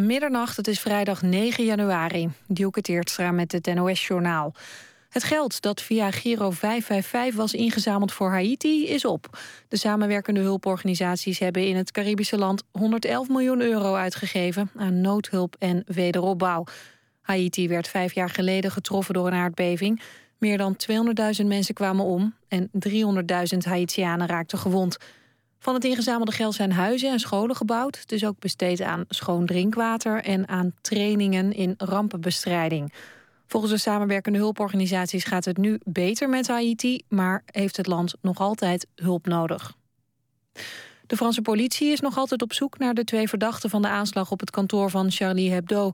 Middernacht, het is vrijdag 9 januari. Dielke Teertstra met het NOS-journaal. Het geld dat via Giro 555 was ingezameld voor Haiti is op. De samenwerkende hulporganisaties hebben in het Caribische land 111 miljoen euro uitgegeven aan noodhulp en wederopbouw. Haiti werd vijf jaar geleden getroffen door een aardbeving. Meer dan 200.000 mensen kwamen om en 300.000 Haitianen raakten gewond. Van het ingezamelde geld zijn huizen en scholen gebouwd. Het is ook besteed aan schoon drinkwater en aan trainingen in rampenbestrijding. Volgens de samenwerkende hulporganisaties gaat het nu beter met Haiti, maar heeft het land nog altijd hulp nodig. De Franse politie is nog altijd op zoek naar de twee verdachten van de aanslag op het kantoor van Charlie Hebdo.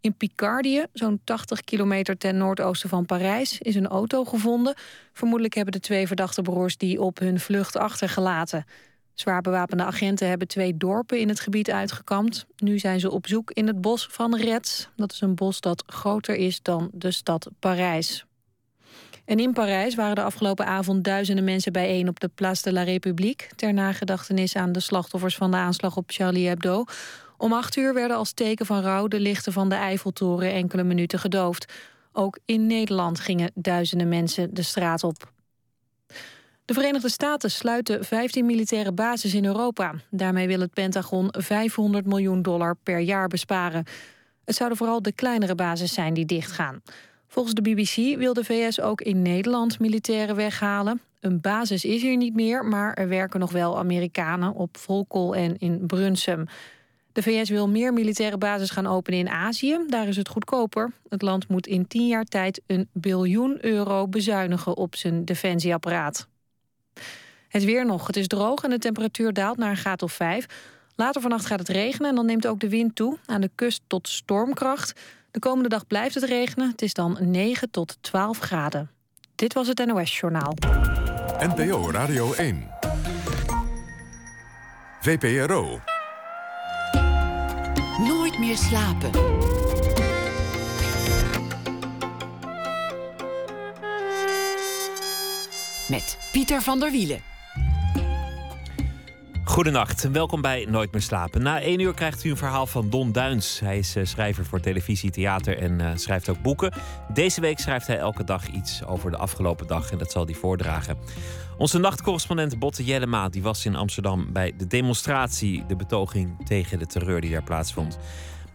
In Picardie, zo'n 80 kilometer ten noordoosten van Parijs, is een auto gevonden. Vermoedelijk hebben de twee verdachte broers die op hun vlucht achtergelaten. Zwaar bewapende agenten hebben twee dorpen in het gebied uitgekampt. Nu zijn ze op zoek in het bos van Retz. Dat is een bos dat groter is dan de stad Parijs. En in Parijs waren de afgelopen avond duizenden mensen bijeen op de Place de la République... ter nagedachtenis aan de slachtoffers van de aanslag op Charlie Hebdo. Om acht uur werden als teken van rouw de lichten van de Eiffeltoren enkele minuten gedoofd. Ook in Nederland gingen duizenden mensen de straat op. De Verenigde Staten sluiten 15 militaire bases in Europa. Daarmee wil het Pentagon 500 miljoen dollar per jaar besparen. Het zouden vooral de kleinere bases zijn die dichtgaan. Volgens de BBC wil de VS ook in Nederland militairen weghalen. Een basis is hier niet meer, maar er werken nog wel Amerikanen op Volkel en in Brunsum. De VS wil meer militaire bases gaan openen in Azië. Daar is het goedkoper. Het land moet in tien jaar tijd een biljoen euro bezuinigen op zijn defensieapparaat. Het weer nog. Het is droog en de temperatuur daalt naar een graad of 5. Later vannacht gaat het regenen en dan neemt ook de wind toe. Aan de kust tot stormkracht. De komende dag blijft het regenen. Het is dan 9 tot 12 graden. Dit was het NOS Journaal. NPO Radio 1. VPRO. Nooit meer slapen. Met Pieter van der Wielen. Goedenacht, welkom bij Nooit meer slapen. Na één uur krijgt u een verhaal van Don Duins. Hij is eh, schrijver voor televisie, theater en uh, schrijft ook boeken. Deze week schrijft hij elke dag iets over de afgelopen dag en dat zal hij voordragen. Onze nachtcorrespondent Botte Jellema die was in Amsterdam bij de demonstratie, de betoging tegen de terreur die daar plaatsvond.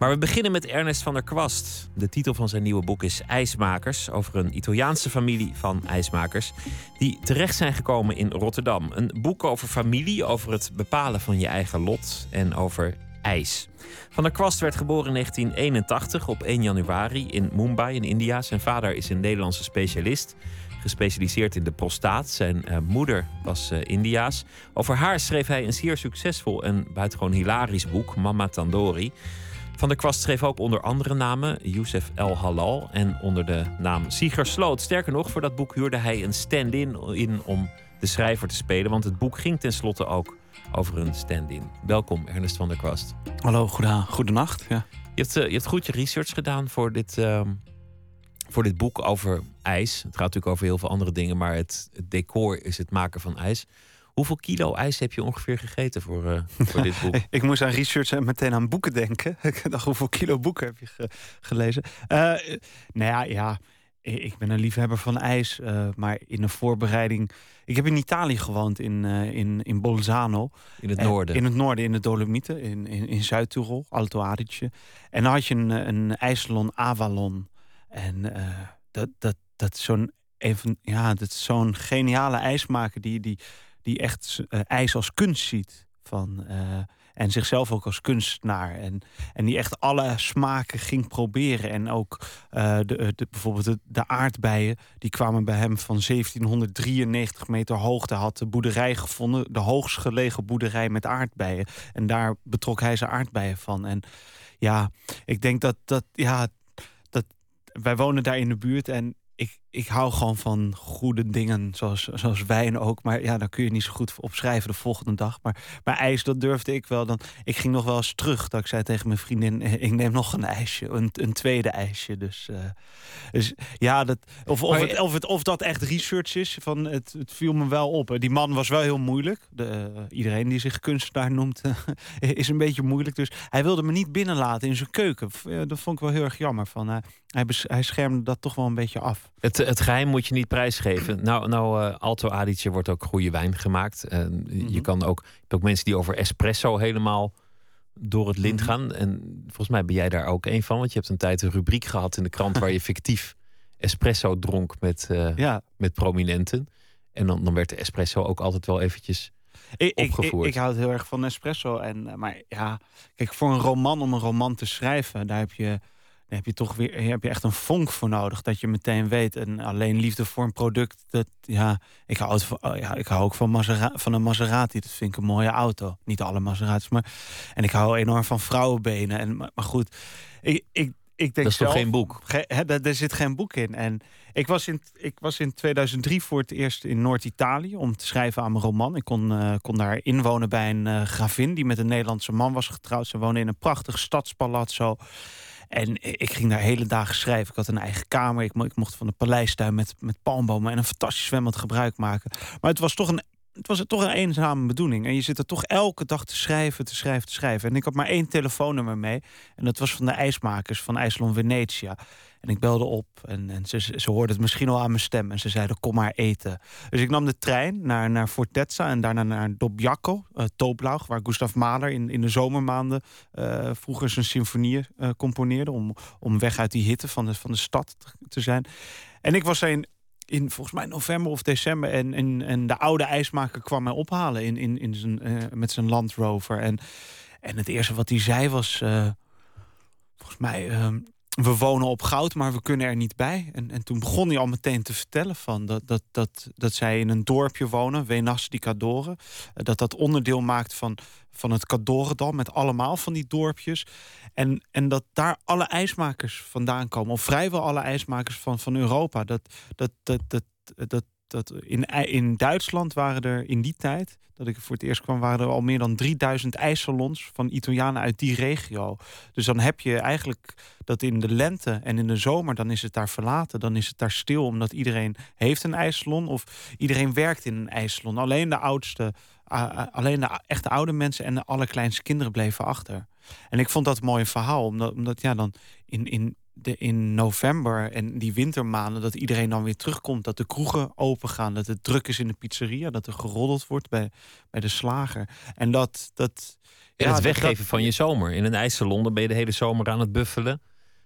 Maar we beginnen met Ernest van der Kwast. De titel van zijn nieuwe boek is IJsmakers, over een Italiaanse familie van ijsmakers die terecht zijn gekomen in Rotterdam. Een boek over familie, over het bepalen van je eigen lot en over ijs. Van der Kwast werd geboren in 1981 op 1 januari in Mumbai in India. Zijn vader is een Nederlandse specialist, gespecialiseerd in de prostaat. Zijn uh, moeder was uh, Indiaas. Over haar schreef hij een zeer succesvol en buitengewoon hilarisch boek, Mama Tandori. Van der Kwast schreef ook onder andere namen Youssef El Halal en onder de naam Sieger Sloot. Sterker nog, voor dat boek huurde hij een stand-in in om de schrijver te spelen, want het boek ging tenslotte ook over een stand-in. Welkom, Ernest van der Kwast. Hallo, goedenacht. Ja. Je, hebt, uh, je hebt goed je research gedaan voor dit, uh, voor dit boek over ijs. Het gaat natuurlijk over heel veel andere dingen, maar het, het decor is het maken van ijs. Hoeveel kilo ijs heb je ongeveer gegeten voor, uh, voor dit boek? ik moest aan research en meteen aan boeken denken. ik dacht, hoeveel kilo boeken heb je ge gelezen? Uh, nou ja, ja, ik ben een liefhebber van ijs. Uh, maar in een voorbereiding... Ik heb in Italië gewoond, in, in, in Bolzano. In het noorden? In het noorden, in de Dolomieten, in, in, in Zuid-Tirol, Alto Adige. En dan had je een, een ijssalon Avalon. En dat, dat, dat is zo'n ja, dat is zo'n geniale ijsmaker die... die die echt uh, ijs als kunst ziet. Van, uh, en zichzelf ook als kunstenaar. En, en die echt alle smaken ging proberen. En ook uh, de, de, bijvoorbeeld de, de, aardbeien. Die kwamen bij hem van 1793 meter hoogte. Had de boerderij gevonden. De hoogst gelegen boerderij met aardbeien. En daar betrok hij zijn aardbeien van. En ja, ik denk dat dat. Ja, dat wij wonen daar in de buurt. En ik, ik hou gewoon van goede dingen, zoals, zoals wijn ook. Maar ja, daar kun je niet zo goed opschrijven de volgende dag. Maar, maar ijs, dat durfde ik wel. Dan, ik ging nog wel eens terug. Dat ik zei tegen mijn vriendin, eh, ik neem nog een ijsje. Een, een tweede ijsje. Dus, uh, dus ja, dat, of, of, het, of, het, of dat echt research is. Van het, het viel me wel op. Die man was wel heel moeilijk. De, uh, iedereen die zich kunstenaar noemt, is een beetje moeilijk. Dus hij wilde me niet binnenlaten in zijn keuken. Dat vond ik wel heel erg jammer. Van, hij, hij schermde dat toch wel een beetje af. Het, het geheim moet je niet prijsgeven. Nou, nou uh, Alto Adige wordt ook goede wijn gemaakt. Uh, Je Mhm. kan ook, je hebt ook mensen die over espresso helemaal door het lint Mhm. gaan. En volgens mij ben jij daar ook een van. Want je hebt een tijd een rubriek gehad in de krant waar je fictief espresso dronk met, uh, ja. met prominenten. En dan, dan werd de espresso ook altijd wel eventjes ik, opgevoerd. Ik, ik, ik houd heel erg van espresso. En, uh, maar ja, kijk, voor een roman, om een roman te schrijven, daar heb je daar heb je toch weer heb je echt een vonk voor nodig. Dat je meteen weet. En alleen liefde voor een product. Dat, ja, ik, hou het van, oh ja, ik hou ook van, Masera, van een Maserati. Dat vind ik een mooie auto. Niet alle Maseratis. Maar, en ik hou enorm van vrouwenbenen. En, maar, maar goed, ik, ik, ik denk dat is zelf, toch geen boek? Ge, er zit geen boek in. En ik was in, ik was in 2003 voor het eerst in Noord-Italië om te schrijven aan mijn roman. Ik kon, uh, kon daar inwonen bij een uh, gravin die met een Nederlandse man was getrouwd. Ze woonde in een prachtig stadspalazzo. En ik ging daar hele dagen schrijven. Ik had een eigen kamer. Ik, mocht van de paleistuin met, met palmbomen en een fantastisch zwembad gebruik maken. Maar het was toch een het was toch een eenzame bedoeling. En je zit er toch elke dag te schrijven, te schrijven, te schrijven. En ik had maar één telefoonnummer mee. En dat was van de ijsmakers van IJsland Venetia. En ik belde op en, en ze, ze hoorden het misschien al aan mijn stem. En ze zeiden, kom maar eten. Dus ik nam de trein naar, naar Fortezza en daarna naar Dobbiaco, uh, Tooplauch... waar Gustav Mahler in, in de zomermaanden uh, vroeger zijn symfonieën uh, componeerde... Om, om weg uit die hitte van de, van de stad te zijn. En ik was een in volgens mij november of december. En, en, en de oude ijsmaker kwam mij ophalen in, in, in zijn, uh, met zijn Land Rover. En, en het eerste wat hij zei was... Uh, volgens mij... Uh, we wonen op goud, maar we kunnen er niet bij. En, en toen begon hij al meteen te vertellen van dat, dat, dat, dat zij in een dorpje wonen, Venas di Cadore. Dat dat onderdeel maakt van, van het Cadorendal met allemaal van die dorpjes. En, en dat daar alle ijsmakers vandaan komen, of vrijwel alle ijsmakers van, van Europa. Dat, dat, dat, dat, dat, dat in, in Duitsland waren er in die tijd, dat ik voor het eerst kwam, waren er al meer dan 3000 ijssalons van Italianen uit die regio. Dus dan heb je eigenlijk dat in de lente en in de zomer, dan is het daar verlaten, dan is het daar stil, omdat iedereen heeft een ijssalon of iedereen werkt in een ijssalon. Alleen de oudste, uh, alleen de echte oude mensen en de allerkleinste kinderen bleven achter. En ik vond dat een mooi verhaal, omdat, omdat ja, dan in, in, de, in november en die wintermaanden... dat iedereen dan weer terugkomt, dat de kroegen open gaan... dat het druk is in de pizzeria, dat er geroddeld wordt bij, bij de slager. En dat... dat ja, het weggeven dat, van je zomer. In een ijssalon ben je de hele zomer aan het buffelen.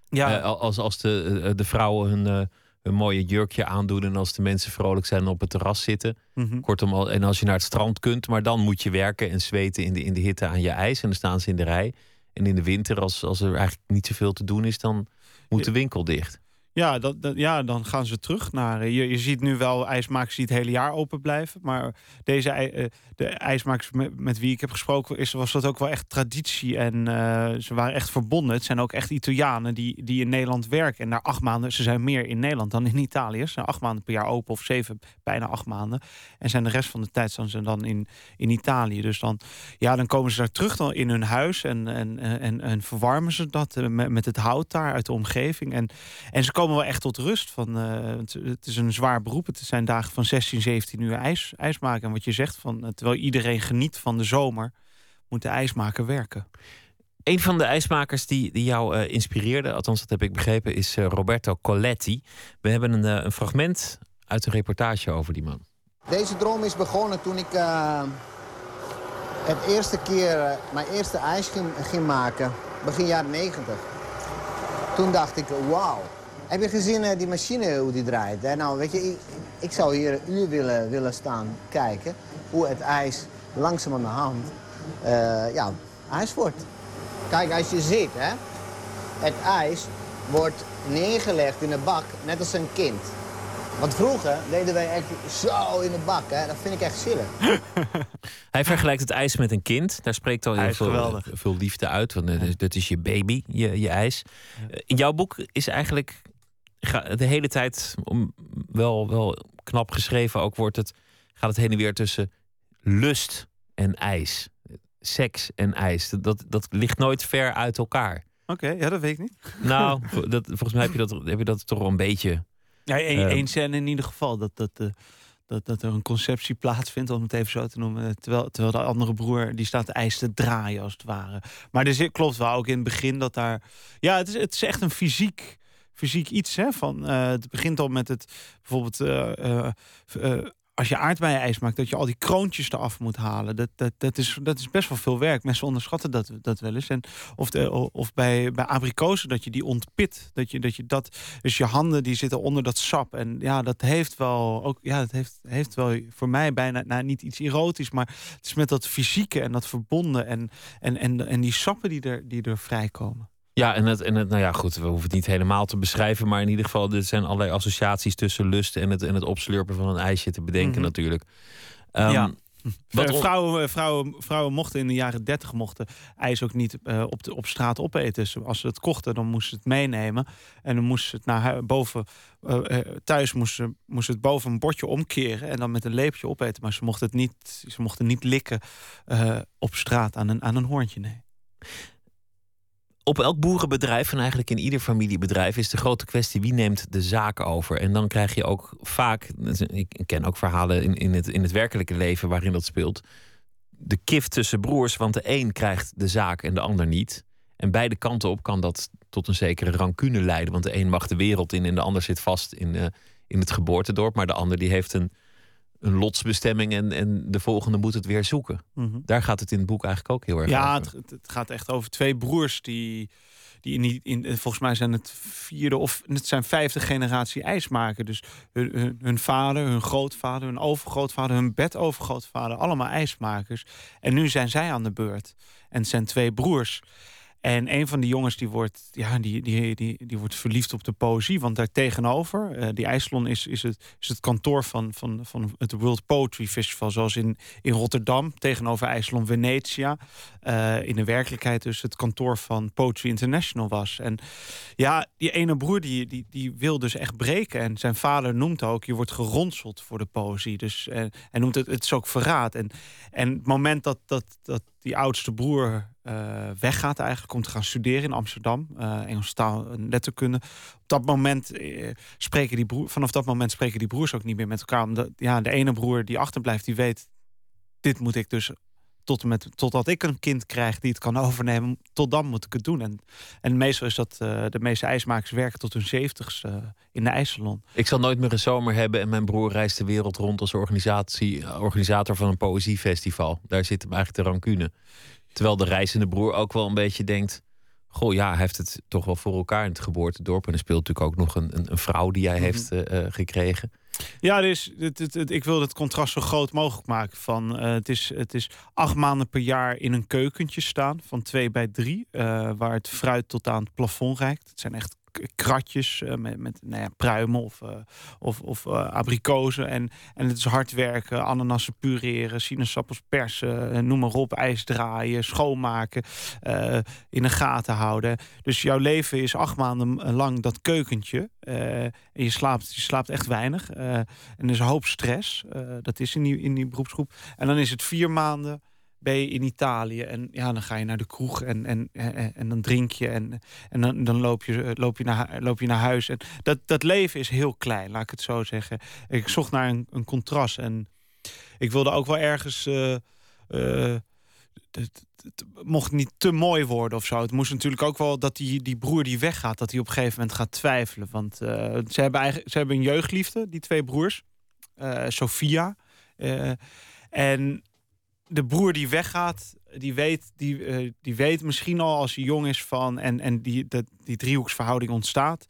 Ja. Uh, als, als de, de vrouwen hun, hun mooie jurkje aandoen... en als de mensen vrolijk zijn op het terras zitten. Mm -hmm. Kortom, en als je naar het strand kunt... maar dan moet je werken en zweten in de, in de hitte aan je ijs... en dan staan ze in de rij... En in de winter, als, als er eigenlijk niet zoveel te doen is, dan moet de winkel dicht. Ja, dat, dat, ja dan gaan ze terug naar. Je, je ziet nu wel ijsmakers die het hele jaar open blijven. Maar deze de ijsmakers met, wie ik heb gesproken, is, was dat ook wel echt traditie. En uh, ze waren echt verbonden. Het zijn ook echt Italianen die, die in Nederland werken. En na acht maanden, ze zijn meer in Nederland dan in Italië. Ze zijn acht maanden per jaar open, of zeven, bijna acht maanden. En zijn de rest van de tijd zijn ze dan in, in Italië. Dus dan, ja, dan komen ze daar terug dan in hun huis en, en, en, en verwarmen ze dat eh, met, met het hout daar uit de omgeving. En, en ze komen wel echt tot rust. Van, uh, het, het, is een zwaar beroep. Het zijn dagen van 16, 17 uur ijs, ijs maken. En wat je zegt, van, terwijl iedereen geniet van de zomer, moet de ijsmaker werken. Een van de ijsmakers die, die jou uh, inspireerde, althans dat heb ik begrepen, is uh, Roberto Coletti. We hebben een, uh, een, fragment uit een reportage over die man. Deze droom is begonnen toen ik uh, het eerste keer mijn eerste ijs ging, ging maken, begin jaren 90. Toen dacht ik, wauw. Heb je gezien uh, die machine hoe die draait? Hè? Nou, weet je, ik, ik, zou hier een uur willen, willen staan kijken hoe het ijs langzaam aan de hand uh, ja, ijs wordt. Kijk, als je ziet, hè, het ijs wordt neergelegd in de bak, net als een kind. Want vroeger deden wij echt zo in de bak, hè? dat vind ik echt zielig. Hij vergelijkt het ijs met een kind. Daar spreekt al heel veel, veel, liefde uit. Want dat is je baby, je, je ijs. In jouw boek is eigenlijk ga- de hele tijd om, wel, wel knap geschreven ook wordt het, gaat het heen en weer tussen lust en ijs. Seks en ijs. Dat- Dat, ligt nooit ver uit elkaar. Oké, ja, dat weet ik niet. Nou, dat, volgens mij heb je, dat, heb je dat toch wel een beetje. Ja, één, Ehm. één scène in ieder geval. Dat, dat, eh, dat, dat er een conceptie plaatsvindt, om het even zo te noemen. eh, Terwijl, terwijl de andere broer, die staat ijs te draaien, als het ware. Maar er zit, klopt wel ook in het begin dat daar... Ja, het is, het is echt een fysiek, fysiek iets. Hè, van, eh, het begint al met het... Bijvoorbeeld... als je aardbeienijs maakt, dat je al die kroontjes eraf moet halen. Dat, dat, dat, is, dat is best wel veel werk. Mensen onderschatten dat, dat wel eens. En of de, of bij, bij abrikozen, dat je die ontpit. Dat je, dat je dat, dus je handen die zitten onder dat sap. En ja, dat heeft wel ook, ja, dat heeft, heeft wel voor mij bijna nou, niet iets erotisch, maar het is met dat fysieke en dat verbonden en, en, en, en die sappen die er, die er vrijkomen. Ja, en het, en het, nou ja, goed, we hoeven het niet helemaal te beschrijven. Maar in ieder geval, er zijn allerlei associaties tussen lust en het, en het opslurpen van een ijsje te bedenken, Mhm. natuurlijk. Ehm, Ja. Wat Eh, on- vrouwen, eh, vrouwen, vrouwen mochten in de jaren 30 mochten ijs ook niet eh, op, de, op straat opeten. Dus als ze het kochten, dan moesten ze het meenemen. En dan moesten ze het naar boven, eh, thuis moesten, moesten het boven een bordje omkeren en dan met een lepeltje opeten. Maar ze mochten het niet, ze mochten niet likken op straat aan een, aan een hoorntje. Nee. Op elk boerenbedrijf en eigenlijk in ieder familiebedrijf is de grote kwestie wie neemt de zaak over. En dan krijg je ook vaak, ik ken ook verhalen in, in, het, in het werkelijke leven waarin dat speelt, de kif tussen broers, want de een krijgt de zaak en de ander niet. En beide kanten op kan dat tot een zekere rancune leiden, want de een mag de wereld in en de ander zit vast in, eh, in het geboortedorp, maar de ander die heeft een, een lotsbestemming en, en de volgende moet het weer zoeken. Mhm. Daar gaat het in het boek eigenlijk ook heel erg Ja, over. het, het gaat echt over twee broers die, die in, in, volgens mij zijn het vierde of het zijn vijfde generatie ijs maken. Dus hun, hun, hun vader, hun grootvader, hun overgrootvader, hun bedovergrootvader, allemaal ijsmakers. En nu zijn zij aan de beurt. En het zijn twee broers. En een van die jongens die wordt, ja, die, die, die, die wordt verliefd op de poëzie. Want daar tegenover, eh, die IJsselon is, is, het, is het kantoor van, van, van het World Poetry Festival. Zoals in, in Rotterdam, tegenover IJsselon Venetia. eh, in de werkelijkheid dus het kantoor van Poetry International was. En ja, die ene broer die, die, die wil dus echt breken. En zijn vader noemt ook, je wordt geronseld voor de poëzie. Dus eh, hij noemt het, het is ook verraad. En, en het moment dat, dat, dat die oudste broer eh, weggaat eigenlijk, komt te gaan studeren in Amsterdam, eh Engels taal en letterkunde. Op dat moment eh, spreken die broer, vanaf dat moment spreken die broers ook niet meer met elkaar. Omdat ja, de ene broer die achterblijft, die weet, dit moet ik dus tot met, totdat ik een kind krijg die het kan overnemen, tot dan moet ik het doen. En, en meestal is dat de meeste ijsmakers werken tot hun zeventigste in de ijssalon. Ik zal nooit meer een zomer hebben en mijn broer reist de wereld rond als organisator van een poëziefestival. Daar zit hem eigenlijk de rancune. Terwijl de reizende broer ook wel een beetje denkt: Goh, ja, hij heeft het toch wel voor elkaar in het geboortedorp. En er speelt natuurlijk ook nog een, een, een vrouw die hij Mhm. heeft eh, eh, gekregen. Ja, dus het, het, het- ik wil het contrast zo groot mogelijk maken. Van, eh, het, is, het is acht maanden per jaar in een keukentje staan van twee bij drie, waar het fruit tot aan het plafond reikt. Het zijn echt kratjes eh, met, met nou ja, pruimen of, eh, of, of eh, abrikozen. En, en het is hard werken, ananassen pureren, sinaasappels persen, noem maar op, ijs draaien, schoonmaken, in de gaten houden. Dus jouw leven is acht maanden lang dat keukentje. en je slaapt, je slaapt echt weinig. en er is een hoop stress. dat is in die, in die beroepsgroep. En dan is het vier maanden je in Italië. En ja, dan ga je naar de kroeg en, en, en, dan drink je. En, en dan, dan loop, je, loop, je naar, loop je naar huis. En dat, dat leven is heel klein, laat ik het zo zeggen. Ik zocht naar een, een contrast. En ik wilde ook wel ergens... eh, eh, het, het mocht niet te mooi worden of zo. Het moest natuurlijk ook wel dat die, die broer die weggaat... dat hij op een gegeven moment gaat twijfelen. Want eh, ze, hebben eigenlijk, ze hebben een jeugdliefde, die twee broers. eh Sophia. Eh, en de broer die weggaat, die weet, die, eh, die weet misschien al als hij jong is van... en, en die, dat, die driehoeksverhouding ontstaat.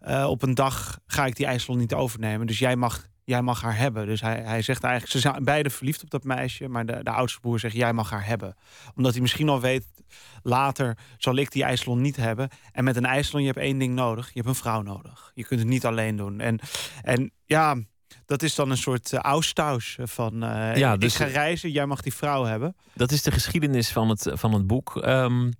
eh, op een dag ga ik die IJsselon niet overnemen. Dus jij mag, jij mag haar hebben. Dus hij, hij zegt eigenlijk, ze zijn beide verliefd op dat meisje... maar de, de oudste broer zegt, jij mag haar hebben. Omdat hij misschien al weet, later zal ik die IJsselon niet hebben. En met een IJsselon, je hebt één ding nodig. Je hebt een vrouw nodig. Je kunt het niet alleen doen. En, en ja... Dat is dan een soort uh, van uh, Ja, ik dus- ga reizen, jij mag die vrouw hebben. Dat is de geschiedenis van het, van het boek. Ehm,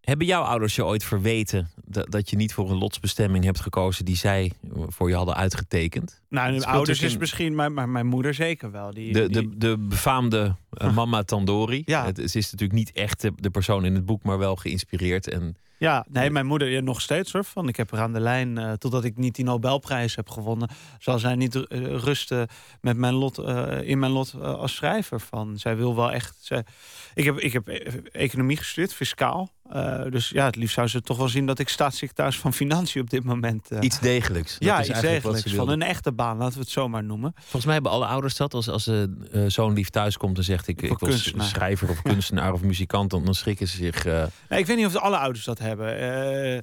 Hebben jouw ouders je ooit verweten dat, dat je niet voor een lotsbestemming hebt gekozen die zij voor je hadden uitgetekend? Nou, speelt ouders ook is misschien, maar, maar mijn moeder zeker wel. Die, De, die- de, de befaamde mama Tandori. Ja. Het, het is natuurlijk niet echt de, de persoon in het boek, maar wel geïnspireerd. En Ja, nee, mijn moeder ja, nog steeds hoor. Van, ik heb haar aan de lijn, eh, totdat ik niet die Nobelprijs heb gewonnen, zal zij niet eh, rusten met mijn lot, eh, in mijn lot als schrijver. Van, zij wil wel echt. Zij, ik, heb, ik heb economie gestudeerd, fiscaal. Eh, dus ja, het liefst zou ze toch wel zien dat ik staatssecretaris van Financiën op dit moment. eh, iets degelijks. Dat ja, is iets degelijks. Van een echte baan, laten we het zo maar noemen. Volgens mij hebben alle ouders dat. Als, als een zoon lief thuis komt en zegt: Ik, ik was kunstenaar. schrijver of kunstenaar of muzikant, dan, dan schrikken ze zich. eh, Nee, ik weet niet of alle ouders dat hebben. Eh,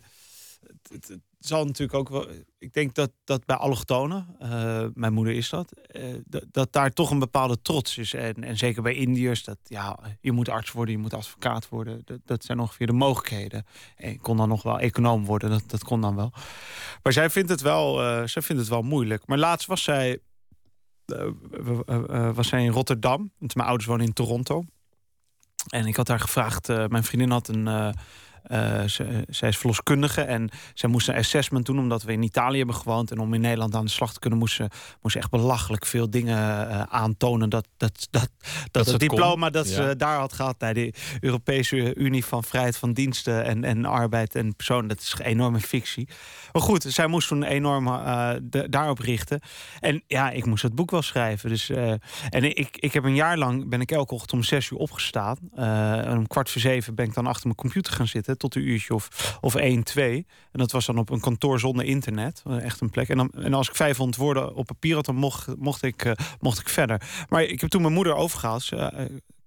het, het, zal natuurlijk ook wel. Ik denk dat, dat bij allochtonen, eh, mijn moeder is dat, eh, dat, dat daar toch een bepaalde trots is. En, en zeker bij Indiërs, dat ja, je moet arts worden, je moet advocaat worden. Dat, dat zijn ongeveer de mogelijkheden. En ik kon dan nog wel econoom worden, dat, dat kon dan wel. Maar zij vindt het wel, zij vindt het wel moeilijk. Maar laatst was zij, was zij in Rotterdam. Want mijn ouders wonen in Toronto. En ik had haar gevraagd, mijn vriendin had een. Eh, ze- zij is verloskundige en zij moest een assessment doen omdat we in Italië hebben gewoond. En om in Nederland aan de slag te kunnen, moest ze, moest echt belachelijk veel dingen eh, aantonen. Dat, dat, dat, dat, ze het kon. diploma dat Ja. ze daar had gehad bij de Europese Unie van Vrijheid van Diensten en, en Arbeid en Personen. Dat is een enorme fictie. Maar goed, zij moest toen enorm de- daarop richten. En ja, ik moest het boek wel schrijven. Dus, en ik, ik heb een jaar lang ben ik elke ochtend om zes uur opgestaan. En om kwart voor zeven ben ik dan achter mijn computer gaan zitten tot een uurtje of, of één, twee. En dat was dan op een kantoor zonder internet. Eh, Echt een plek. En, dan, en als ik 500 woorden op papier had, dan mocht, mocht, ik, eh, mocht ik verder. Maar ik heb toen mijn moeder overgehaald. Eh,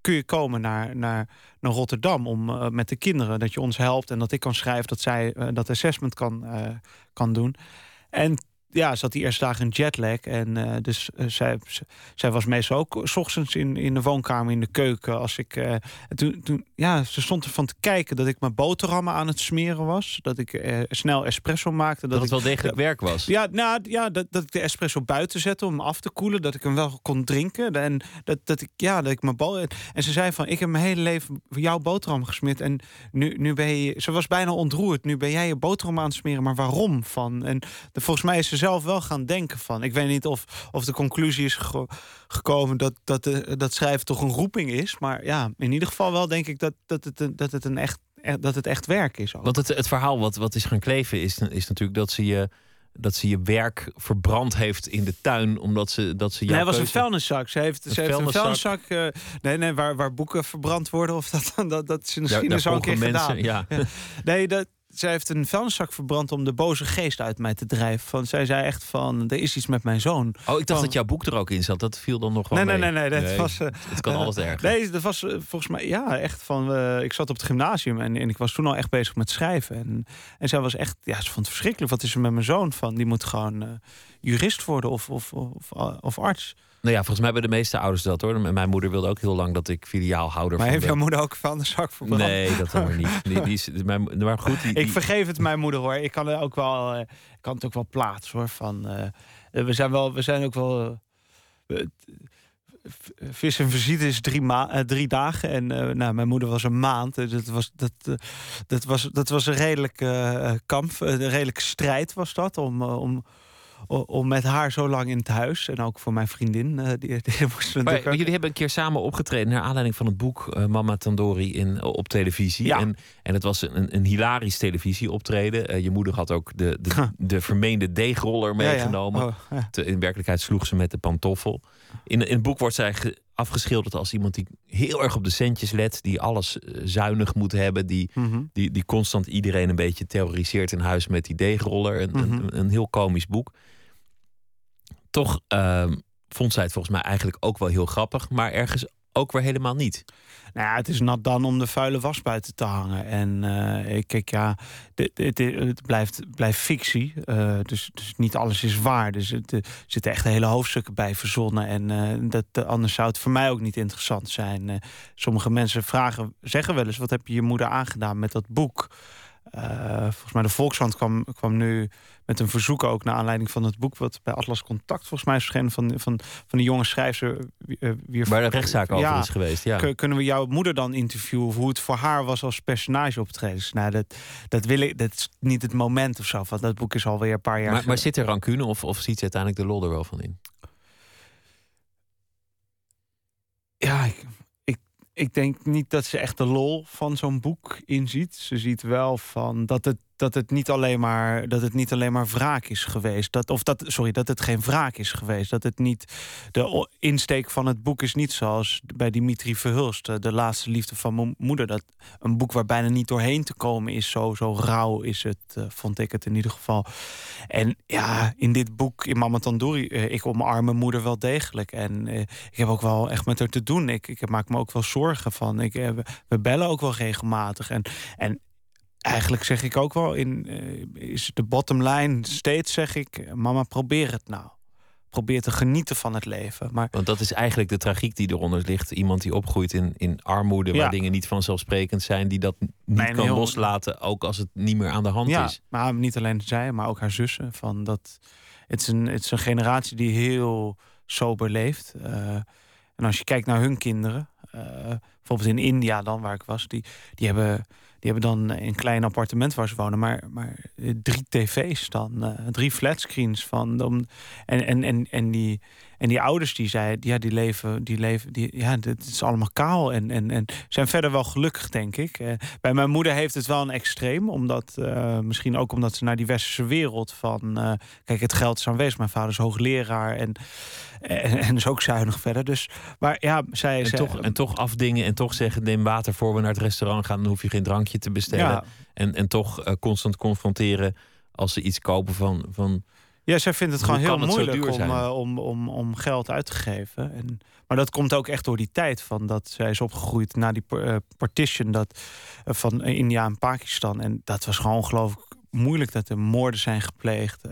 kun je komen naar, naar, naar Rotterdam om met de kinderen dat je ons helpt en dat ik kan schrijven, dat zij dat assessment kan, kan doen. En ja, ze had die eerste dagen een jetlag. En eh, dus eh, zij, zij was meestal ook s ochtends in, in de woonkamer, in de keuken. Als ik, eh, en toen, toen, ja, ze stond ervan te kijken dat ik mijn boterhammen aan het smeren was. Dat ik eh, snel espresso maakte. dat Dat, het ik, wel degelijk werk was. ja, nou, ja dat, dat ik de espresso buiten zette om hem af te koelen. Dat ik hem wel kon drinken. En dat, dat ik, ja, dat ik mijn bal. En ze zei van: Ik heb mijn hele leven jouw boterham gesmeerd. En nu, nu ben je. Ze was bijna ontroerd. Nu ben jij je boterham aan het smeren. Maar waarom? Van? En de, volgens mij is ze zelf wel gaan denken van. Ik weet niet of, of de conclusie is geko- gekomen dat, dat, de, dat schrijven toch een roeping is. Maar ja, in ieder geval wel denk ik dat, dat, het, een- dat, het, een echt, dat het echt werk is. Ook. Want het, het verhaal wat, wat is gaan kleven is, is natuurlijk dat ze je. Dat ze je werk verbrand heeft in de tuin, omdat ze, dat ze jouw Nee, het was een vuilniszak. Ze heeft, Een ze heeft een vuilniszak. eh, nee, nee, waar, waar boeken verbrand worden. Of dat, dat, dat is Daar, misschien daar zo een keer volgen gedaan. mensen. Ja. Nee, dat, zij heeft een vuilniszak verbrand om de boze geest uit mij te drijven. Van, zij zei echt van, er is iets met mijn zoon. Oh, ik dacht Van- dat jouw boek er ook in zat. Dat viel dan nog wel Nee, nee, mee. nee, nee, dat was... eh, Het kan eh, alles erger. Nee, dat was eh, volgens mij, ja, echt van. eh, ik zat op het gymnasium en, en ik was toen al echt bezig met schrijven. En, en zij was echt, ja, ze vond het verschrikkelijk. Wat is er met mijn zoon van? Die moet gewoon eh, jurist worden of, of, of, of arts. Nou ja, volgens mij hebben de meeste ouders dat hoor. En Mijn moeder wilde ook heel lang dat ik filiaalhouder Maar van heeft jouw moeder ook van de zak verbrand? Nee, dat weer niet. Die, die is, mijn, maar goed, die, Ik vergeef het mijn moeder hoor. Ik kan er ook wel, eh, ik kan het ook wel plaatsen hoor. Van, eh, eh, we zijn wel, we zijn ook wel. we- v- Vis en visite is drie, ma drie dagen. En nou, mijn moeder was een maand. Dus dat was, dat, dat was, dat was een redelijke eh, kamp. Een redelijke strijd was dat. Om, om, om met haar zo lang in het huis. En ook voor mijn vriendin. eh, die, die moesten Maar, jullie hebben een keer samen opgetreden naar aanleiding van het boek eh, Mama Tandori in, op televisie. Ja. En, en het was een, een hilarisch televisieoptreden. Eh, je moeder had ook de, de, de vermeende deegroller Ja, ja. meegenomen. Oh. Te- in werkelijkheid sloeg ze met de pantoffel. In, in het boek wordt zij ge- afgeschilderd als iemand die heel erg op de centjes let. Die alles eh, zuinig moet hebben. Die, Mhm. die, die constant iedereen een beetje terroriseert in huis met die deegroller. Een, Mhm. een, een heel komisch boek. Toch ehm, vond zij het volgens mij eigenlijk ook wel heel grappig. Maar ergens ook weer helemaal niet. Nou het is nat dan om de vuile was buiten te hangen. En eh, ik kijk, ja, het blijft, blijft fictie. eh, dus, dus niet alles is waar. Dus het, er zitten echt hele hoofdstukken bij verzonnen. En eh, dat, eh, anders zou het voor mij ook niet interessant zijn. Eh, sommige mensen vragen, zeggen wel eens: wat heb je je moeder aangedaan met dat boek? Uh, volgens mij de Volkskrant kwam, kwam nu met een verzoek ook naar aanleiding van het boek wat bij Atlas Contact volgens mij is verschenen van, van, van de jonge schrijfster. Uh, Waar de rechtszaak over is geweest. Ja. Kunnen we jouw moeder dan interviewen of hoe het voor haar was als personage optreden? Nou, dat, dat wil ik, dat is niet het moment of zo. Want dat boek is alweer een paar jaar. Maar, maar zit er rancune of, of ziet ze uiteindelijk de lol er wel van in? Ja, ik, ik denk niet dat ze echt de lol van zo'n boek inziet. Ze ziet wel van dat het dat het niet alleen maar, dat het niet alleen maar wraak is geweest. Dat, of dat, sorry, dat het geen wraak is geweest. Dat het niet. De insteek van het boek is niet zoals bij Dimitri Verhulst, eh, De laatste liefde van mijn moeder. Dat een boek waar bijna niet doorheen te komen is. Zo, zo rauw is het, uh, vond ik het in ieder geval. En ja, in dit boek, in Mama Tandoori, uh, ik omarm mijn moeder wel degelijk. En ik heb ook wel echt met haar te doen. Ik, ik maak me ook wel zorgen van. Ik, we bellen ook wel regelmatig. En, en eigenlijk zeg ik ook wel in uh, is de bottom line steeds zeg ik mama probeer het nou. Probeer te genieten van het leven. Maar want dat is eigenlijk de tragiek die eronder ligt. Iemand die opgroeit in, in armoede waar dingen niet vanzelfsprekend zijn die dat niet kan loslaten ook als het niet meer aan de hand ja, is. maar niet alleen zij maar ook haar zussen van dat het is een het is een generatie die heel sober leeft. Uh, en als je kijkt naar hun kinderen uh, bijvoorbeeld in India dan waar ik was die die hebben die hebben dan een klein appartement waar ze wonen, maar, maar drie tv's dan, uh, drie flatscreens van. En, en, en, en, die, en die ouders die zeiden, ja, die leven, die leven, die, ja, het is allemaal kaal en, en, en zijn verder wel gelukkig, denk ik. Uh, bij mijn moeder heeft het wel een extreem, omdat uh, misschien ook omdat ze naar die westerse wereld van, kijk, het geld is aanwezig. Mijn vader is hoogleraar en en, en is ook zuinig verder. Dus, maar ja, zij... En, toch, en toch afdingen en toch zeggen... neem water voor we naar het restaurant gaan... dan hoef je geen drankje te bestellen. En, en toch uh, constant confronteren als ze iets kopen van... van ja, zij vindt het gewoon heel moeilijk om, uh, om, om, om geld uit te geven. En, maar dat komt ook echt door die tijd van dat zij is opgegroeid na die uh, partition dat, van India en Pakistan. En dat was gewoon ongelooflijk moeilijk dat er moorden zijn gepleegd.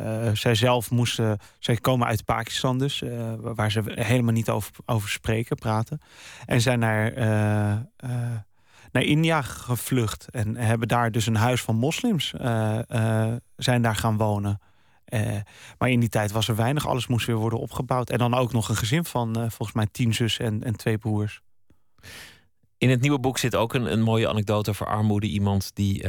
Uh, zij zelf moesten, zij komen uit Pakistan dus, uh, waar ze helemaal niet over, over spreken, praten. En zijn naar, naar India gevlucht en hebben daar dus een huis van moslims, zijn daar gaan wonen. maar in die tijd was er weinig, alles moest weer worden opgebouwd. En dan ook nog een gezin van volgens mij tien zussen en, en twee broers. In het nieuwe boek zit ook een, een mooie anekdote over armoede. Iemand die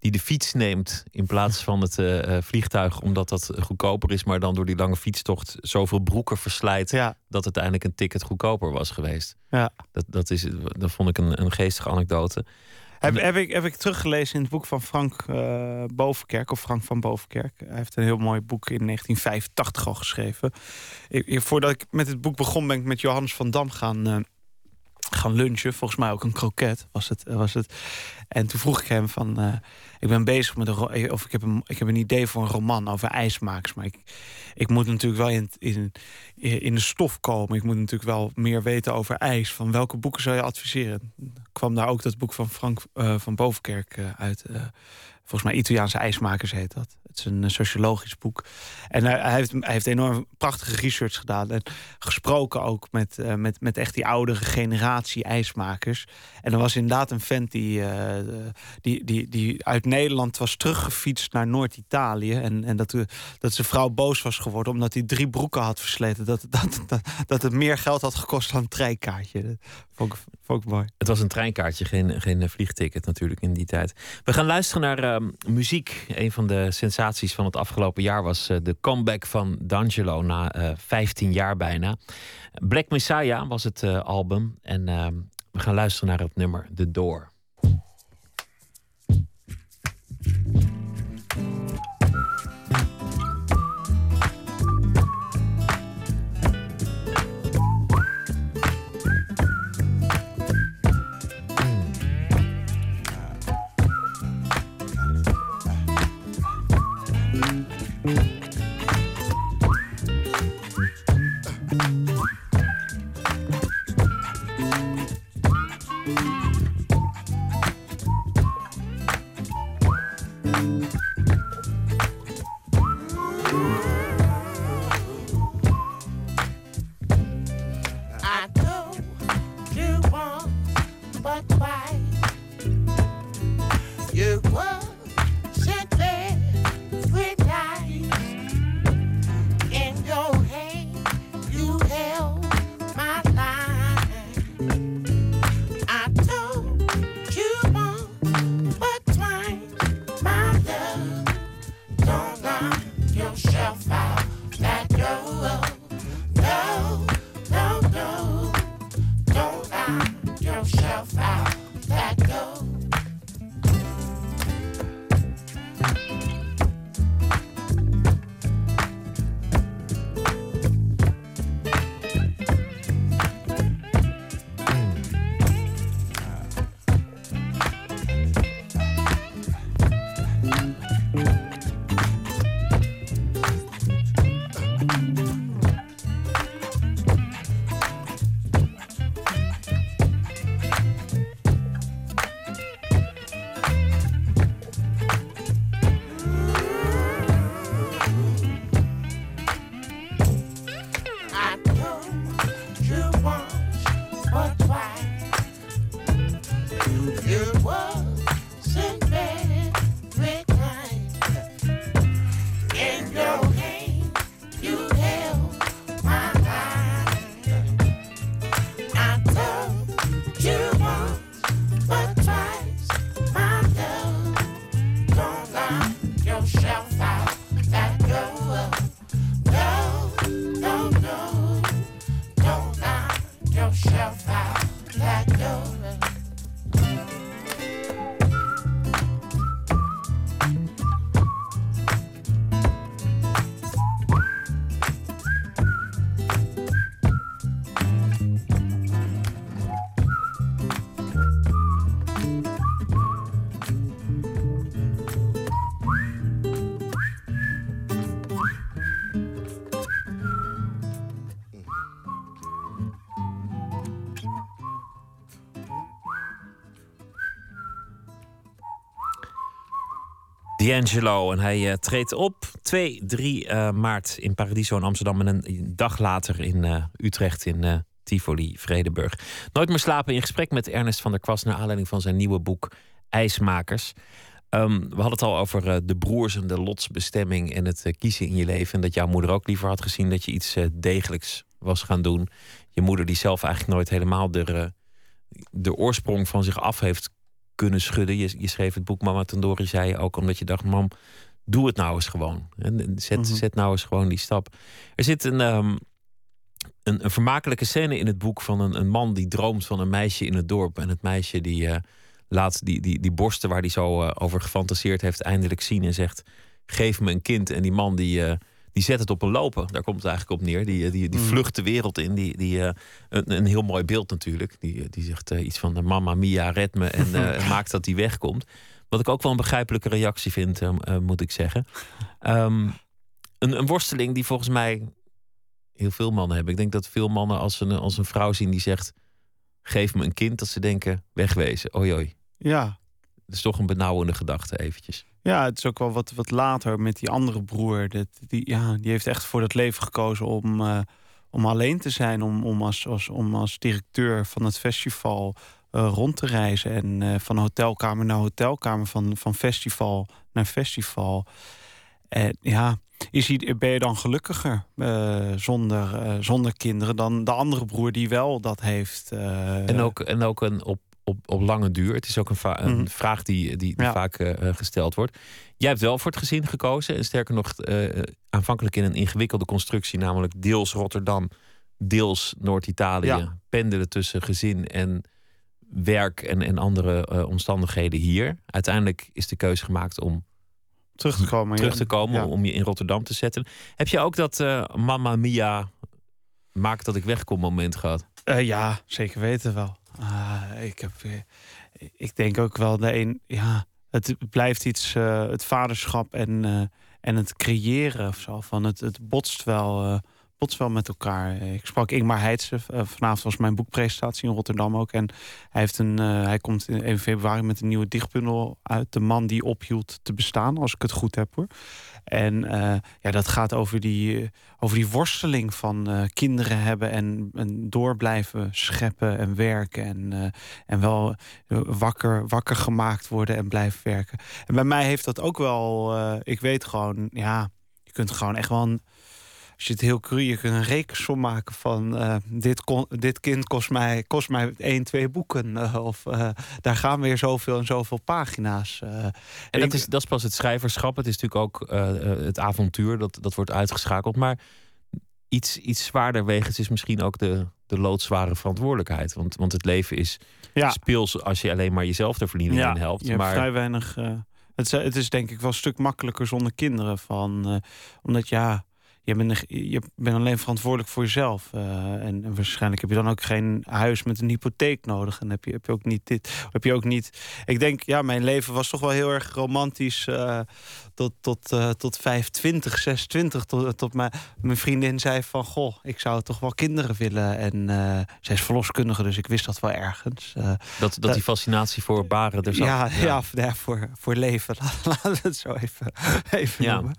die de fiets neemt in plaats van het uh, vliegtuig, omdat dat goedkoper is, maar dan door die lange fietstocht zoveel broeken verslijt ja. dat uiteindelijk een ticket goedkoper was geweest. Ja. Dat, dat, is, dat vond ik een, een geestige anekdote. Heb, heb, ik, heb ik teruggelezen in het boek van Frank uh, Bovenkerk, of Frank van Bovenkerk. Hij heeft een heel mooi boek in 1985 al geschreven. Ik, voordat ik met het boek begon, ben ik met Johannes van Dam gaan, uh, gaan lunchen. Volgens mij ook een kroket was het. Was het. En toen vroeg ik hem van... Uh, ik ben bezig met een... Of ik heb een, ik heb een idee voor een roman over ijsmakers. Maar ik, ik moet natuurlijk wel in, in, in de stof komen. Ik moet natuurlijk wel meer weten over ijs. Van welke boeken zou je adviseren? kwam daar ook dat boek van Frank van Bovenkerk uit. Volgens mij Italiaanse ijsmakers heet dat. Het is een sociologisch boek. En hij, heeft, heeft enorm prachtige research gedaan. En gesproken ook met, uh, met, met echt die oudere generatie ijsmakers. En er was inderdaad een vent die, uh, die, die, die uit Nederland was teruggefietst naar Noord-Italië. En, en dat, dat zijn vrouw boos was geworden omdat hij drie broeken had versleten. Dat, dat, dat, dat het meer geld had gekost dan een treinkaartje. Mooi. Het was een treinkaartje, geen, geen vliegticket natuurlijk in die tijd. We gaan luisteren naar uh, muziek. Een van de sensaties van het afgelopen jaar was eh, de comeback van D'Angelo na 15 eh, jaar bijna. Black Messiah was het eh, album en ehm, we gaan luisteren naar het nummer The Door. D'Angelo. En hij uh, treedt op 2, 3 uh, maart in Paradiso in Amsterdam. En een dag later in uh, Utrecht in Tivoli, Vredeburg. Nooit meer slapen in gesprek met Ernest van der Kwast... naar aanleiding van zijn nieuwe boek IJsmakers. Um, we hadden het al over de broers en de lotsbestemming... en het kiezen in je leven. En dat jouw moeder ook liever had gezien dat je iets degelijks was gaan doen. Je moeder die zelf eigenlijk nooit helemaal de, de oorsprong van zich af heeft kunnen schudden. Je, je schreef het boek Mama Tandori, zei je ook omdat je dacht, mam, doe het nou eens gewoon. En zet, mhm. zet nou eens gewoon die stap. Er zit een, um, een, een, vermakelijke scène in het boek van een, een, man die droomt van een meisje in het dorp. En het meisje die uh, laat die, die, die borsten waar hij zo uh, over gefantaseerd heeft eindelijk zien en zegt, geef me een kind. En die man die... Uh, die zet het op een lopen. Daar komt het eigenlijk op neer. Die, die, die mhm. vlucht de wereld in. Die, die, uh, een, een heel mooi beeld natuurlijk. Die, die zegt uh, iets van de mama mia, red me. En uh, maakt dat hij wegkomt. Wat ik ook wel een begrijpelijke reactie vind, moet ik zeggen. Um, een, een worsteling die volgens mij heel veel mannen hebben. Ik denk dat veel mannen als een, als een vrouw zien die zegt... geef me een kind, dat ze denken wegwezen. Oei oei. Ja. Dat is toch een benauwende gedachte eventjes. Ja, het is ook wel wat, wat later met die andere broer. Dat, die, ja, die heeft echt voor dat leven gekozen om, uh, om alleen te zijn. Om, om, als, als, om als directeur van het festival uh, rond te reizen. En uh, van hotelkamer naar hotelkamer, van, van festival naar festival. En ja, is hij, ben je dan gelukkiger zonder, zonder kinderen dan de andere broer die wel dat heeft? en, ook, en ook een op op, op lange duur. Het is ook een, een mhm. vraag die, die, die vaak uh, gesteld wordt. Jij hebt wel voor het gezin gekozen. En sterker nog, uh, aanvankelijk in een ingewikkelde constructie, namelijk deels Rotterdam, deels Noord-Italië. Ja. Pendelen tussen gezin en werk en, en andere omstandigheden hier. Uiteindelijk is de keuze gemaakt om terug te komen, terug te komen om je in Rotterdam te zetten. Heb je ook dat Mamma Mia maakt dat ik wegkom moment gehad? ja, zeker weten wel. Uh, ik, heb, ik denk ook wel de een, ja, het blijft iets, uh, het vaderschap en, uh, en het creëren of zo. Van het, het botst wel botst wel met elkaar. Ik sprak Ingmar Heidse. Uh, vanavond was mijn boekpresentatie in Rotterdam ook. En hij, heeft een, uh, hij komt in 1 februari met een nieuwe dichtbundel uit. De man die ophield te bestaan, als ik het goed heb hoor. En ja, dat gaat over die, over die worsteling van kinderen hebben en, en door blijven scheppen en werken. En, en wel wakker, wakker gemaakt worden en blijven werken. En bij mij heeft dat ook wel, ik weet gewoon, ja, je kunt gewoon echt wel als je het heel cru, je kunt een rekensom maken van uh, dit, dit kind kost mij, kost mij één, twee boeken. Uh, of uh, daar gaan weer zoveel en zoveel pagina's. en dat is, dat is pas het schrijverschap. Het is natuurlijk ook het avontuur, dat, dat wordt uitgeschakeld. Maar iets, iets zwaarder wegens is misschien ook de, de loodzware verantwoordelijkheid. Want, want het leven is ja. speels als je alleen maar jezelf de verdiening ja, in helpt. Je maar... vrij weinig... het, het is denk ik wel een stuk makkelijker zonder kinderen. Van, omdat ja je bent, je bent alleen verantwoordelijk voor jezelf. Uh, en, en, waarschijnlijk heb je dan ook geen huis met een hypotheek nodig. En heb je, heb je ook niet dit. Heb je ook niet. Ik denk, ja, mijn leven was toch wel heel erg romantisch. Uh, tot, tot, uh, tot 25, 26. Tot, tot mijn, mijn vriendin zei van goh, ik zou toch wel kinderen willen. En zij is verloskundige, dus ik wist dat wel ergens. dat, dat die fascinatie voor baren er zat. Ja, ja. ja, voor, voor leven. Laten we het zo even, even ja. noemen.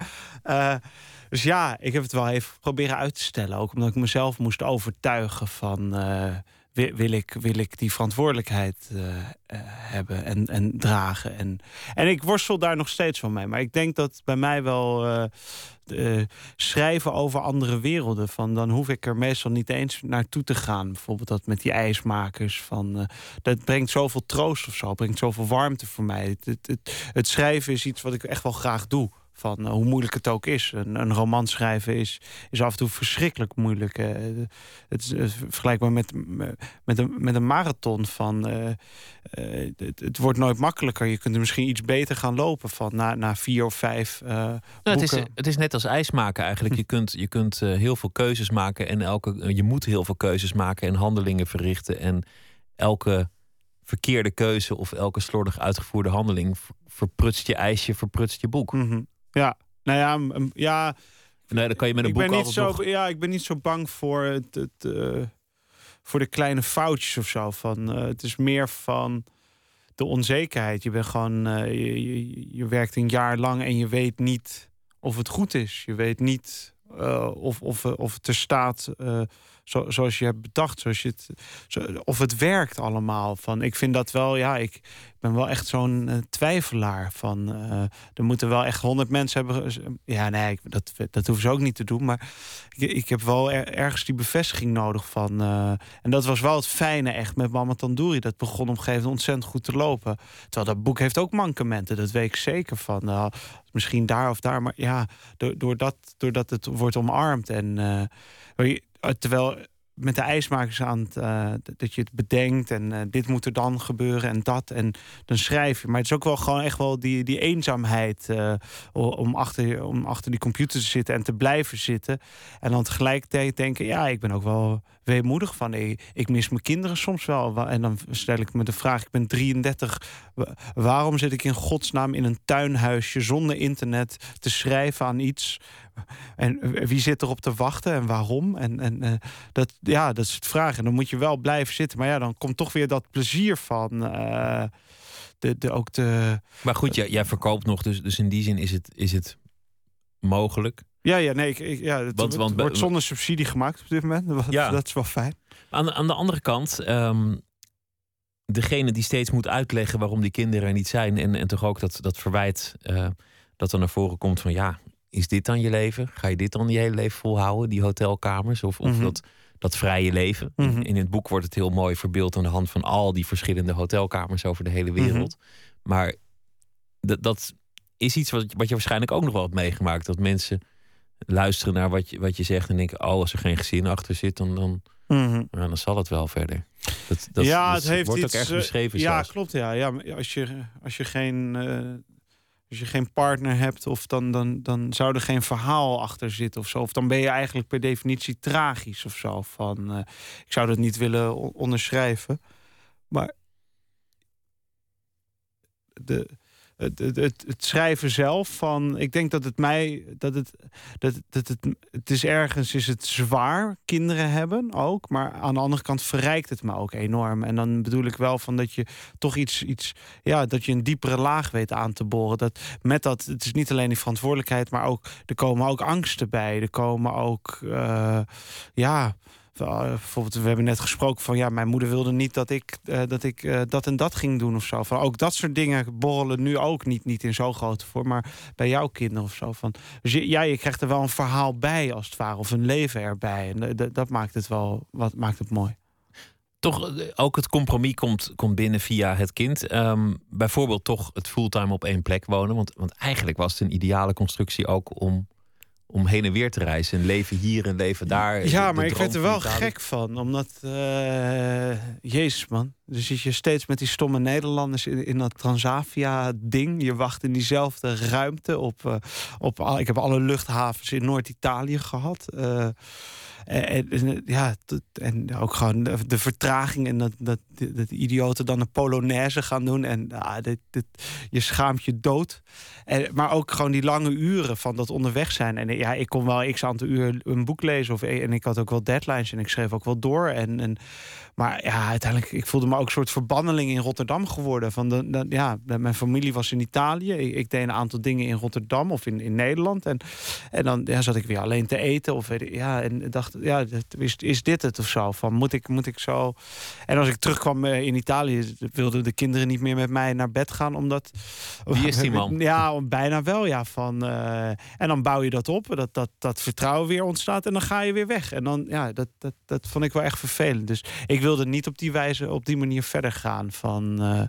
Dus ja, ik heb het wel even proberen uit te stellen. Ook omdat ik mezelf moest overtuigen van... Uh, wil, ik, wil ik die verantwoordelijkheid uh, uh, hebben en, en dragen. En, en ik worstel daar nog steeds van mee. Maar ik denk dat bij mij wel schrijven over andere werelden... Van, dan hoef ik er meestal niet eens naartoe te gaan. Bijvoorbeeld dat met die ijsmakers. Van, dat brengt zoveel troost of zo. brengt zoveel warmte voor mij. Het, het schrijven is iets wat ik echt wel graag doe van uh, hoe moeilijk het ook is. Een, een roman schrijven is, is af en toe verschrikkelijk moeilijk. Uh, het is uh, vergelijkbaar met, met, een, met een marathon. Van, het, het, wordt nooit makkelijker. Je kunt er misschien iets beter gaan lopen van na, na vier of vijf nou, het, is, het is net als ijs maken eigenlijk. je kunt, je kunt heel veel keuzes maken en elke, je moet heel veel keuzes maken en handelingen verrichten. En elke verkeerde keuze of elke slordig uitgevoerde handeling verprutst je ijsje, verprutst je boek. Mm ja, nou ja, ja. Nee, dan kan je met een ik boek ben niet zo, nog... Ja, ik ben niet zo bang voor het, het uh, voor de kleine foutjes of zo. Van, uh, het is meer van de onzekerheid. Je bent gewoon, uh, je, je, je, werkt een jaar lang en je weet niet of het goed is. Je weet niet of, of, of het er staat zo, zoals je hebt bedacht. Zoals je het, of het werkt allemaal. Van, ik vind dat wel, ja, ik ben wel echt zo'n uh, twijfelaar. Van, er moeten wel echt honderd mensen hebben. Ja, nee, dat, dat hoeven ze ook niet te doen. Maar ik, ik heb wel er, ergens die bevestiging nodig van. en dat was wel het fijne echt met Mama Tandoori. Dat begon op een gegeven moment ontzettend goed te lopen. Terwijl dat boek heeft ook mankementen, dat weet ik zeker van. misschien daar of daar, maar ja, doordat, doordat het wordt omarmd. En terwijl met de ijsmakers aan het, uh, dat je het bedenkt en uh, dit moet er dan gebeuren en dat. En dan schrijf je. Maar het is ook wel gewoon echt wel die, die eenzaamheid om, achter, om achter die computer te zitten en te blijven zitten. En dan tegelijkertijd denken, ja, ik ben ook wel weemoedig van. Ik, ik mis mijn kinderen soms wel. En dan stel ik me de vraag, ik ben 33. Waarom zit ik in godsnaam in een tuinhuisje zonder internet te schrijven aan iets en wie zit erop te wachten en waarom? En, en uh, dat, ja, dat is het vraag. En dan moet je wel blijven zitten. Maar ja, dan komt toch weer dat plezier van. Uh, de, de, ook de, maar goed, jij, jij verkoopt nog, dus, dus in die zin is het, is het mogelijk. Ja, ja, nee, ik, ja, het, want, want, wordt zonder subsidie gemaakt op dit moment. Dat, ja. dat is wel fijn. Aan, de, aan de andere kant, um, degene die steeds moet uitleggen waarom die kinderen er niet zijn, en, en toch ook dat, dat verwijt uh, dat er naar voren komt van ja, is dit dan je leven? Ga je dit dan je hele leven volhouden, die hotelkamers? Of, of mhm. dat, dat vrije leven? in, mhm. in, het boek wordt het heel mooi verbeeld aan de hand van al die verschillende hotelkamers over de hele wereld. Mhm. Maar dat, dat is iets wat, wat je waarschijnlijk ook nog wel hebt meegemaakt. Dat mensen luisteren naar wat je, wat je zegt en denken: oh, als er geen gezin achter zit, dan, dan, nou, dan zal het wel verder. Dat, dat, ja, het heeft wordt iets, ook erg beschreven. Ja, klopt. Ja, ja als, je, als je geen. Uh, als je geen partner hebt, of dan, dan, dan zou er geen verhaal achter zitten of zo. Of dan ben je eigenlijk per definitie tragisch of zo. Van, uh, ik zou dat niet willen onderschrijven. Maar de, het, het, het, schrijven zelf van. Ik denk dat het mij. Dat het, dat, dat het, het is ergens is het zwaar, kinderen hebben ook. Maar aan de andere kant verrijkt het me ook enorm. En dan bedoel ik wel van dat je toch iets. iets ja, dat je een diepere laag weet aan te boren. Dat met dat. Het is niet alleen die verantwoordelijkheid, maar ook. Er komen ook angsten bij. Er komen ook. Uh, ja bijvoorbeeld, we hebben net gesproken van ja, mijn moeder wilde niet dat ik, uh, dat, ik uh, dat en dat ging doen of zo. Van ook dat soort dingen borrelen nu ook niet, niet in zo'n grote vorm, maar bij jouw kinderen of zo. Van, dus ja, je krijgt er wel een verhaal bij als het ware, of een leven erbij. En dat maakt het wel, wat maakt het mooi. Toch, ook het compromis komt, komt binnen via het kind. Um, bijvoorbeeld toch het fulltime op één plek wonen. Want, want eigenlijk was het een ideale constructie ook om om heen en weer te reizen. En leven hier en leven daar. Ja, maar ik werd er wel gek van. Omdat, uh, jezus man. Dus zit je steeds met die stomme Nederlanders in, in dat Transavia-ding. Je wacht in diezelfde ruimte op... Uh, op ik heb alle luchthavens in Noord-Italië gehad. Uh, en, ja, en ook gewoon de, vertraging en dat, dat, dat idioten dan een polonaise gaan doen. En ah, dit, je schaamt je dood. En, maar ook gewoon die lange uren van dat onderweg zijn. En ja, ik kon wel x aantal uur een boek lezen. Of, en ik had ook wel deadlines en ik schreef ook wel door. En, en, maar ja, uiteindelijk, ik voelde me ook een soort verbanneling in Rotterdam geworden. Van de, de ja, mijn familie was in Italië. Ik, ik, deed een aantal dingen in Rotterdam of in, in Nederland. En, en dan ja, zat ik weer alleen te eten. Of ja, en dacht, ja, is, is dit het of zo? Van moet ik, moet ik zo. En als ik terugkwam eh, in Italië, wilden de kinderen niet meer met mij naar bed gaan. Omdat. Wie is die man? Ja, bijna wel. Ja, van, uh, en dan bouw je dat op. Dat, dat, dat vertrouwen weer ontstaat. En dan ga je weer weg. En dan, ja, dat, dat, dat vond ik wel echt vervelend. Dus ik wilde niet op die wijze, op die manier verder gaan. Van, uh,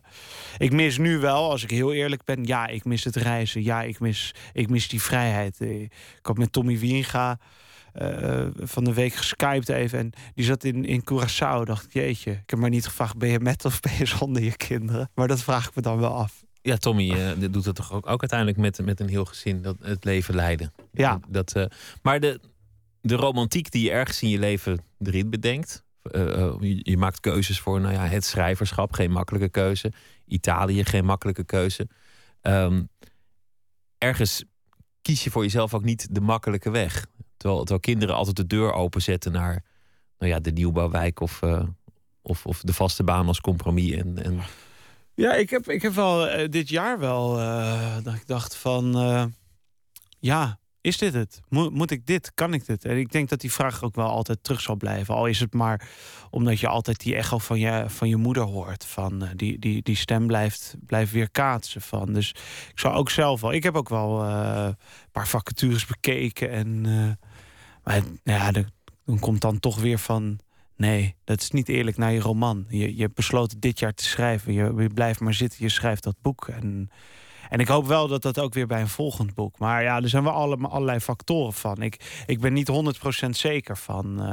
ik mis nu wel, als ik heel eerlijk ben. Ja, ik mis het reizen. Ja, ik mis, ik mis die vrijheid. Ik had met Tommy Wienga. Uh, van de week geskyped even. En die zat in, in Curaçao. Dacht ik, jeetje. Ik heb maar niet gevraagd, ben je met of ben je zonder je kinderen? Maar dat vraag ik me dan wel af. Ja, Tommy uh, doet het toch ook, ook uiteindelijk met, met een heel gezin. Dat, het leven leiden. Ja. Dat, maar de, de romantiek die je ergens in je leven erin bedenkt. Je, je, maakt keuzes voor nou ja, het schrijverschap. Geen makkelijke keuze. Italië, geen makkelijke keuze. Um, ergens kies je voor jezelf ook niet de makkelijke weg. Terwijl, terwijl kinderen altijd de deur openzetten naar nou ja, de nieuwbouwwijk of, uh, of, of de vaste baan als compromis. En, en... Ja, ik heb, ik heb wel eh, dit jaar wel dat ik dacht van... Ja, is dit het? Moet, moet ik dit? Kan ik dit? En ik denk dat die vraag ook wel altijd terug zal blijven. Al is het maar omdat je altijd die echo van je, van je moeder hoort. Van, die, die, die stem blijft, blijft weer kaatsen. Van. Dus ik zou ook zelf wel... Ik heb ook wel een paar vacatures bekeken. En, maar ja, dan komt dan toch weer van Nee, dat is niet eerlijk naar je roman. Je, je hebt besloten dit jaar te schrijven. Je, je blijft maar zitten, je schrijft dat boek. En, en ik hoop wel dat dat ook weer bij een volgend boek. Maar ja, er zijn wel alle, allerlei factoren van. Ik, ik ben niet 100% zeker van.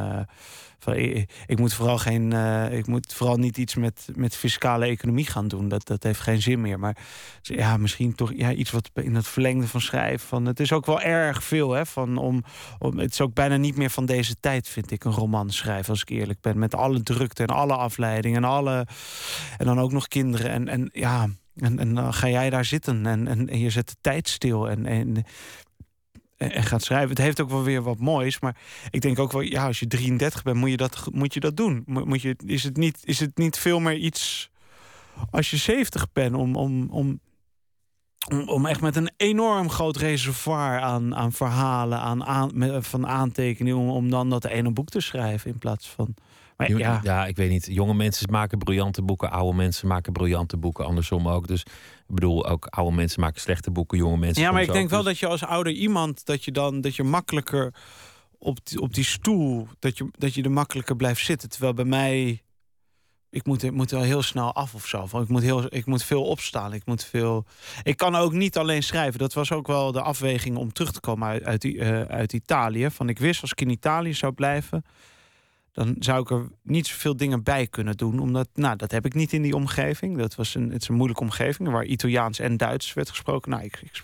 Uh, ik, moet vooral geen, uh, ik moet vooral niet iets met, met fiscale economie gaan doen. Dat, dat heeft geen zin meer. Maar ja, misschien toch ja, iets wat in het verlengde van schrijven. Van, het is ook wel erg veel. Hè, van om, om, het is ook bijna niet meer van deze tijd, vind ik, een roman schrijven, als ik eerlijk ben. Met alle drukte en alle afleidingen en alle. En dan ook nog kinderen. En, en ja. En, en dan ga jij daar zitten en, en, en je zet de tijd stil. En, en en gaat schrijven. Het heeft ook wel weer wat moois. Maar ik denk ook wel, ja, als je 33 bent, moet je dat, moet je dat doen. Moet je, is, het niet, is het niet veel meer iets als je 70 bent om, om, om, om, echt met een enorm groot reservoir aan, aan verhalen, aan, aan, van aantekeningen, om, om dan dat ene boek te schrijven in plaats van. Maar ja. ja, ik weet niet. Jonge mensen maken briljante boeken, oude mensen maken briljante boeken, andersom ook. Dus ik bedoel, ook oude mensen maken slechte boeken, jonge mensen. Ja, maar ik denk wel dus- dat je als ouder iemand dat je dan dat je makkelijker op die, op die stoel dat je dat je er makkelijker blijft zitten. Terwijl bij mij ik moet, ik moet wel heel snel af of zo. Want ik moet, heel, ik moet veel opstaan. Ik, moet veel... ik kan ook niet alleen schrijven. Dat was ook wel de afweging om terug te komen uit, uit, uh, uit Italië. Van ik wist als ik in Italië zou blijven dan zou ik er niet zoveel dingen bij kunnen doen. Omdat, nou, dat heb ik niet in die omgeving. Dat was een, het is een moeilijke omgeving waar Italiaans en Duits werd gesproken. Nou, ik, ik,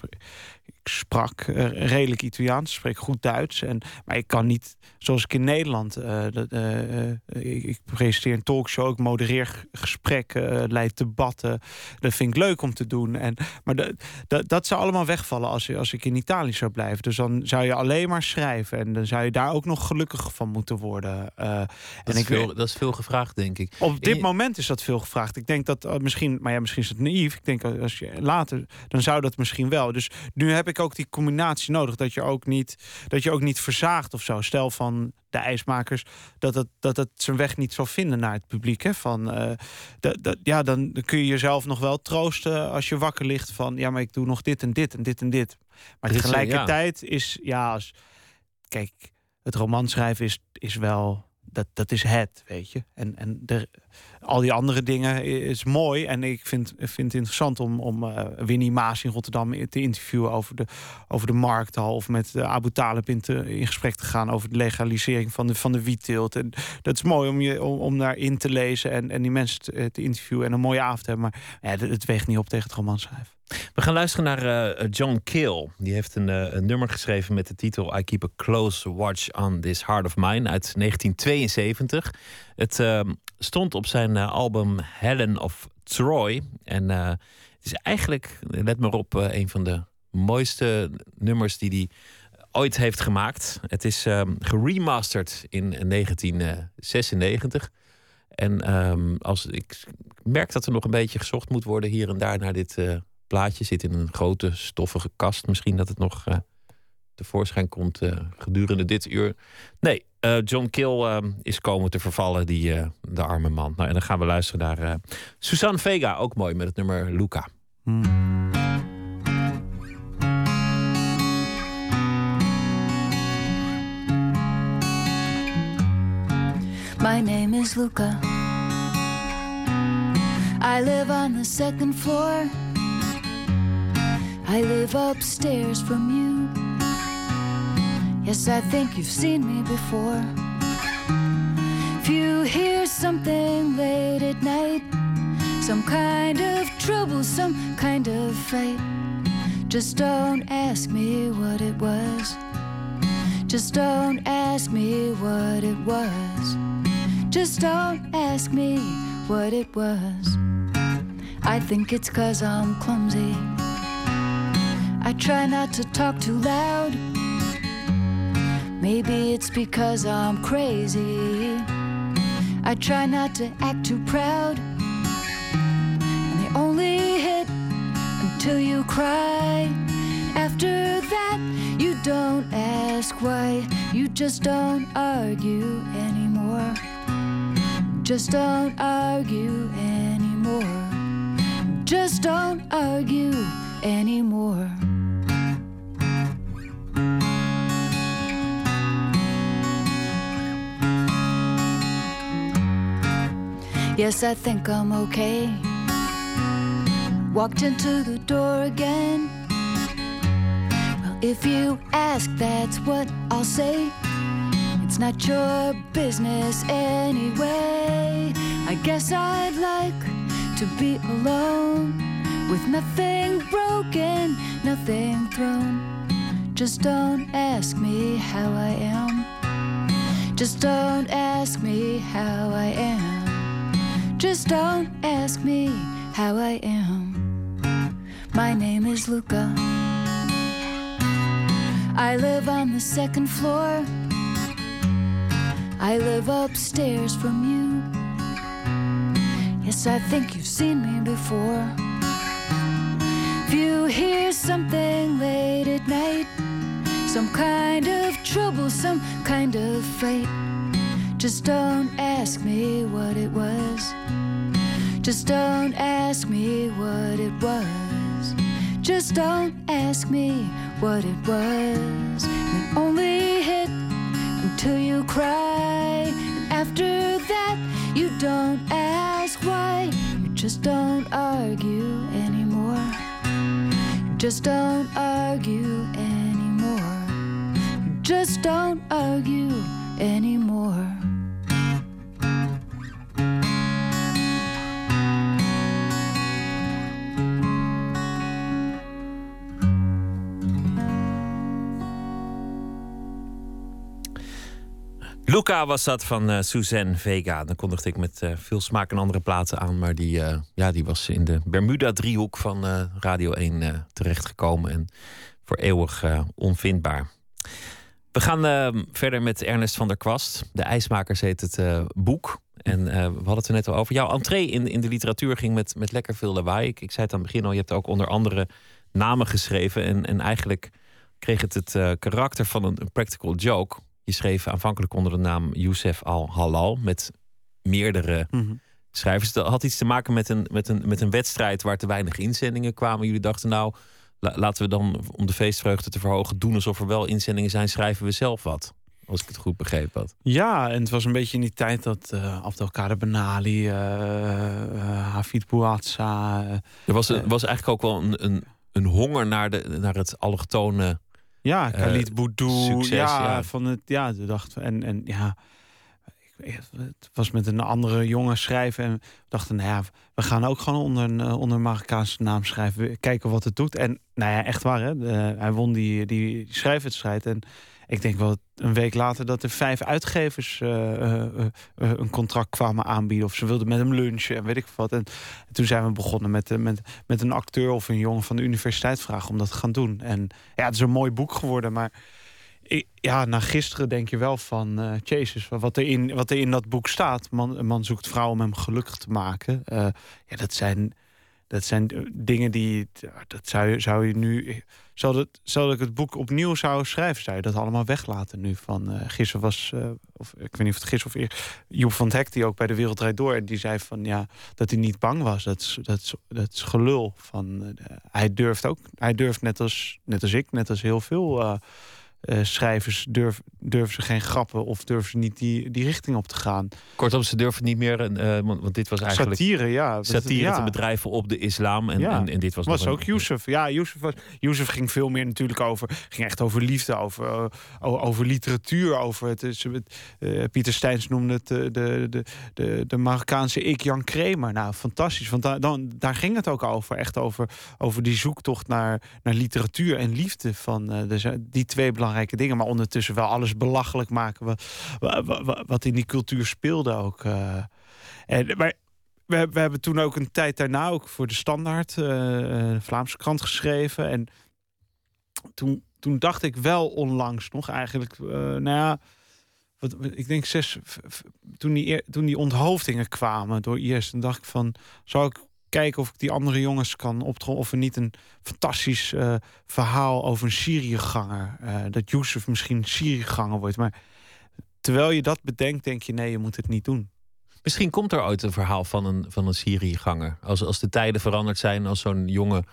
ik sprak uh, redelijk Italiaans, spreek goed Duits. En, maar ik kan niet, zoals ik in Nederland, uh, uh, ik, ik, presenteer een talkshow, ik modereer gesprekken, leid debatten. Dat vind ik leuk om te doen. En, maar dat, dat, dat zou allemaal wegvallen als, als ik in Italië zou blijven. Dus dan zou je alleen maar schrijven. En dan zou je daar ook nog gelukkig van moeten worden. dat, en is ik, veel, dat is veel gevraagd, denk ik. Op dit moment is dat veel gevraagd. Ik denk dat misschien, maar ja, misschien is het naïef. Ik denk als je later, dan zou dat misschien wel. Dus nu heb ik ook die combinatie nodig. Dat je ook niet, dat je ook niet verzaagt of zo. Stel van de ijsmakers dat het, dat het zijn weg niet zal vinden naar het publiek. Hè? Van, uh, dat, dat, ja, dan kun je jezelf nog wel troosten als je wakker ligt van ja, maar ik doe nog dit en dit en dit en dit. Maar tegelijkertijd is ja, als, kijk, het romanschrijven is, is wel dat, dat is het, weet je. En, en de, al die andere dingen is mooi. En ik vind, vind het interessant om, om uh, Winnie Maas in Rotterdam te interviewen over de, over de markthal. Of met uh, Abu Talib in, gesprek te gaan over de legalisering van de, van de wietteelt. En dat is mooi om, je, om, om daarin te lezen en, en die mensen te, te interviewen en een mooie avond te hebben. Maar ja, het weegt niet op tegen het romanschrijven. We gaan luisteren naar uh, John Kill. Die heeft een, uh, een, nummer geschreven met de titel I Keep a Close Watch on This Heart of Mine uit 1972. Het uh, stond op zijn eh, album Helen of Troy. En het is eigenlijk, let maar op, een van de mooiste nummers die hij ooit heeft gemaakt. Het is ehm, geremasterd in 1996. En um, als ik merk dat er nog een beetje gezocht moet worden hier en daar naar dit plaatje. Zit in een grote stoffige kast. Misschien dat het nog uh, tevoorschijn komt uh, gedurende dit uur. Nee, uh, John Kill is komen te vervallen, die, de arme man. Nou, en dan gaan we luisteren naar Suzanne Vega, ook mooi met het nummer Luca. Hmm. My name is Luca. I live on the second floor. I live upstairs from you. Yes, I think you've seen me before. If you hear something late at night, some kind of trouble, some kind of fight, just don't ask me what it was. Just don't ask me what it was. Just don't ask me what it was. I think it's cause I'm clumsy. I try not to talk too loud. Maybe it's because I'm crazy. I try not to act too proud. And the only hit until you cry. After that, you don't ask why. You just don't argue anymore. Just don't argue anymore. Just don't argue anymore. Yes, I think I'm okay. Walked into the door again. Well, if you ask, that's what I'll say. It's not your business anyway. I guess I'd like to be alone with nothing broken, nothing thrown. Just don't ask me how I am. Just don't ask me how I am. Just don't ask me how I am. My name is Luca. I live on the second floor. I live upstairs from you. Yes, I think you've seen me before. If you hear something late at night, some kind of trouble, some kind of fight, just don't ask me what it was. Just don't ask me what it was. Just don't ask me what it was. And only hit until you cry. And after that, you don't ask why. You just don't argue anymore. You just don't argue anymore. You just don't argue anymore. Luca was dat van uh, Suzanne Vega. Dan kondigde ik met uh, veel smaak en andere platen aan. Maar die, uh, ja, die was in de Bermuda-driehoek van Radio 1 terechtgekomen. En voor eeuwig onvindbaar. We gaan verder met Ernest van der Kwast. De IJsmakers heet het boek. En we hadden het er net al over. Jouw entree in, in de literatuur ging met, met lekker veel lawaai. Ik, zei het aan het begin al, je hebt ook onder andere namen geschreven. En, en eigenlijk kreeg het het karakter van een practical joke je schreef aanvankelijk onder de naam Youssef al-Halal met meerdere Mhm. schrijvers. Dat had iets te maken met een, met, een, met een wedstrijd waar te weinig inzendingen kwamen. Jullie dachten nou, la- laten we dan om de feestvreugde te verhogen doen alsof er wel inzendingen zijn, schrijven we zelf wat. Als ik het goed begrepen had. Ja, en het was een beetje in die tijd dat eh Abdelkader Benali, eh eh, Hafid Bouazza... Er was, was eigenlijk ook wel een, een, een honger naar, de, naar het allochtone. Ja, Eh, Khalid Boudou. succes, ja, ja. van het, ja, de dacht en en ja, ik, het was met een andere jongen schrijven en we dachten, nou ja, we gaan ook gewoon onder een eh, onder een Marokkaanse naam schrijven, kijken wat het doet. En nou ja, echt waar, hè? De- hij won die die schrijfwedstrijd en ik denk wel een week later dat er vijf uitgevers eh, eh, eh, een contract kwamen aanbieden. Of ze wilden met hem lunchen en weet ik wat. En toen zijn we begonnen met, met, met een acteur of een jongen van de universiteit vragen om dat te gaan doen. En ja, het is een mooi boek geworden, maar ja, na gisteren denk je wel van eh Jezus, wat er, in, wat er in dat boek staat. Man, een man zoekt vrouw om hem gelukkig te maken. Ja, dat zijn, dat zijn eh, dingen die. Dat zou zou je nu. Zal, dat, zal ik het boek opnieuw zou schrijven, zou je dat allemaal weglaten nu? Van uh, gisteren was, uh, of ik weet niet of het gisteren of eer, Joep van het Hek, die ook bij de Wereld Draait Door, en die zei van ja, dat hij niet bang was. Dat is, dat is, dat is gelul. Van, hij durft ook, hij durft net als, net als ik, net als heel veel uh, schrijvers, durf, durven ze geen grappen of durven ze niet die, die richting op te gaan. Kortom, ze durven niet meer, uh, want, want, dit was eigenlijk satire, ja. Satire ja. te bedrijven op de islam. En, ja. en, en, dit was, was ook een... Youssef. Ja, Youssef, was, Youssef ging veel meer natuurlijk over, ging echt over liefde, over, uh, over literatuur, over het. het Pieter Steins noemde het de, de, de, de Marokkaanse ik, Jan Kramer. Nou, fantastisch, want daar, dan, daar ging het ook over. Echt over, over die zoektocht naar, naar literatuur en liefde van dus, die twee belangrijke dingen. Maar ondertussen wel alles belachelijk maken wat, wat, in die cultuur speelde ook. Uh, en, maar we, we, hebben toen ook een tijd daarna ook voor de Standaard, de Vlaamse krant, geschreven. En toen, toen dacht ik wel onlangs nog eigenlijk, uh, nou ja, wat, ik denk zes, toen die, toen die onthoofdingen kwamen door IS, toen dacht ik van, zou ik kijken of ik die andere jongens kan optrommelen. Of er niet een fantastisch eh, verhaal over een Syriëganger. Uh, dat Yusuf misschien Syriëganger wordt. Maar terwijl je dat bedenkt, denk je: nee, je moet het niet doen. Misschien komt er ooit een verhaal van een, van een Syriëganger. Als, als de tijden veranderd zijn, als zo'n jongen.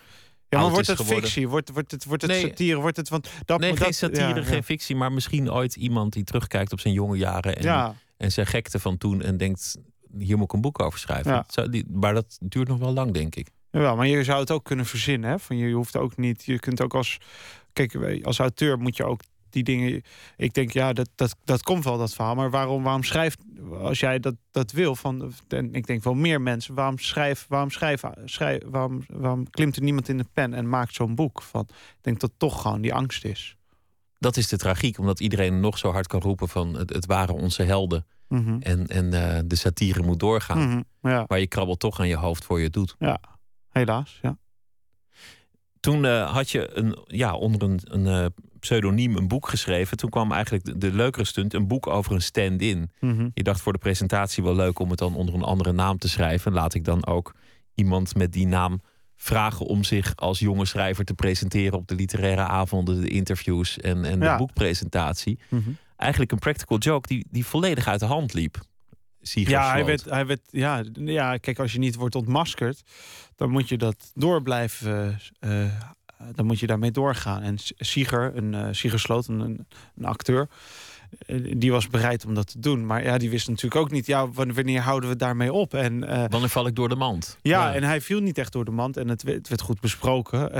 Ja, maar wordt het fictie? Wordt, wordt het, wordt het nee, satire? Wordt het, want dat, nee, geen satire, geen fictie. Maar misschien ooit iemand die terugkijkt op zijn jonge jaren. En, en zijn gekte van toen. En denkt, hier moet ik een boek over schrijven. die, maar dat duurt nog wel lang, denk ik. Ja, maar je zou het ook kunnen verzinnen. Hè? Van je, je hoeft ook niet. Je kunt ook als. Kijk, als auteur moet je ook die dingen. Ik denk, ja, dat, dat, dat komt wel, dat verhaal. Maar waarom, waarom schrijft. Als jij dat, dat wil, van. En ik denk wel meer mensen. Waarom schrijf, waarom schrijf, schrijf waarom, waarom klimt er niemand in de pen en maakt zo'n boek? Van, ik denk dat toch gewoon die angst is. Dat is de tragiek, omdat iedereen nog zo hard kan roepen van het, het waren onze helden. Mhm. En, en uh, de satire moet doorgaan. Mm ja. Maar je krabbelt toch aan je hoofd voor je het doet. Ja, helaas. Ja. Toen uh, had je een, ja, onder een, een uh, pseudoniem een boek geschreven. Toen kwam eigenlijk de, de leukere stunt, een boek over een stand-in. Mm Je dacht voor de presentatie wel leuk om het dan onder een andere naam te schrijven. Laat ik dan ook iemand met die naam vragen om zich als jonge schrijver te presenteren op de literaire avonden, de interviews en, en de boekpresentatie. Mm eigenlijk een practical joke die, die volledig uit de hand liep. ja, hij werd, hij werd, ja, ja, kijk, als je niet wordt ontmaskerd, dan moet je dat door blijven. Uh, dan moet je daarmee doorgaan. En Sieger, een uh, Sieger Sloot, een, een acteur, die was bereid om dat te doen. Maar ja, die wist natuurlijk ook niet, ja, wanneer houden we daarmee op? En, uh, wanneer val ik door de mand? Ja, ja, en hij viel niet echt door de mand en het, het werd goed besproken.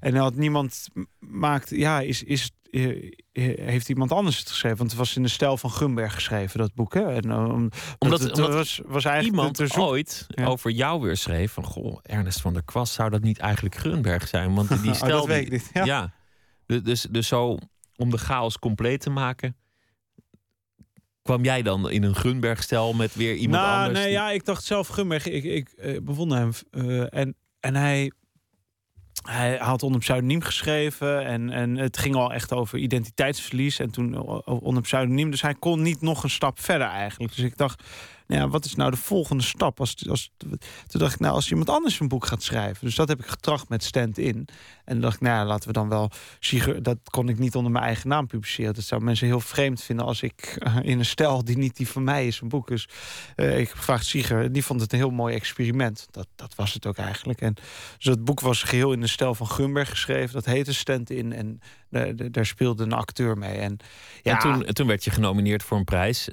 en had niemand maakt, ja, is, is, eh, eh, heeft iemand anders het geschreven. Want het was in de stijl van Gumberg geschreven, dat boek. Hè? En, um, omdat, het, was, was eigenlijk iemand ooit over jou weer schreef van... goh, Ernest van der Kwast, zou dat niet eigenlijk Grunberg zijn? Want die stijl... oh, dat weet ik niet. Ja. Dus, dus, dus zo, om de chaos compleet te maken... kwam jij dan in een Gunberg-stijl met weer iemand nou, anders? Nee, ja, ik dacht zelf Gunberg. Ik, ik, ik bewonder hem. Uh, en, en hij hij had onder pseudoniem geschreven en, en het ging al echt over identiteitsverlies. En toen onder pseudoniem. Dus hij kon niet nog een stap verder eigenlijk. Dus ik dacht, nou ja, wat is nou de volgende stap? Als, als, toen dacht ik, nou, als iemand anders een boek gaat schrijven. Dus dat heb ik getracht met stand-in. En dacht ik, nou laten we dan wel... Dat kon ik niet onder mijn eigen naam publiceren. Dat zou mensen heel vreemd vinden als ik eh, in een stijl die niet die van mij is, een boek. Dus uh, ik gevraagd Sieger, die vond het een heel mooi experiment. Dat, dat was het ook eigenlijk. En dus het boek was geheel in de stijl van Gumberg geschreven. Dat heette Stand-in en daar speelde een acteur mee. En, ja, en toen, toen werd je genomineerd voor een prijs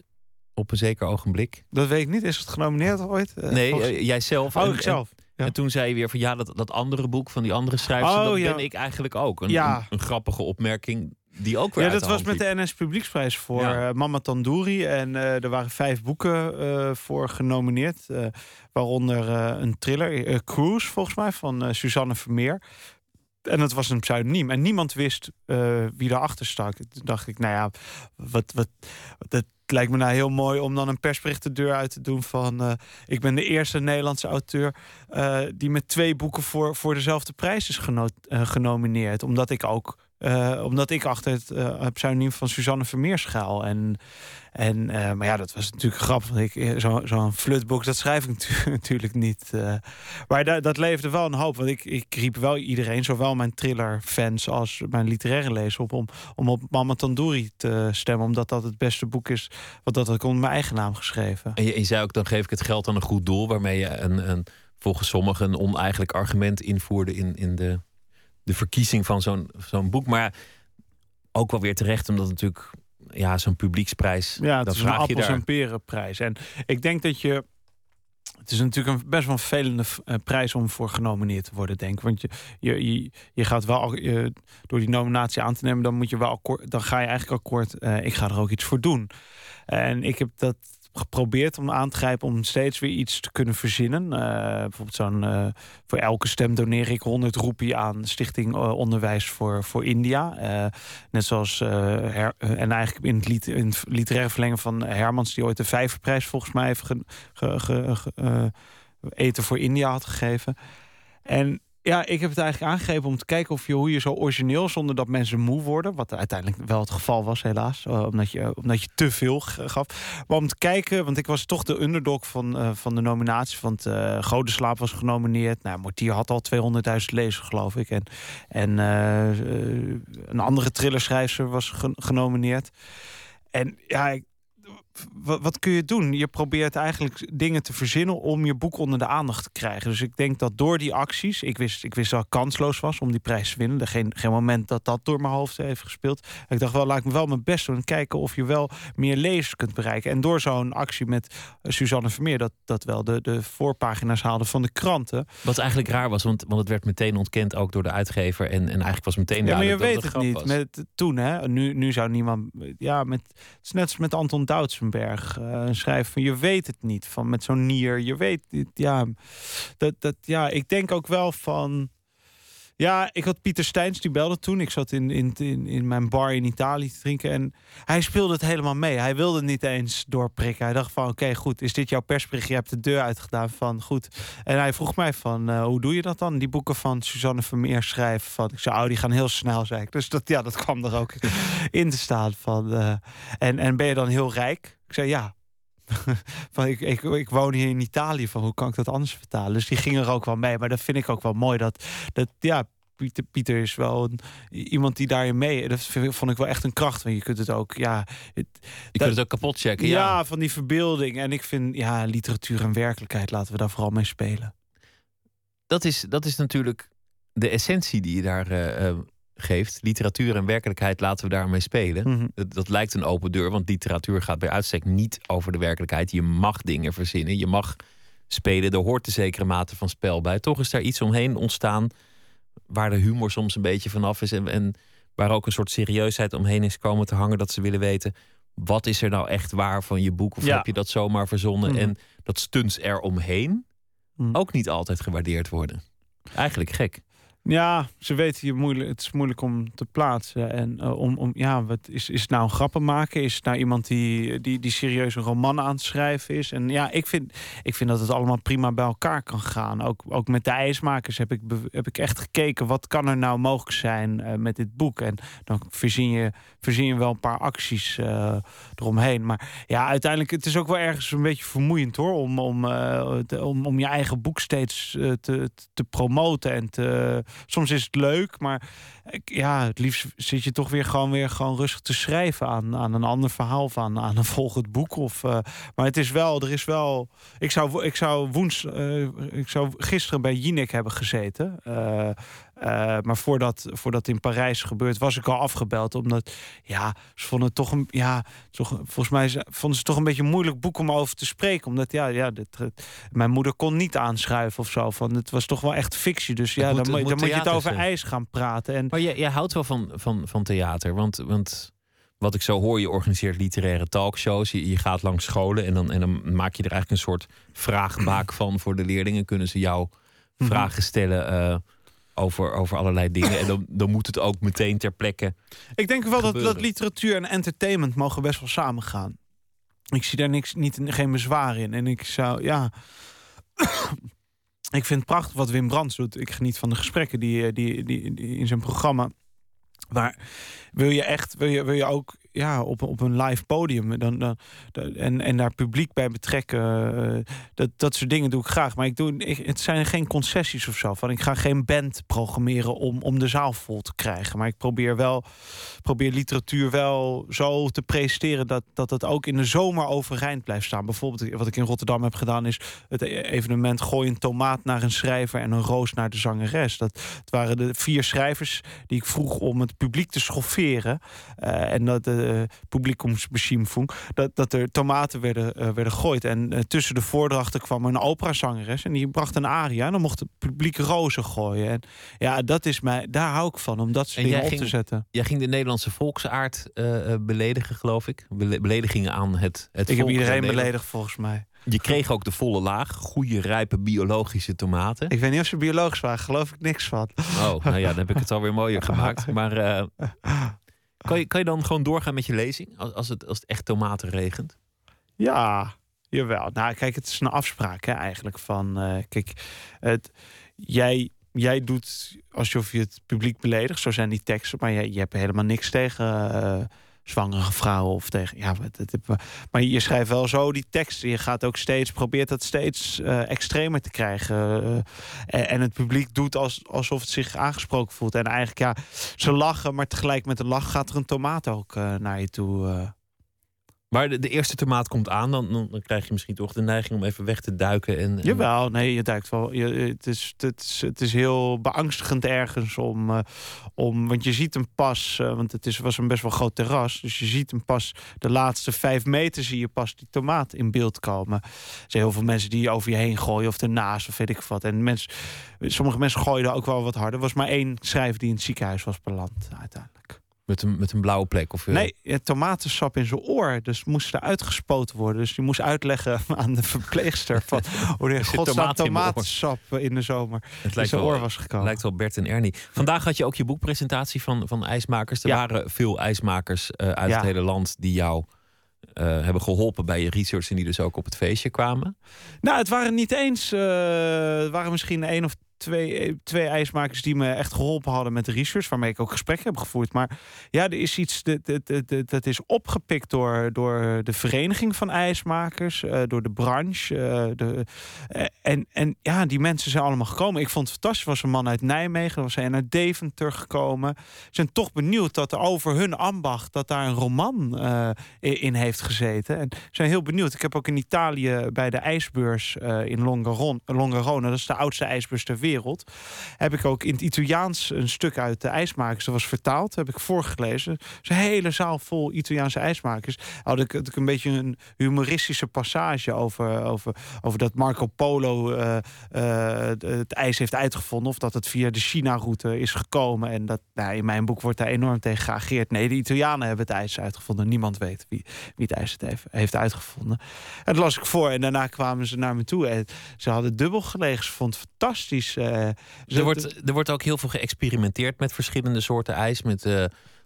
op een zeker ogenblik? Dat weet ik niet. Is het genomineerd ooit? Uh, nee, volgens... uh, jijzelf. Oh, en, zelf. Ja. En toen zei je weer van ja, dat, dat andere boek van die andere schrijfster, oh, dat ja. ben ik eigenlijk ook. Een, ja. een, een, grappige opmerking die ook weer. Ja, dat was met de NS Publieksprijs voor ja. uh, Mama Tandoori. En er waren vijf boeken voor genomineerd. waaronder een thriller, Cruise volgens mij, van Suzanne Vermeer. En het was een pseudoniem. En niemand wist wie daarachter stak. Toen dacht ik, nou ja, wat, wat, dat, lijkt me nou heel mooi om dan een persbericht de deur uit te doen van... Uh, ik ben de eerste Nederlandse auteur uh, die met twee boeken voor, voor dezelfde prijs is geno uh, genomineerd. Omdat ik ook uh, omdat ik achter het uh, pseudoniem van Suzanne Vermeer schuil. En, en, uh, maar ja, dat was natuurlijk grappig. Zo'n zo, flutboek, dat schrijf ik natuurlijk niet. maar da dat leefde wel een hoop. Want ik, ik riep wel iedereen, zowel mijn thriller-fans als mijn literaire lezers op... om, om op Mama Tandoori te stemmen. Omdat dat het beste boek is. Want dat ik onder mijn eigen naam geschreven. En je, je zei ook, dan geef ik het geld aan een goed doel... waarmee je een, een, volgens sommigen een oneigenlijk argument invoerde in, in de de verkiezing van zo'n zo'n boek. Maar ook wel weer terecht, omdat natuurlijk ja, zo'n publieksprijs. Ja, het is een appels en perenprijs. En ik denk dat je. Het is natuurlijk een best wel een vervelende uh, prijs om voor genomineerd te worden, denk ik. Want je, je, je, je gaat wel je, door die nominatie aan te nemen, dan moet je wel akkoord, dan ga je eigenlijk akkoord. Uh, ik ga er ook iets voor doen. En ik heb dat geprobeerd om aan te grijpen om steeds weer iets te kunnen verzinnen. Uh, bijvoorbeeld zo'n uh, voor elke stem doneer ik 100 roepie aan Stichting uh, Onderwijs voor, voor India. net zoals en eigenlijk in het, lied, in het literaire verlengen van Hermans, die ooit de Vijverprijs volgens mij heeft eten voor India had gegeven. En ja, ik heb het eigenlijk aangegrepen om te kijken of je, hoe je zo origineel zonder dat mensen moe worden. Wat uiteindelijk wel het geval was, helaas. Uh, omdat, je, omdat je te veel gaf. Maar om te kijken, want ik was toch de underdog van, uh, van de nominaties. Want uh, Godeslaap was genomineerd. Nou, Mortier had al 200.000 lezers, geloof ik. En, en een andere thrillerschrijver was genomineerd. En ja, wat, wat, kun je doen? Je probeert eigenlijk dingen te verzinnen om je boek onder de aandacht te krijgen. Dus ik denk dat door die acties, ik wist, ik wist dat ik kansloos was om die prijs te winnen. Er geen, geen moment dat dat door mijn hoofd heeft gespeeld. Ik dacht wel, laat ik me wel mijn best doen en kijken of je wel meer lezers kunt bereiken. En door zo'n actie met Suzanne Vermeer, dat, dat wel de, de voorpagina's haalde van de kranten. Wat eigenlijk raar was, want, want het werd meteen ontkend ook door de uitgever. En, en eigenlijk was meteen Ja, maar je weet het niet. Met, toen, hè? Nu, nu zou niemand. Ja, met, het is net als met Anton Doutsenberg. Uh, een schrijver. Je weet het niet van met zo'n nier. Je weet ja. Dat, dat, ja, ik denk ook wel van. Ja, ik had Pieter Steins, die belde toen. Ik zat in, in, in, in mijn bar in Italië te drinken. En hij speelde het helemaal mee. Hij wilde niet eens doorprikken. Hij dacht van, oké, goed. Is dit jouw persbericht? Je hebt de deur uitgedaan van, goed. En hij vroeg mij van, uh, hoe doe je dat dan? Die boeken van Suzanne Vermeer schrijven. Van, ik zei, oh, die gaan heel snel, zei ik. Dus dat, ja, dat kwam er ook in te staan. Van, uh, en, en ben je dan heel rijk? Ik zei, ja, van ik, ik, ik woon hier in Italië, van hoe kan ik dat anders vertalen? Dus die ging er ook wel mee. Maar dat vind ik ook wel mooi. Dat, dat ja, Pieter, Pieter is wel een, iemand die daarin mee. Dat vond ik wel echt een kracht. Want je kunt het ook, ja. Het, je kunt het ook kapot checken. Ja. ja, van die verbeelding. En ik vind, ja, literatuur en werkelijkheid, laten we daar vooral mee spelen. Dat is, dat is natuurlijk de essentie die je daar uh, geeft. Literatuur en werkelijkheid laten we daarmee spelen. Mhm. dat, dat, lijkt een open deur, want literatuur gaat bij uitstek niet over de werkelijkheid. Je mag dingen verzinnen, je mag spelen. Er hoort een zekere mate van spel bij. Toch is daar iets omheen ontstaan waar de humor soms een beetje vanaf is en, en waar ook een soort serieusheid omheen is komen te hangen. Dat ze willen weten, wat is er nou echt waar van je boek? Of heb je dat zomaar verzonnen? Mhm. En dat stunts er omheen Mhm. ook niet altijd gewaardeerd worden. Eigenlijk gek. Ja, ze weten je moeilijk. Het is moeilijk om te plaatsen. En eh, om, om, ja, wat is, is het nou een grappen maken? Is het nou iemand die, die, die serieus een roman aan het schrijven is? En ja, ik vind, ik vind dat het allemaal prima bij elkaar kan gaan. Ook, ook met de ijsmakers heb ik, heb ik echt gekeken. Wat kan er nou mogelijk zijn eh, met dit boek? En dan verzin je, verzin je wel een paar acties eh, eromheen. Maar ja, uiteindelijk, het is ook wel ergens een beetje vermoeiend hoor. Om, om, om, om je eigen boek steeds te, te promoten en te soms is het leuk, maar ja, het liefst zit je toch weer gewoon weer gewoon rustig te schrijven aan, aan een ander verhaal of aan, een volgend boek. Of, eh, maar het is wel, er is wel. Ik zou, ik zou woens, eh, ik zou gisteren bij Jinek hebben gezeten. Eh, maar voordat, voordat in Parijs gebeurt, was ik al afgebeld. Omdat, ja, ze vonden het toch een, ja, toch, volgens mij vonden ze het toch een beetje een moeilijk boek om over te spreken. Omdat, ja, ja dit, eh, mijn moeder kon niet aanschuiven of zo. Van, het was toch wel echt fictie. Dus ja, moet- dan, moet, dan moet je het over zijn. ijs gaan praten. En Maar jij, jij houdt wel van, van, van theater. Want, want wat ik zo hoor, je organiseert literaire talkshows. Je, je gaat langs scholen en dan, en dan maak je er eigenlijk een soort vraagbaak van voor de leerlingen. Kunnen ze jou Mhm. vragen stellen eh, over, over allerlei dingen. En dan, dan moet het ook meteen ter plekke. ik denk wel dat, dat literatuur en entertainment mogen best wel samen gaan. Ik zie daar niks, niet, geen bezwaar in. En ik zou, ja. ik vind het prachtig wat Wim Brands doet. Ik geniet van de gesprekken die, eh, die, die, die in zijn programma. Maar wil je echt, wil je, wil je ook ja, op, op een live podium dan, dan, en, en daar publiek bij betrekken, eh, dat, dat soort dingen doe ik graag. Maar ik doe, het zijn geen concessies of zo. Van, ik ga geen band programmeren om, om de zaal vol te krijgen. Maar ik probeer wel, probeer literatuur wel zo te presenteren dat, dat het ook in de zomer overeind blijft staan. Bijvoorbeeld, wat ik in Rotterdam heb gedaan, is het evenement Gooi een tomaat naar een schrijver en een roos naar de zangeres. Dat, het waren de vier schrijvers die ik vroeg om het publiek te schofferen. eh, en dat de publiekumsbeschimfung, dat, dat er tomaten werden, eh, werden gegooid. En eh, tussen de voordrachten kwam een operazangeres en die bracht een aria. En dan mocht het publiek rozen gooien. En ja, dat is mij, daar hou ik van, om dat soort En dingen op te zetten. Jij ging de Nederlandse volksaard eh, eh, beledigen, geloof ik. Bele- beledigingen aan het, het Ik heb volk iedereen beledigd volgens mij. Je kreeg ook de volle laag. Goede, rijpe, biologische tomaten. Ik weet niet of ze biologisch waren, geloof ik niks van. Oh, nou ja, dan heb ik het alweer mooier gemaakt. Maar eh, kan, je, kan je dan gewoon doorgaan met je lezing? Als, als, het, als het echt tomaten regent? Ja, jawel. Nou, kijk, het is een afspraak hè, eigenlijk van... eh, kijk, het, jij, jij doet alsof je het publiek beledigt. Zo zijn die teksten. Maar je, je hebt helemaal niks tegen uh, zwangere vrouwen. Of tegen, ja, maar je schrijft wel zo die teksten. Je gaat ook steeds, probeert dat steeds uh, extremer te krijgen. Uh, en het publiek doet als, alsof het zich aangesproken voelt. En eigenlijk, ja, ze lachen. Maar tegelijk met de lach gaat er een tomaat ook naar je toe maar de, eerste tomaat komt aan, dan, dan, krijg je misschien toch de neiging om even weg te duiken. En. Jawel, nee, je duikt wel. Je, het, is, het, is, het is heel beangstigend ergens om. Uh, om want je ziet hem pas, uh, want het is, was een best wel groot terras. Dus je ziet hem pas de laatste vijf meter zie je pas die tomaat in beeld komen. Er zijn heel veel mensen die over je heen gooien of ernaast of weet ik wat. En mensen, sommige mensen gooien er ook wel wat harder. Er was maar één schrijver die in het ziekenhuis was beland uiteindelijk. Met een, met een blauwe plek? Of, uh... Nee, tomatensap in zijn eor. Dus moest er uitgespoten worden. Dus die moest uitleggen aan de verpleegster... van hoe de godsnaam tomatensap in de zomer het in zijn oor was gekomen. lijkt wel Bert en Ernie. Vandaag had je ook je boekpresentatie van, van ijsmakers. Er waren veel ijsmakers uh, uit het hele land die jou... Uh, hebben geholpen bij je research en die dus ook op het feestje kwamen? Nou, het waren niet eens. Uh, het waren misschien één of twee, twee ijsmakers die me echt geholpen hadden met de research, waarmee ik ook gesprekken heb gevoerd. Maar ja, er is iets dat, dat, dat, dat is opgepikt door, door de vereniging van ijsmakers, uh, door de branche. Uh, de, uh, en, en ja, die mensen zijn allemaal gekomen. Ik vond het fantastisch. Er was een man uit Nijmegen, er was een uit Deventer gekomen. Ze zijn toch benieuwd dat er over hun ambacht, dat daar een roman in heeft gezeten. En zijn heel benieuwd. Ik heb ook in Italië bij de ijsbeurs in Longarone, dat is de oudste ijsbeurs ter wereld wereld. Heb ik ook in het Italiaans een stuk uit de ijsmakers. Dat was vertaald, heb ik voorgelezen. Dus een hele zaal vol Italiaanse ijsmakers. Had ik, had ik een beetje een humoristische passage over, over, over dat Marco Polo uh, uh, het ijs heeft uitgevonden. Of dat het via de China-route is gekomen. En dat nou, in mijn boek wordt daar enorm tegen geageerd. Nee, de Italianen hebben het ijs uitgevonden. Niemand weet wie, wie het ijs het heeft, heeft uitgevonden. En dat las ik voor en daarna kwamen ze naar me toe. En ze hadden dubbel gelegen. Ze vond het fantastisch er, wordt, er wordt ook heel veel geëxperimenteerd met verschillende soorten ijs. Met uh,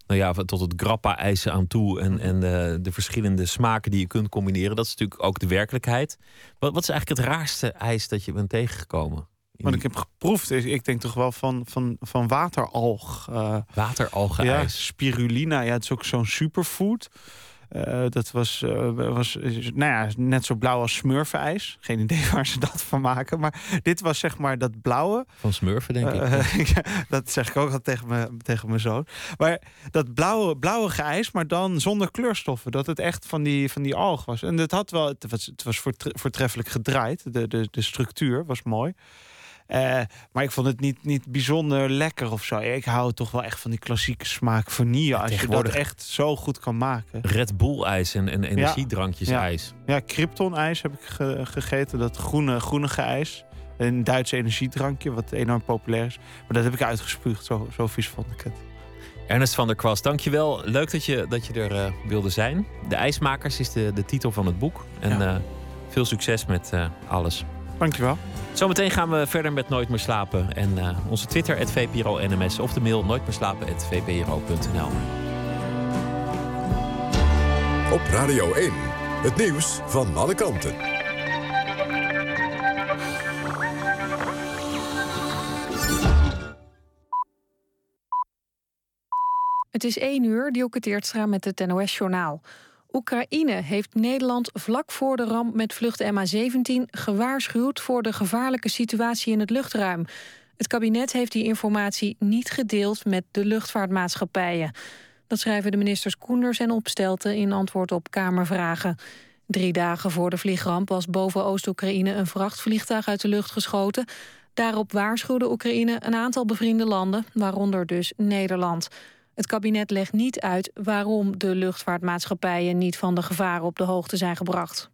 nou ja, tot het grappa-ijzen aan toe. En, en uh, de verschillende smaken die je kunt combineren. Dat is natuurlijk ook de werkelijkheid. Wat, wat is eigenlijk het raarste ijs dat je bent tegengekomen? Wat ik heb geproefd is, ik denk toch wel van, van, van wateralg. Uh, Wateralgen-ijs. Ja, spirulina, ja, het is ook zo'n superfood. Uh, dat was, uh, was nou ja, net zo blauw als smurfenijs. Geen idee waar ze dat van maken. Maar dit was zeg maar dat blauwe. Van smurfen, denk ik. Uh, dat zeg ik ook al tegen, me, tegen mijn zoon. Maar dat blauwe, blauwe ijs, maar dan zonder kleurstoffen. Dat het echt van die, van die alg was. En het had wel, het was, het was voortreffelijk gedraaid. De, de, de structuur was mooi. Uh, maar ik vond het niet, niet bijzonder lekker of zo. Ik hou toch wel echt van die klassieke smaak vanille. Ja, als je dat echt zo goed kan maken. Red Bull ijs en, en energiedrankjes ja. ijs. Ja, Krypton ijs heb ik ge gegeten. Dat groene, groenige ijs. Een Duits energiedrankje, wat enorm populair is. Maar dat heb ik uitgespuugd. Zo, zo vies vond ik het. Ernest van der Kwast, dankjewel. Leuk dat je, dat je er uh, wilde zijn. De IJsmakers is de, de titel van het boek. En ja. uh, veel succes met uh, alles. Dankjewel. Zometeen gaan we verder met Nooit meer slapen. En uh, onze Twitter, het VPRO NMS. Of de mail nooit meer slapen, het VPRO.nl. Op Radio 1, het nieuws van alle kanten. Het is 1 uur, Dielke Teertstra met het NOS-journaal. Oekraïne heeft Nederland vlak voor de ramp met vlucht MH17 gewaarschuwd voor de gevaarlijke situatie in het luchtruim. Het kabinet heeft die informatie niet gedeeld met de luchtvaartmaatschappijen. Dat schrijven de ministers Koenders en Opstelten in antwoord op Kamervragen. Drie dagen voor de vliegramp was boven Oost-Oekraïne een vrachtvliegtuig uit de lucht geschoten. Daarop waarschuwde Oekraïne een aantal bevriende landen, waaronder dus Nederland. Het kabinet legt niet uit waarom de luchtvaartmaatschappijen niet van de gevaren op de hoogte zijn gebracht.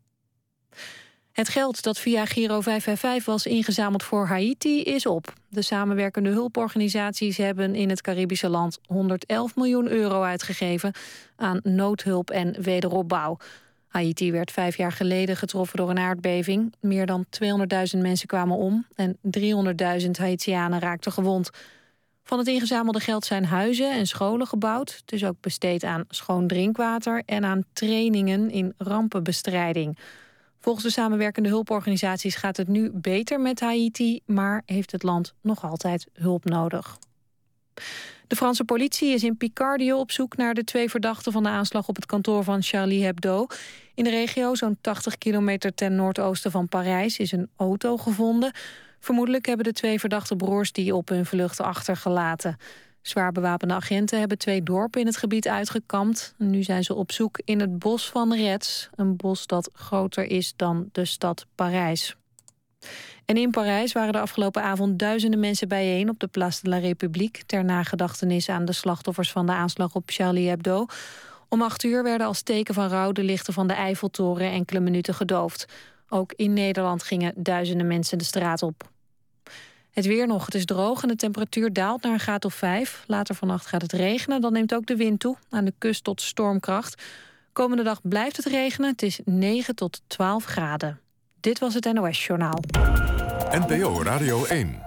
Het geld dat via Giro 555 was ingezameld voor Haiti is op. De samenwerkende hulporganisaties hebben in het Caribische land 111 miljoen euro uitgegeven aan noodhulp en wederopbouw. Haiti werd vijf jaar geleden getroffen door een aardbeving. Meer dan 200.000 mensen kwamen om en 300.000 Haitianen raakten gewond. Van het ingezamelde geld zijn huizen en scholen gebouwd. Is ook besteed aan schoon drinkwater en aan trainingen in rampenbestrijding. Volgens de samenwerkende hulporganisaties gaat het nu beter met Haiti, maar heeft het land nog altijd hulp nodig. De Franse politie is in Picardie op zoek naar de twee verdachten van de aanslag op het kantoor van Charlie Hebdo. In de regio, zo'n 80 kilometer ten noordoosten van Parijs, is een auto gevonden. Vermoedelijk hebben de twee verdachte broers die op hun vlucht achtergelaten. Zwaar bewapende agenten hebben twee dorpen in het gebied uitgekampt. Nu zijn ze op zoek in het bos van Retz, een bos dat groter is dan de stad Parijs. En in Parijs waren de afgelopen avond duizenden mensen bijeen op de Place de la République ter nagedachtenis aan de slachtoffers van de aanslag op Charlie Hebdo. Om acht uur werden als teken van rouw de lichten van de Eiffeltoren enkele minuten gedoofd. Ook in Nederland gingen duizenden mensen de straat op. Het weer nog. Het is droog en de temperatuur daalt naar een graad of 5. Later vannacht gaat het regenen. Dan neemt ook de wind toe. Aan de kust tot stormkracht. Komende dag blijft het regenen. Het is 9 tot 12 graden. Dit was het NOS Journaal. NPO Radio 1.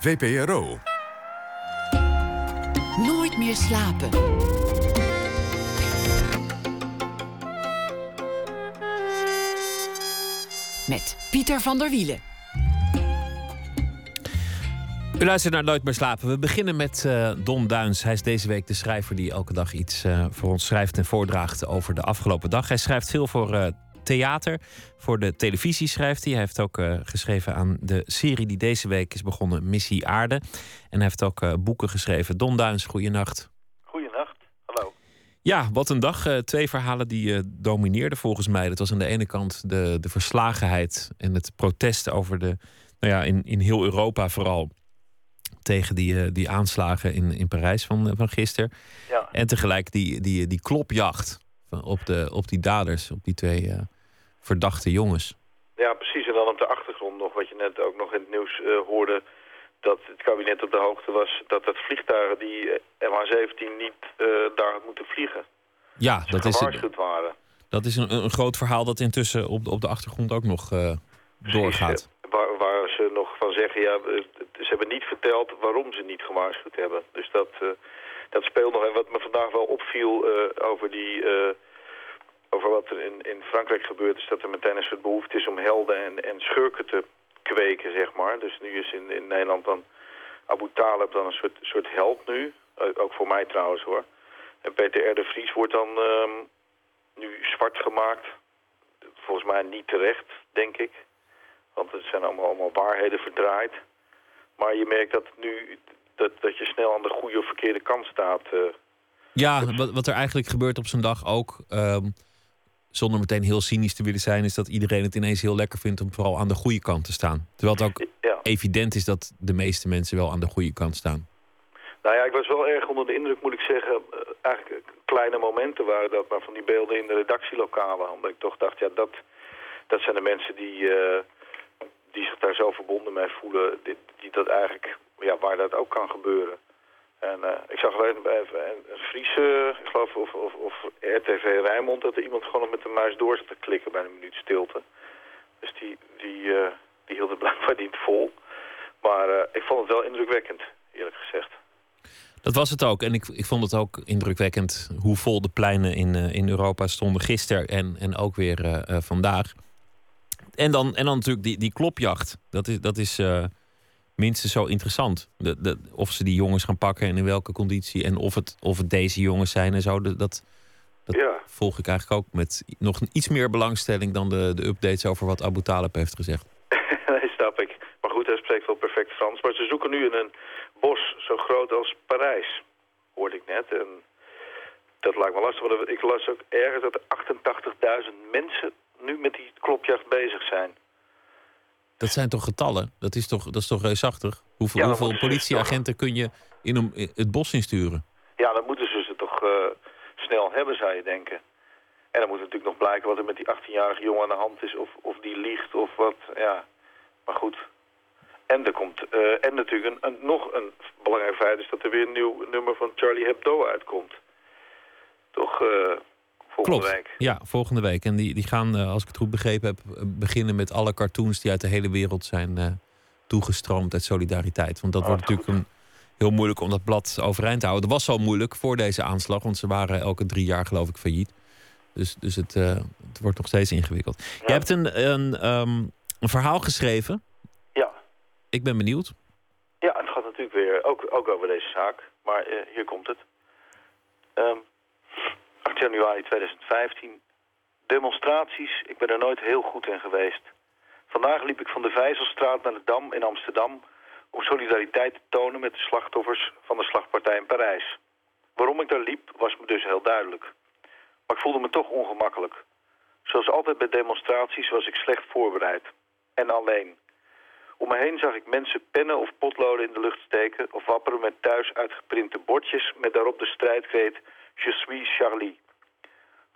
VPRO. Nooit meer slapen. Met Pieter van der Wielen. U luistert naar Nooit meer slapen. We beginnen met uh, Don Duins. Hij is deze week de schrijver die elke dag iets uh, voor ons schrijft en voordraagt over de afgelopen dag. Hij schrijft veel voor uh, theater, voor de televisie schrijft hij. Hij heeft ook geschreven aan de serie die deze week is begonnen, Missie Aarde. En hij heeft ook boeken geschreven. Don Duins, goeienacht. Ja, wat een dag. twee verhalen die domineerden volgens mij. Dat was aan de ene kant de, de verslagenheid en het protest over de, nou ja, in, in heel Europa vooral tegen die, uh, die aanslagen in, in Parijs van, van gisteren. Ja. En tegelijk die, die, die klopjacht van, op, de, op die daders, op die twee verdachte jongens. Ja, precies. En dan op de achtergrond nog, wat je net ook nog in het nieuws hoorde... dat het kabinet op de hoogte was dat het vliegtuigen die MH17 niet daar had moeten vliegen. Ja, dat is, gewaarschuwd waren. dat is een, een groot verhaal dat intussen op de, op de achtergrond ook nog doorgaat. Waar, waar ze nog van zeggen, ja, ze hebben niet verteld waarom ze niet gewaarschuwd hebben. Dus dat, uh, dat speelt nog. En wat me vandaag wel opviel over, die, over wat er in, in Frankrijk gebeurt... is dat er meteen een soort behoefte is om helden en, en schurken te kweken, zeg maar. Dus nu is in, in Nederland dan Abu Talib dan een soort, soort held nu. ook voor mij trouwens, hoor. En Peter de Vries wordt dan nu zwart gemaakt. Volgens mij niet terecht, denk ik. Want het zijn allemaal, allemaal waarheden verdraaid. Maar je merkt dat nu dat, dat je snel aan de goede of verkeerde kant staat. Uh, ja, wat, wat er eigenlijk gebeurt op zo'n dag ook, um, zonder meteen heel cynisch te willen zijn, is dat iedereen het ineens heel lekker vindt om vooral aan de goede kant te staan. Terwijl het ook ja. evident is dat de meeste mensen wel aan de goede kant staan. Nou ja, ik was wel erg onder de indruk, moet ik zeggen. Uh, eigenlijk kleine momenten waren dat, maar van die beelden in de redactielokalen. Omdat ik toch dacht, ja, dat, dat zijn de mensen die. Uh, die zich daar zo verbonden mee voelen, die, die dat eigenlijk, ja, waar dat ook kan gebeuren. En uh, ik zag alleen bij een Friese, ik geloof, of, of, of RTV Rijnmond, dat er iemand gewoon met de muis door zat te klikken bij een minuut stilte. Dus die, die, uh, die hield het blijkbaar niet vol. Maar ik vond het wel indrukwekkend, eerlijk gezegd. Dat was het ook. En ik, ik vond het ook indrukwekkend hoe vol de pleinen in, in Europa stonden gisteren en, en ook weer vandaag. En dan, en dan natuurlijk die, die klopjacht. Dat is, dat is minstens zo interessant. De, de, of ze die jongens gaan pakken en in welke conditie. En of het, of het deze jongens zijn en zo. Dat, dat ja. volg ik eigenlijk ook met nog iets meer belangstelling dan de, de updates over wat Abu Talib heeft gezegd. nee, snap ik. Maar goed, hij spreekt wel perfect Frans. Maar ze zoeken nu in een bos zo groot als Parijs, hoorde ik net. En dat lijkt me lastig. Want ik las ook ergens dat er 88.000 mensen nu met die klopjacht bezig zijn. Dat zijn toch getallen? Dat is toch, dat is toch reusachtig? Hoeveel, Ja, hoeveel ze politieagenten kun je in een, het bos insturen? Ja, dan moeten ze ze toch eh, snel hebben, zou je denken. En dan moet natuurlijk nog blijken wat er met die 18-jarige jongen aan de hand is. Of, of die liegt of wat, ja. Maar goed. En er komt, eh, en natuurlijk een, een- nog een belangrijk feit is dat er weer een nieuw nummer van Charlie Hebdo uitkomt. Toch, eh, volgende Klopt. week. Ja, volgende week. En die, die gaan, eh, als ik het goed begrepen heb, eh, beginnen met alle cartoons die uit de hele wereld zijn eh, toegestroomd uit solidariteit. Want dat Oh, wordt natuurlijk een, heel moeilijk om dat blad overeind te houden. Dat was al moeilijk voor deze aanslag, want ze waren elke drie jaar geloof ik failliet. Dus, dus het, het wordt nog steeds ingewikkeld. Je hebt een, een, ehm, een verhaal geschreven. Ja. Ik ben benieuwd. Ja, het gaat natuurlijk weer ook, ook over deze zaak. Maar hier komt het. Ehm 8 januari 2015. Demonstraties. Ik ben er nooit heel goed in geweest. Vandaag liep ik van de Vijzelstraat naar de Dam in Amsterdam... om solidariteit te tonen met de slachtoffers van de slagpartij in Parijs. Waarom ik daar liep was me dus heel duidelijk. Maar ik voelde me toch ongemakkelijk. Zoals altijd bij demonstraties was ik slecht voorbereid. En alleen. Om me heen zag ik mensen pennen of potloden in de lucht steken... of wapperen met thuis uitgeprinte bordjes... met daarop de strijdkreet Je suis Charlie.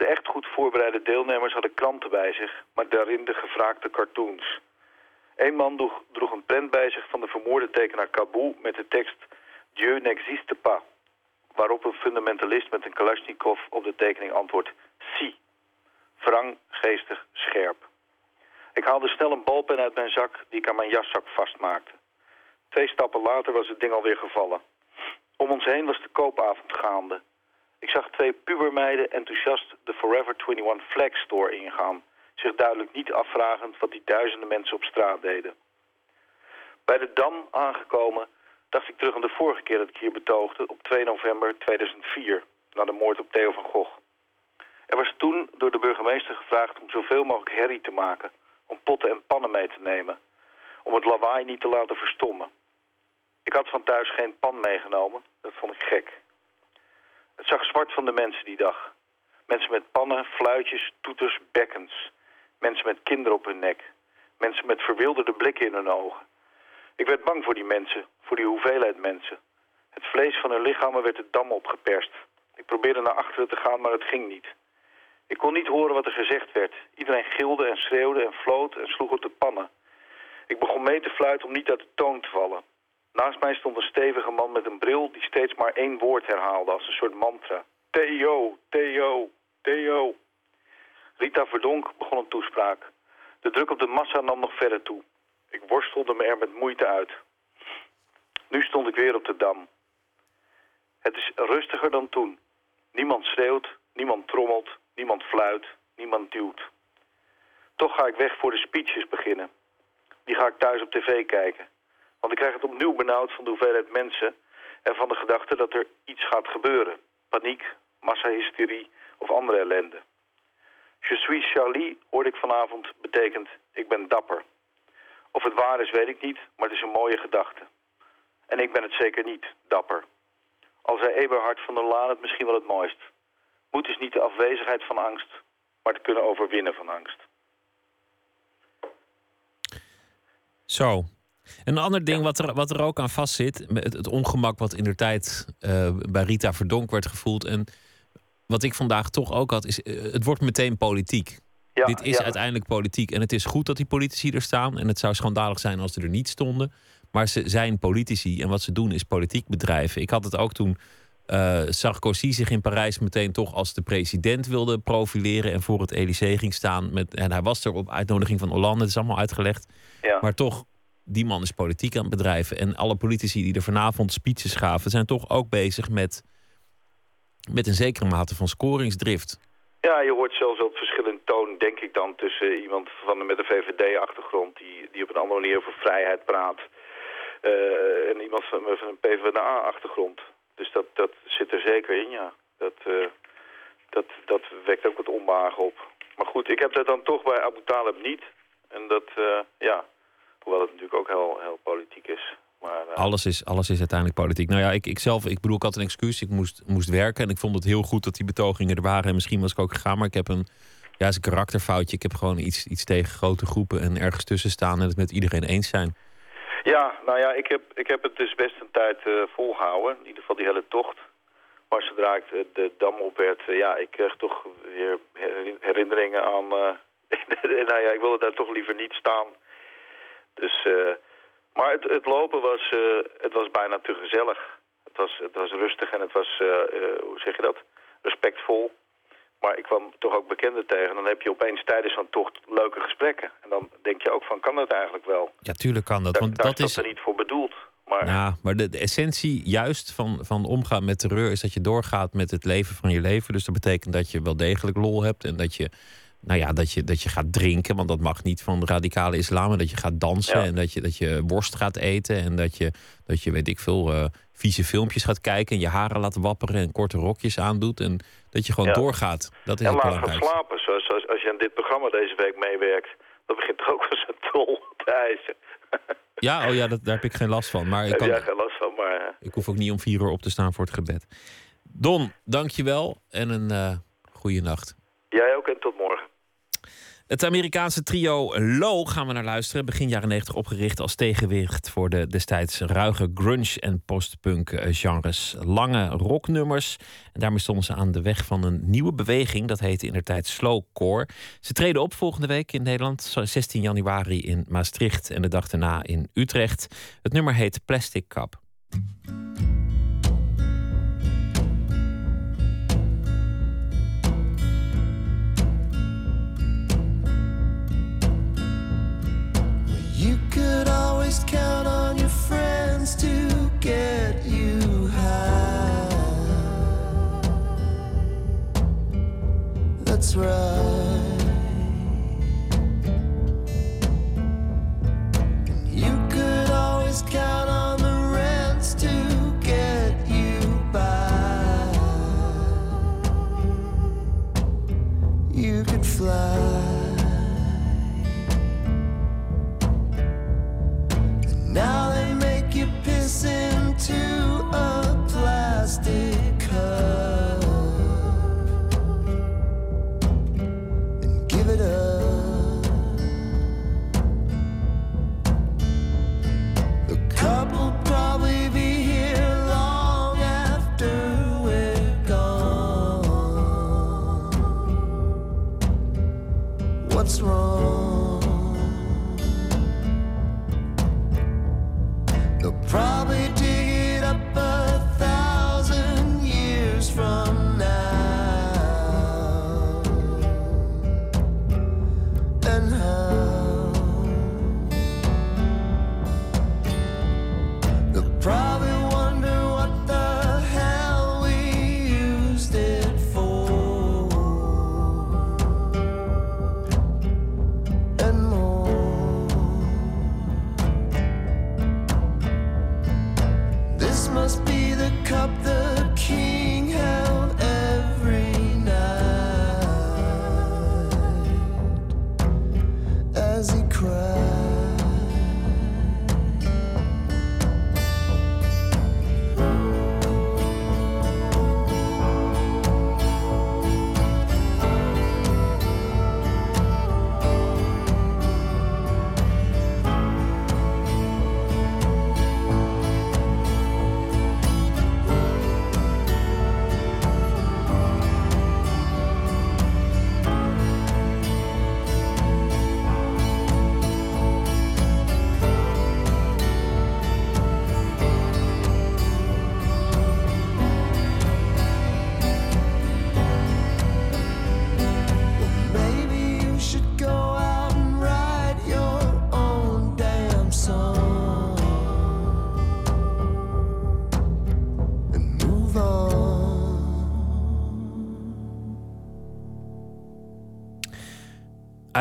De echt goed voorbereide deelnemers hadden kranten bij zich... maar daarin de gevraagde cartoons. Eén man droeg, een prent bij zich van de vermoorde tekenaar Kabou... met de tekst Dieu n'existe pas... waarop een fundamentalist met een kalasjnikov op de tekening antwoordt... Si. Wrang, geestig, scherp. Ik haalde snel een balpen uit mijn zak die ik aan mijn jaszak vastmaakte. Twee stappen later was het ding alweer gevallen. Om ons heen was de koopavond gaande. Ik zag twee pubermeiden enthousiast de Forever 21 Flag Store ingaan. Zich duidelijk niet afvragend wat die duizenden mensen op straat deden. Bij de Dam aangekomen dacht ik terug aan de vorige keer dat ik hier betoogde op 2 november 2004, na de moord op Theo van Gogh. Er was toen door de burgemeester gevraagd om zoveel mogelijk herrie te maken, om potten en pannen mee te nemen, om het lawaai niet te laten verstommen. Ik had van thuis geen pan meegenomen, dat vond ik gek. Het zag zwart van de mensen die dag. Mensen met pannen, fluitjes, toeters, bekkens. Mensen met kinderen op hun nek. Mensen met verwilderde blikken in hun ogen. Ik werd bang voor die mensen, voor die hoeveelheid mensen. Het vlees van hun lichamen werd de dam opgeperst. Ik probeerde naar achteren te gaan, maar het ging niet. Ik kon niet horen wat er gezegd werd. Iedereen gilde en schreeuwde en floot en sloeg op de pannen. Ik begon mee te fluiten om niet uit de toon te vallen. Naast mij stond een stevige man met een bril die steeds maar één woord herhaalde als een soort mantra. Theo, Theo, Theo. Rita Verdonk begon een toespraak. De druk op de massa nam nog verder toe. Ik worstelde me er met moeite uit. Nu stond ik weer op de dam. Het is rustiger dan toen. Niemand schreeuwt, niemand trommelt, niemand fluit, niemand duwt. Toch ga ik weg voor de speeches beginnen. Die ga ik thuis op tv kijken. Want ik krijg het opnieuw benauwd van de hoeveelheid mensen... en van de gedachte dat er iets gaat gebeuren. Paniek, massahysterie of andere ellende. Je suis Charlie, hoorde ik vanavond, betekent ik ben dapper. Of het waar is, weet ik niet, maar het is een mooie gedachte. En ik ben het zeker niet, dapper. Al zei Eberhard van der Laan het misschien wel het mooist. Moed is niet de afwezigheid van angst, maar het kunnen overwinnen van angst. Zo. Een ander ding wat er, wat er ook aan vastzit, het, het ongemak wat in de tijd uh, bij Rita Verdonk werd gevoeld. En wat ik vandaag toch ook had, is uh, het wordt meteen politiek. Ja, Dit is ja. uiteindelijk politiek. En het is goed dat die politici er staan. En het zou schandalig zijn als ze er niet stonden. Maar ze zijn politici. En wat ze doen is politiek bedrijven. Ik had het ook toen uh, Sarkozy zich in Parijs meteen toch als de president wilde profileren. En voor het Elysée ging staan. Met, en hij was er op uitnodiging van Hollande. Het is allemaal uitgelegd. Ja. Maar toch, die man is politiek aan het bedrijven. En alle politici die er vanavond speeches gaven, zijn toch ook bezig met, met een zekere mate van scoringsdrift. Ja, je hoort zelfs wel het verschil in toon, denk ik dan, tussen iemand van, met een VVD-achtergrond die, die op een andere manier over vrijheid praat. Uh, en iemand van, met een PvdA-achtergrond. Dus dat, dat zit er zeker in, ja. Dat, uh, dat, dat wekt ook wat onbehagen op. Maar goed, ik heb dat dan toch bij Abu Talib niet. En dat, uh, ja, hoewel het natuurlijk ook heel, heel politiek is. Maar, uh... alles, is, alles is uiteindelijk politiek. Nou ja, ik, ik zelf, ik bedoel, ik had een excuus. Ik moest, moest werken en ik vond het heel goed dat die betogingen er waren. En misschien was ik ook gegaan, maar ik heb een, ja, is een karakterfoutje. Ik heb gewoon iets, iets tegen grote groepen en ergens tussen staan en het met iedereen eens zijn. Ja, nou ja, ik heb, ik heb het dus best een tijd uh, volgehouden. In ieder geval die hele tocht. Maar zodra ik de, de dam op werd, uh, ja, ik kreeg toch weer herinneringen aan... Nou ja, ik wilde daar toch liever niet staan. Dus... Maar het, het, lopen was, uh, het was bijna te gezellig. Het was, het was rustig en het was, uh, hoe zeg je dat, respectvol. Maar ik kwam toch ook bekenden tegen. Dan heb je opeens tijdens zo'n tocht leuke gesprekken. En dan denk je ook van, kan dat eigenlijk wel? Ja, tuurlijk kan dat. Daar, want daar dat is er niet voor bedoeld. Maar... Ja, maar de, de, essentie juist van, van omgaan met terreur is dat je doorgaat met het leven van je leven. Dus dat betekent dat je wel degelijk lol hebt en dat je, nou ja, dat je, dat je gaat drinken, want dat mag niet van de radicale islam. En dat je gaat dansen en dat je, dat je worst gaat eten en dat je, dat je weet ik veel, uh, vieze filmpjes gaat kijken en je haren laat wapperen en korte rokjes aandoet. En dat je gewoon doorgaat. Dat is en het laat gaan slapen. Zoals, zoals als je aan dit programma deze week meewerkt, dan begint er ook wel eens een tol te eisen. Ja, oh ja, dat, daar heb ik geen last van. Maar ik, kan, ja, geen last van, maar... ik hoef ook niet om vier uur op te staan voor het gebed. Don, dank je wel en een uh, goede nacht. Jij ook en tot morgen. Het Amerikaanse trio Low gaan we naar luisteren. Begin jaren 90 opgericht als tegenwicht voor de destijds ruige grunge en postpunk genres. Lange rocknummers. En daarmee stonden ze aan de weg van een nieuwe beweging. Dat heette in de tijd slowcore. Ze treden op volgende week in Nederland. 16 januari in Maastricht en de dag daarna in Utrecht. Het nummer heet Plastic Cup. You could always count on your friends to get you high. That's right. You could always count on the rents to get you by. You could fly. Now they make you piss into a plastic cup and give it up. The cup will probably be here long after we're gone. What's wrong? Probably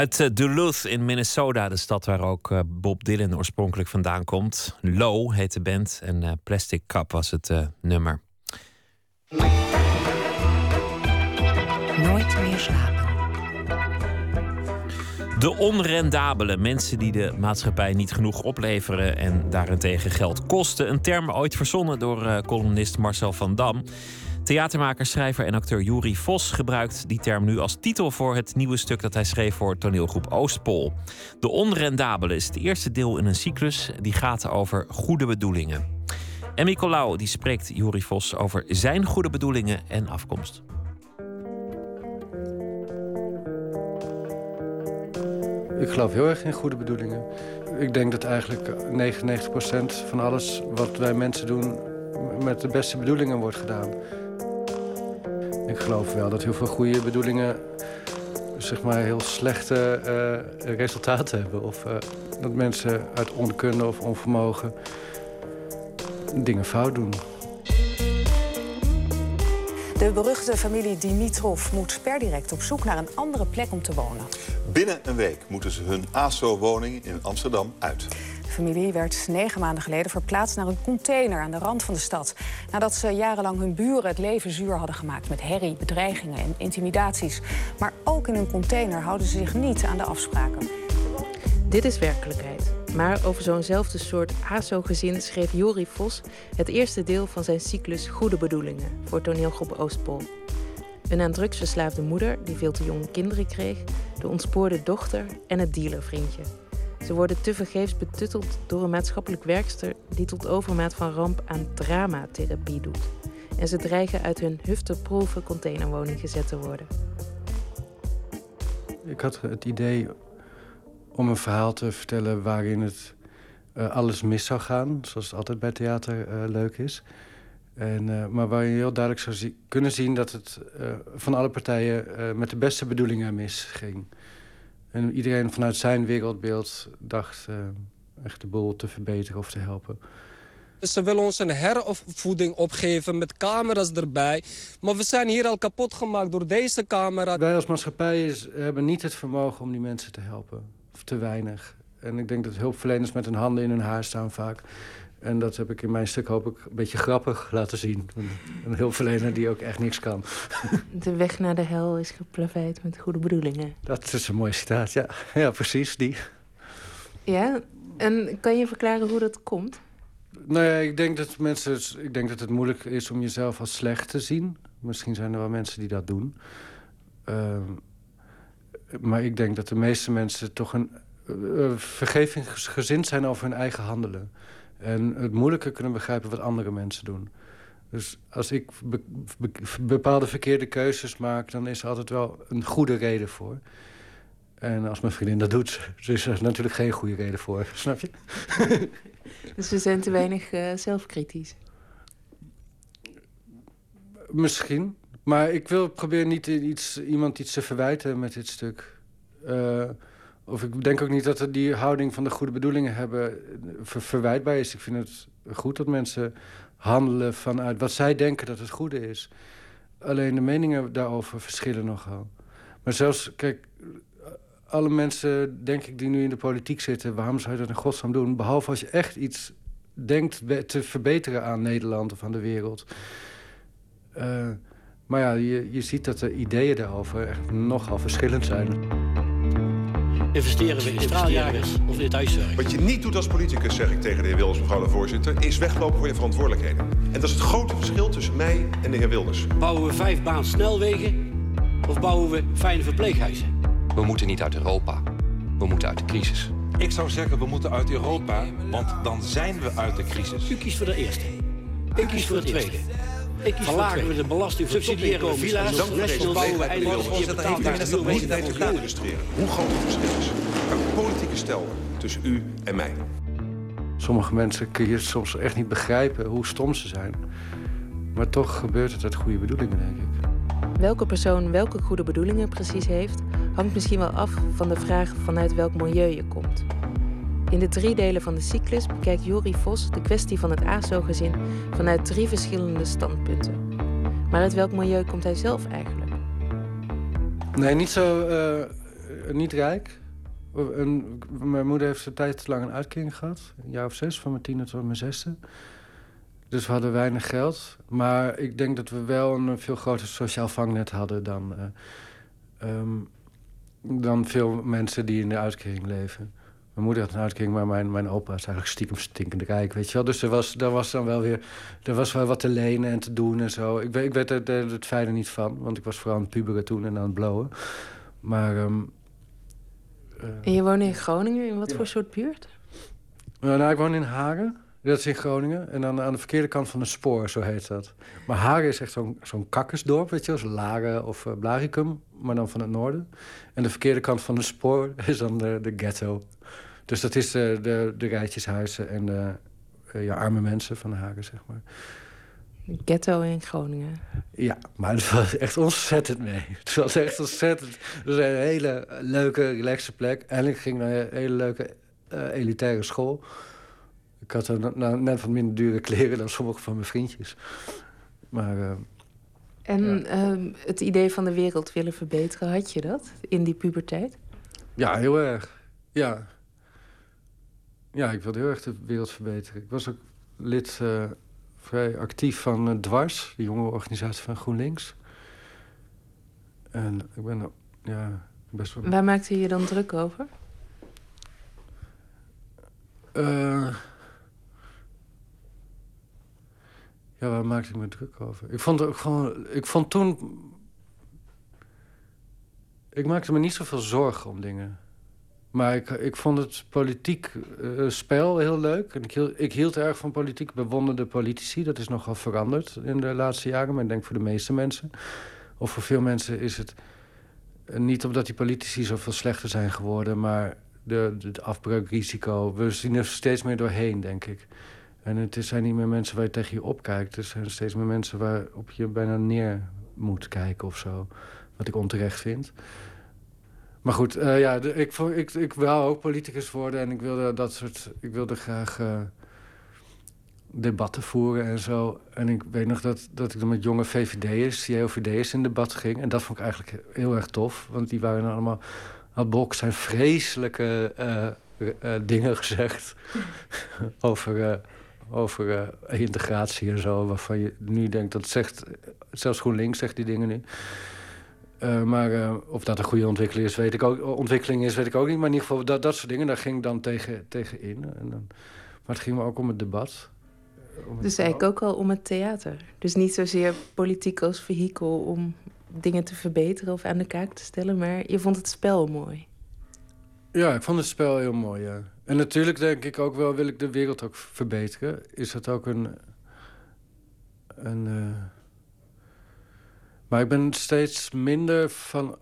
Uit eh, Duluth in Minnesota, de stad waar ook eh, Bob Dylan oorspronkelijk vandaan komt. Low heet de band en eh, Plastic Cup was het nummer. Nooit meer slapen. De onrendabele mensen die de maatschappij niet genoeg opleveren en daarentegen geld kosten. Een term ooit verzonnen door columnist Marcel van Dam. Theatermaker, schrijver en acteur Juri Vos gebruikt die term nu als titel voor het nieuwe stuk dat hij schreef voor toneelgroep Oostpol. De onrendabele is het eerste deel in een cyclus die gaat over goede bedoelingen. Emmy Colau die spreekt Juri Vos over zijn goede bedoelingen en afkomst. Ik geloof heel erg in goede bedoelingen. Ik denk dat eigenlijk 99% van alles wat wij mensen doen met de beste bedoelingen wordt gedaan. Ik geloof wel dat heel veel goede bedoelingen zeg maar heel slechte eh, resultaten hebben. Of eh, dat mensen uit onkunde of onvermogen dingen fout doen. De beruchte familie Dimitrov moet per direct op zoek naar een andere plek om te wonen. Binnen een week moeten ze hun ASO-woning in Amsterdam uit. De familie werd negen maanden geleden verplaatst naar een container aan de rand van de stad. Nadat ze jarenlang hun buren het leven zuur hadden gemaakt met herrie, bedreigingen en intimidaties. Maar ook in een container houden ze zich niet aan de afspraken. Dit is werkelijkheid. Maar over zo'nzelfde soort ASO-gezin schreef Jori Vos het eerste deel van zijn cyclus Goede Bedoelingen voor toneelgroep Oostpol. Een aan drugs verslaafde moeder die veel te jonge kinderen kreeg, de ontspoorde dochter en het dealervriendje. Ze worden tevergeefs betutteld door een maatschappelijk werkster die tot overmaat van ramp aan dramatherapie doet. En ze dreigen uit hun hufteproeven containerwoning gezet te worden. Ik had het idee om een verhaal te vertellen waarin het eh, alles mis zou gaan, zoals altijd bij theater eh, leuk is. En, eh, maar waarin je heel duidelijk zou kunnen zien dat het van alle partijen met de beste bedoelingen misging. En iedereen vanuit zijn wereldbeeld dacht eh, echt de boel te verbeteren of te helpen. Ze willen ons een heropvoeding opgeven met camera's erbij. Maar we zijn hier al kapot gemaakt door deze camera. Wij als maatschappij is- hebben niet het vermogen om die mensen te helpen. Of te weinig. En ik denk dat hulpverleners met hun handen in hun haar staan vaak. En dat heb ik in mijn stuk hoop ik een beetje grappig laten zien. Een- hulpverlener die ook echt niks kan. De weg naar de hel is geplaveid met goede bedoelingen. Dat is een mooi citaat, ja. Ja, precies, die. Ja, en kan je verklaren hoe dat komt? Nou ja, ik denk dat mensen. Ik denk dat het moeilijk is om jezelf als slecht te zien. Misschien zijn er wel mensen die dat doen. Ehm, maar ik denk dat de meeste mensen toch een uh, vergevingsgezind zijn over hun eigen handelen. En het moeilijker kunnen begrijpen wat andere mensen doen. Dus als ik be- be- bepaalde verkeerde keuzes maak, dan is er altijd wel een goede reden voor. En als mijn vriendin dat doet, is er natuurlijk geen goede reden voor. Snap je? Dus we zijn te weinig eh, zelfkritisch. Misschien. Maar ik wil proberen niet iets, iemand iets te verwijten met dit stuk. Eh, of ik denk ook niet dat die houding van de goede bedoelingen hebben ver- verwijtbaar is. Ik vind het goed dat mensen handelen vanuit wat zij denken dat het goede is. Alleen de meningen daarover verschillen nogal. Maar zelfs, kijk, alle mensen, denk ik, die nu in de politiek zitten... waarom zou je dat in godsnaam doen? Behalve als je echt iets denkt te verbeteren aan Nederland of aan de wereld. Eh, maar ja, je, je ziet dat de ideeën daarover echt nogal verschillend zijn. Investeren we in straaljagers of in thuiswerk? Wat je niet doet als politicus, zeg ik tegen de heer Wilders, mevrouw de voorzitter, is weglopen voor je verantwoordelijkheden. En dat is het grote verschil tussen mij en de heer Wilders. Bouwen we vijf baan snelwegen of bouwen we fijne verpleeghuizen? We moeten niet uit Europa. We moeten uit de crisis. Ik zou zeggen, we moeten uit Europa, want dan zijn we uit de crisis. U kiest voor de eerste. Ik kies voor de tweede. Ik kies Verlagen we de belasting voor subsidiëren villa's, national bouwen illustreren hoe groot het verschil is. Een politieke stel tussen u en mij. Sommige mensen kun je soms echt niet begrijpen hoe stom ze zijn. Maar toch gebeurt het uit goede bedoelingen, denk ik. Welke persoon welke goede bedoelingen precies heeft, hangt misschien wel af van de vraag vanuit welk milieu je komt. In de drie delen van de cyclus bekijkt Jori Vos de kwestie van het ASO-gezin vanuit drie verschillende standpunten. Maar uit welk milieu komt hij zelf eigenlijk? Nee, niet zo... eh, niet rijk. Mijn moeder heeft een tijd lang een uitkering gehad. Een jaar of zes, van mijn tiende tot mijn zesde. Dus we hadden weinig geld. Maar ik denk dat we wel een veel groter sociaal vangnet hadden dan... eh, ehm, dan veel mensen die in de uitkering leven. Mijn moeder had een uitkering, maar mijn, mijn opa is eigenlijk stiekem stinkend rijk, weet je wel. Dus er was, er was dan wel weer er was wel wat te lenen en te doen en zo. Ik, weet- ik weet er, er het fijne niet van, want ik was vooral aan het puberen toen en aan het blowen. Maar ehm, En je woont in Groningen, in wat voor soort buurt? nou, nou, ik woon in Haren, dat is in Groningen. En dan aan de verkeerde kant van het spoor, zo heet dat. Maar Haren is echt zo'n zo'n kakkersdorp, weet je zoals Laren of uh, Blaricum, maar dan van het noorden. En de verkeerde kant van het spoor is dan de, de ghetto. Dus dat is de, de, de rijtjeshuizen en de eh, ja, arme mensen van Haren, zeg maar. Ghetto in Groningen. Ja, maar het was echt ontzettend mee. Het was echt ontzettend. Het was een hele leuke, relaxe plek. En ik ging naar een hele leuke, eh, elitaire school. Ik had nou, net wat minder dure kleren dan sommige van mijn vriendjes. Maar uh, en ehm, het idee van de wereld willen verbeteren, had je dat in die puberteit? Ja, heel erg. Ja. Ja, ik wilde heel erg de wereld verbeteren. Ik was ook lid uh, vrij actief van uh, Dwars, de jonge organisatie van GroenLinks. En ik ben ja, best wel... Waar maakte je je dan druk over? Uh, Ja, waar maakte ik me druk over? Ik vond, ook gewoon, ik vond toen... Ik maakte me niet zoveel zorgen om dingen. Maar ik, ik vond het politiek uh, spel heel leuk. En ik hield, ik hield erg van politiek. Bewonderde politici. Dat is nogal veranderd in de laatste jaren. Maar ik denk voor de meeste mensen. Of voor veel mensen is het... Uh, niet omdat die politici zoveel slechter zijn geworden... maar de, de afbreukrisico. We zien er steeds meer doorheen, denk ik. En het zijn niet meer mensen waar je tegen je opkijkt. Het zijn steeds meer mensen waarop je bijna neer moet kijken of zo. Wat ik onterecht vind. Maar goed, uh, ja, ik, ik, ik wou ook politicus worden. En ik wilde dat soort. Ik wilde graag uh, debatten voeren en zo. En ik weet nog dat, dat ik dan met jonge VVD'ers, JOVD'ers in debat ging. En dat vond ik eigenlijk heel erg tof. Want die waren allemaal. Had Bok zijn vreselijke uh, dingen gezegd. over over uh, integratie en zo. Waarvan je nu denkt, dat zegt, zelfs GroenLinks zegt die dingen nu. Uh, maar uh, of dat een goede ontwikkeling is, weet ik ook, ontwikkeling is, weet ik ook niet. Maar in ieder geval, dat, dat soort dingen, daar ging ik dan tegen, tegen in. En dan, maar het ging me ook om het debat. Om het dus eigenlijk ook al om het theater. Dus niet zozeer politiek als vehikel om dingen te verbeteren of aan de kaak te stellen. Maar je vond het spel mooi. Ja, ik vond het spel heel mooi, ja. En natuurlijk denk ik ook wel, wil ik de wereld ook verbeteren. Is dat ook een... een uh... Maar ik ben steeds minder van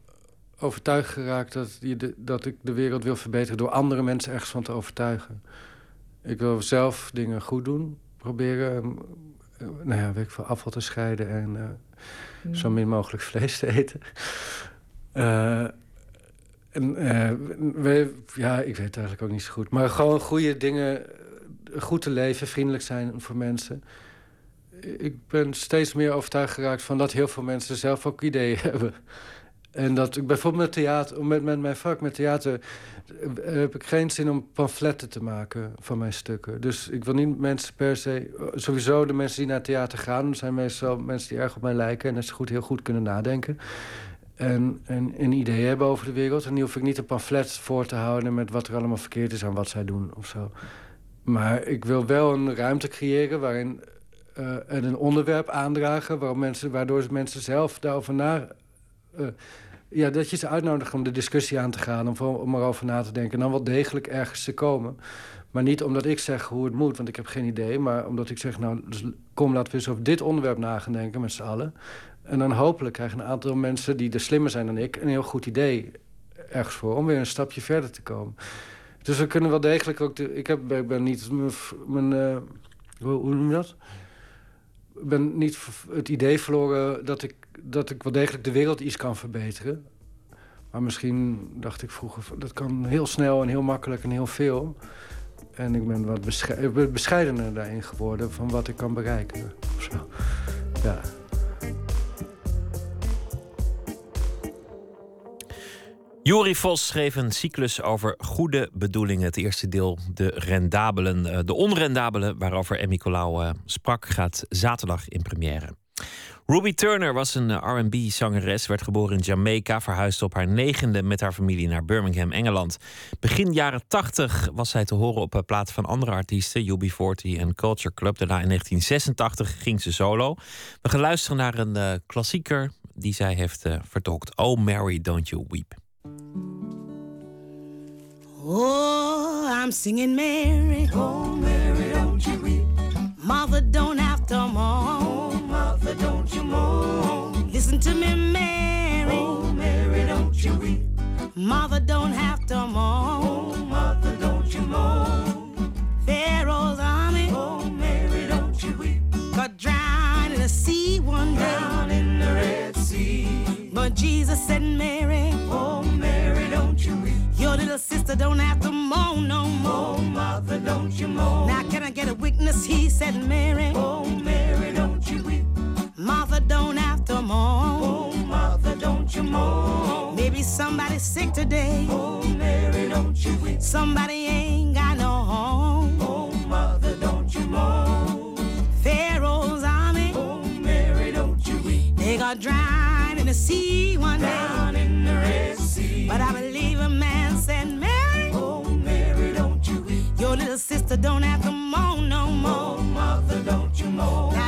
overtuigd geraakt... Dat, je de, dat ik de wereld wil verbeteren door andere mensen ergens van te overtuigen. Ik wil zelf dingen goed doen, proberen... Uh, nou ja, weet ik veel, afval te scheiden en uh, zo min mogelijk vlees te eten. En, we, ja, ik weet het eigenlijk ook niet zo goed. Maar gewoon goede dingen, goed te leven, vriendelijk zijn voor mensen. Ik ben steeds meer overtuigd geraakt van dat heel veel mensen zelf ook ideeën hebben. En dat ik bijvoorbeeld met theater, met, met mijn vak, met theater, eh, heb ik geen zin om pamfletten te maken van mijn stukken. Dus ik wil niet mensen per se, sowieso de mensen die naar theater gaan, zijn meestal mensen die erg op mij lijken en dat ze goed, heel goed kunnen nadenken en, en een idee hebben over de wereld. En die hoef ik niet een pamflet voor te houden met wat er allemaal verkeerd is aan wat zij doen of zo. Maar ik wil wel een ruimte creëren waarin uh, en een onderwerp aandragen, waarom mensen, waardoor mensen zelf daarover na. Uh, ja, dat je ze uitnodigt om de discussie aan te gaan, om, erover na te denken en dan wel degelijk ergens te komen. Maar niet omdat ik zeg hoe het moet, want ik heb geen idee. Maar omdat ik zeg, nou, dus kom, laten we eens over dit onderwerp na gaan denken met z'n allen. En dan hopelijk krijgen een aantal mensen die er slimmer zijn dan ik... een heel goed idee ergens voor om weer een stapje verder te komen. Dus we kunnen wel degelijk ook... De, ik, heb, ik ben niet mijn... Hoe, hoe noem je dat? Ik ben niet het idee verloren dat ik, dat ik wel degelijk de wereld iets kan verbeteren. Maar misschien dacht ik vroeger... dat kan heel snel en heel makkelijk en heel veel... En ik ben wat bescheidener daarin geworden van wat ik kan bereiken. Of zo. Ja. Jori Vos schreef een cyclus over goede bedoelingen. Het eerste deel, de rendabelen, eh, de onrendabelen, waarover Emmy Colau eh, sprak, gaat zaterdag in première. Ruby Turner was een eh, RB-zangeres, werd geboren in Jamaica, verhuisde op haar negende met haar familie naar Birmingham, Engeland. Begin jaren 80 was zij te horen op platen van andere artiesten, UB40 en Culture Club. Daarna in 1986 ging ze solo. We gaan luisteren naar een klassieker die zij heeft vertolkt. Oh Mary, don't you weep. Oh, I'm singing Mary. Oh, Mary, don't you weep. Mother, don't have to mourn. Oh, mother, don't you mourn. Listen to me, Mary. Oh, Mary, don't you weep. Mother, don't have to mourn. Oh, mother, don't you mourn. Pharaoh's army. Oh, Mary, don't you weep. Got drowned in the sea one day. Drowned in the Red Sea. But Jesus said, Mary. Oh, Mary, don't you weep. Your little sister don't have to moan no more. Oh, Martha, don't you moan. Now can I get a witness? He said, Mary. Oh, Mary, don't you weep. Martha don't have to moan. Oh, Martha, don't you moan. Maybe somebody's sick today. Oh, Mary, don't you weep. Somebody ain't got no home. Oh, Martha, don't you moan. Pharaoh's army. Oh, Mary, don't you weep. They got drowned in the sea one Down day. in the Red. But I believe a man said, Mary, Oh, Mary, don't you weep. your little sister don't have to moan no Oh, more. Martha, don't you moan.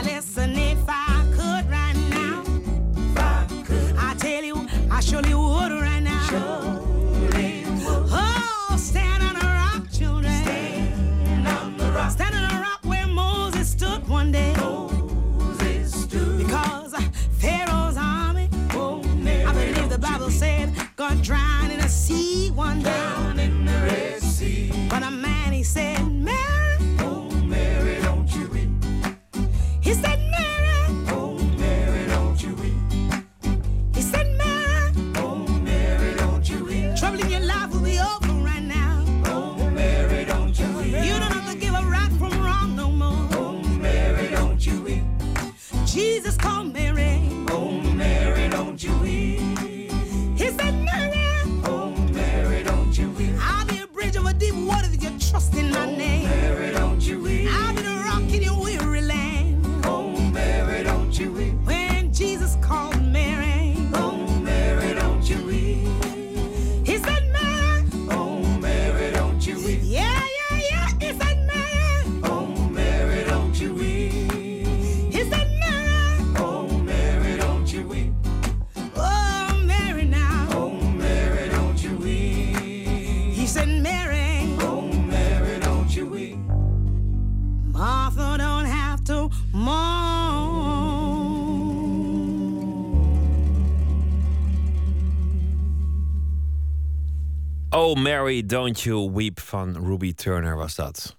Oh Mary, Don't You Weep van Ruby Turner was dat.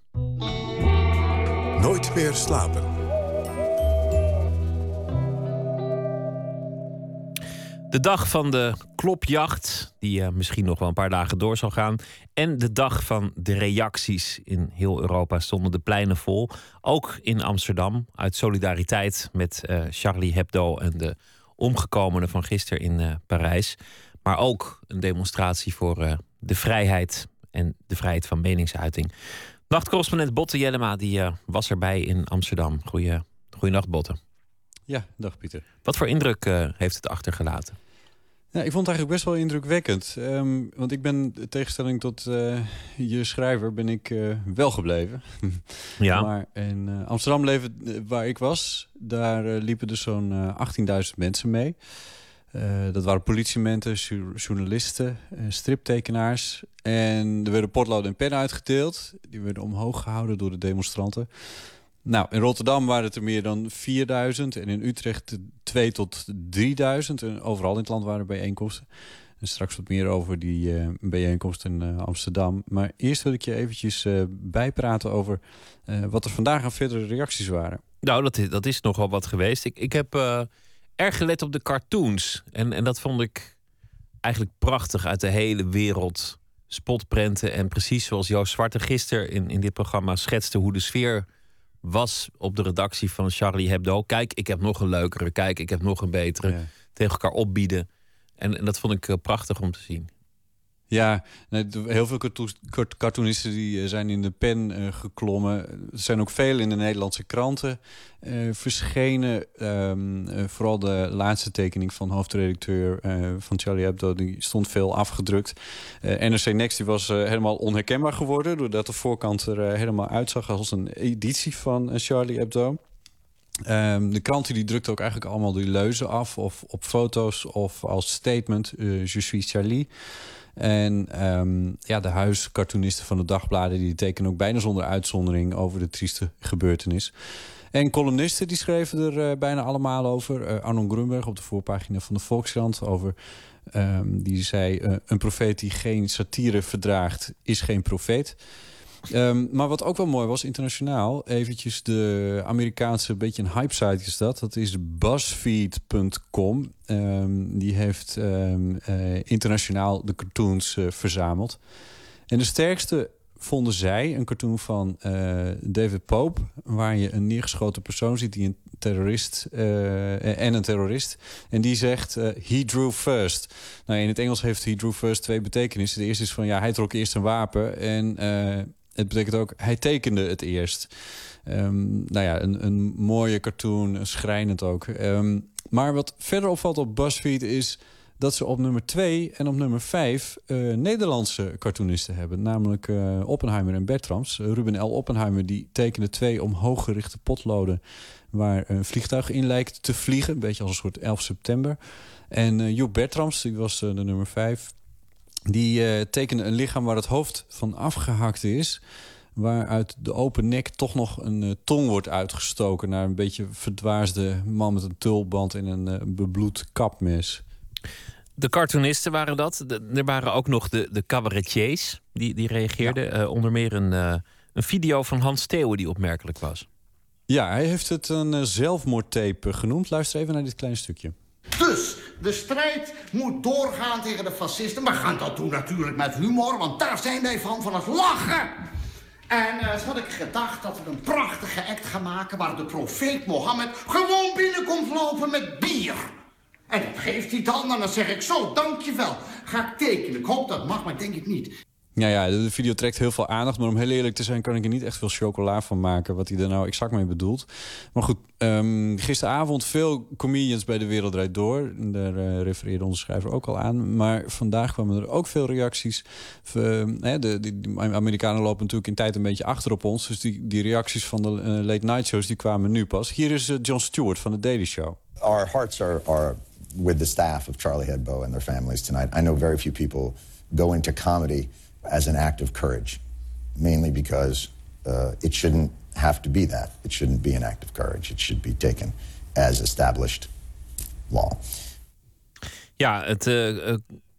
Nooit meer slapen. De dag van de klopjacht, die eh, misschien nog wel een paar dagen door zal gaan. En de dag van de reacties. In heel Europa stonden de pleinen vol. Ook in Amsterdam, uit solidariteit met eh, Charlie Hebdo en de omgekomenen van gisteren in eh, Parijs. Maar ook een demonstratie voor de vrijheid en de vrijheid van meningsuiting. Nachtcorrespondent Botte Jellema die, eh, was erbij in Amsterdam. Goeie, goeienacht, Botte. Ja, dag Pieter. Wat voor indruk eh, heeft het achtergelaten? Ja, ik vond het eigenlijk best wel indrukwekkend. Ehm, want ik ben, in tegenstelling tot eh, je schrijver, ben ik wel gebleven. Ja. Maar in eh, Amsterdam leven, waar ik was, daar liepen dus zo'n eh 18.000 mensen mee. Eh, dat waren politiemensen, jour- journalisten, eh, striptekenaars. En er werden potloden en pennen uitgedeeld. Die werden omhoog gehouden door de demonstranten. Nou, in Rotterdam waren het er meer dan 4000 en in Utrecht 2 tot 3000. En overal in het land waren er bijeenkomsten. En straks wat meer over die eh, bijeenkomst in Amsterdam. Maar eerst wil ik je eventjes bijpraten over wat er vandaag aan verdere reacties waren. Nou, dat is, dat is nogal wat geweest. Ik, ik heb erg gelet op de cartoons. En, en dat vond ik eigenlijk prachtig uit de hele wereld. Spotprenten. En precies zoals Joost Zwarte gisteren in, in dit programma schetste hoe de sfeer was op de redactie van Charlie Hebdo. Kijk, ik heb nog een leukere. Kijk, ik heb nog een betere. Tegen elkaar opbieden. En, en dat vond ik eh, prachtig om te zien. Ja, heel veel cartoon- cart- cartoonisten die eh, zijn in de pen eh, geklommen. Er zijn ook veel in de Nederlandse kranten eh, verschenen. Ehm, eh, vooral de laatste tekening van hoofdredacteur van Charlie Hebdo... die stond veel afgedrukt. NRC Next die was helemaal onherkenbaar geworden... doordat de voorkant er helemaal uitzag als een editie van Charlie Hebdo. Ehm, de kranten die drukten ook eigenlijk allemaal die leuzen af... of op foto's of als statement, je suis Charlie... En ehm, ja, de huiscartoonisten van de dagbladen... die tekenen ook bijna zonder uitzondering over de trieste gebeurtenis. En columnisten die schreven er eh, bijna allemaal over. Eh Arnon Grunberg op de voorpagina van de Volkskrant over... ehm, die zei, eh, een profeet die geen satire verdraagt, is geen profeet. Ehm, maar wat ook wel mooi was, internationaal... eventjes de Amerikaanse, beetje een hype-site is dat. Dat is BuzzFeed.com. Ehm, die heeft ehm, eh, internationaal de cartoons eh, verzameld. En de sterkste vonden zij een cartoon van uh, David Pope... waar je een neergeschoten persoon ziet die een terrorist en een terrorist. En die zegt, he drew first. Nou, in het Engels heeft he drew first twee betekenissen. De eerste is van, ja, hij trok eerst een wapen. En het betekent ook, hij tekende het eerst. Um, nou ja, een, een mooie cartoon, schrijnend ook. Um, maar wat verder opvalt op BuzzFeed is dat ze op nummer 2 en op nummer 5 uh, Nederlandse cartoonisten hebben. Namelijk uh, Oppenheimer en Bertrams. Ruben L. Oppenheimer die tekende twee omhooggerichte potloden... waar een vliegtuig in lijkt te vliegen. Een beetje als een soort 11 september. En Joep Bertrams, die was de nummer 5... die tekende een lichaam waar het hoofd van afgehakt is waaruit de open nek toch nog een uh, tong wordt uitgestoken... naar een beetje verdwaasde man met een tulband en een uh, bebloed kapmes. De cartoonisten waren dat. De, er waren ook nog de, de cabaretiers die, die reageerden. Ja. Uh, onder meer een, een video van Hans Theeuwen die opmerkelijk was. Ja, hij heeft het een zelfmoordtape genoemd. Luister even naar dit kleine stukje. Dus de strijd moet doorgaan tegen de fascisten. Maar gaan dat doen natuurlijk met humor, want daar zijn wij van, van het lachen. En uh, had ik gedacht dat we een prachtige act gaan maken... waar de profeet Mohammed gewoon binnenkomt lopen met bier. En dat geeft hij dan en dan zeg ik zo, dankjewel. Ga ik tekenen. Ik hoop dat mag, maar ik denk het niet. Ja, ja, de video trekt heel veel aandacht. Maar om heel eerlijk te zijn kan ik er niet echt veel chocola van maken... wat hij er nou exact mee bedoelt. Maar goed, um, gisteravond veel comedians bij De Wereld Draait Door. Daar uh, refereerde onze schrijver ook al aan. Maar vandaag kwamen er ook veel reacties. Uh, de, de, de, Amerikanen lopen natuurlijk in tijd een beetje achter op ons. Dus die, die reacties van de uh, late night shows die kwamen nu pas. Hier is John Stewart van The Daily Show. Our hearts are, are with the staff of Charlie Hebdo and their families tonight. I know very few people go into comedy... as an act of courage, mainly because uh, it shouldn't have to be that. It shouldn't be an act of courage. It should be taken as established law. Ja, het uh,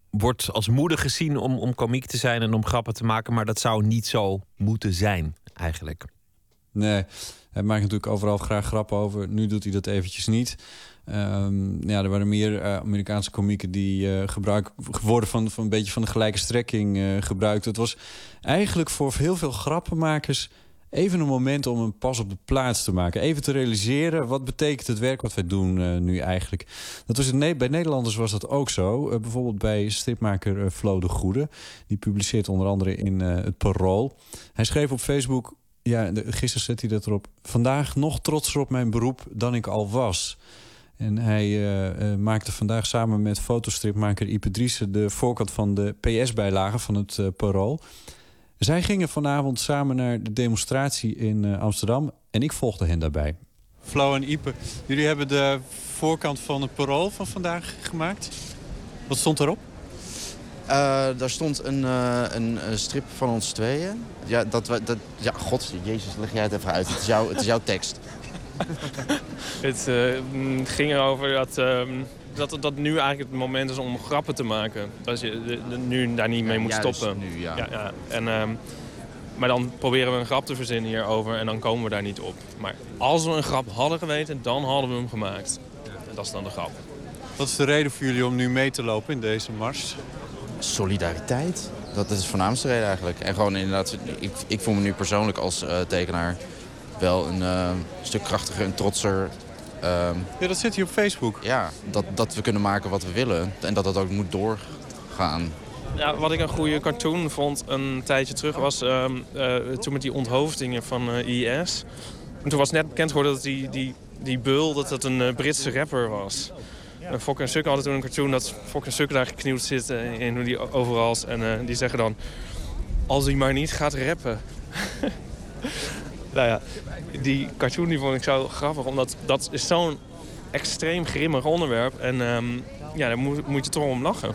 wordt als moedig gezien om, om komiek te zijn en om grappen te maken, maar dat zou niet zo moeten zijn, eigenlijk. Nee, hij maakt natuurlijk overal graag grappen over. Nu doet hij dat eventjes niet. Um, ja, er waren meer uh, Amerikaanse komieken die uh, gebruik geworden van, van een beetje van de gelijke strekking uh, gebruikt. Het was eigenlijk voor heel veel grappenmakers even een moment om een pas op de plaats te maken. Even te realiseren wat betekent het werk wat wij doen nu eigenlijk. Dat was bij Nederlanders was dat ook zo. bijvoorbeeld bij stripmaker Flo de Goede. Die publiceert onder andere in het Parool. Hij schreef op Facebook ja, gisteren zet hij dat erop. Vandaag nog trotser op mijn beroep dan ik al was. En hij uh, uh, maakte vandaag samen met fotostripmaker Ipe Driessen... de voorkant van de PS-bijlage van het uh, Parool. Zij gingen vanavond samen naar de demonstratie in Amsterdam... en ik volgde hen daarbij. Flo en Ipe, jullie hebben de voorkant van het Parool van vandaag gemaakt. Wat stond erop? daar stond een, een, strip van ons tweeën. Ja, dat, dat, ja, god, jezus, leg jij het even uit. Het is, jou, het is jouw tekst. het uh, ging erover dat, uh, dat dat nu eigenlijk het moment is om grappen te maken. Dat je de, de, nu daar niet mee moet stoppen. Nu, ja. Ja, ja. En, uh, maar dan proberen we een grap te verzinnen hierover en dan komen we daar niet op. Maar als we een grap hadden geweten, dan hadden we hem gemaakt. En dat is dan de grap. Wat is de reden voor jullie om nu mee te lopen in deze mars? Solidariteit. Dat is de voornaamste reden eigenlijk. En gewoon inderdaad, ik, ik voel me nu persoonlijk als uh, tekenaar wel een uh, stuk krachtiger en trotser. Uh, ja, dat zit hier op Facebook. Ja, dat, dat we kunnen maken wat we willen en dat dat ook moet doorgaan. Ja, wat ik een goede cartoon vond een tijdje terug was uh, toen met die onthoofdingen van IS. En toen was net bekend geworden dat die, die, die Beul dat dat een Britse rapper was. En Fok en Suk hadden toen een cartoon dat Fok en Suk daar geknieuwd zitten in die overals. En die zeggen dan, als hij maar niet gaat rappen. nou ja, die cartoon die vond ik zo grappig, omdat dat is zo'n extreem grimmig onderwerp. En um, ja, daar moet, moet, je toch om lachen.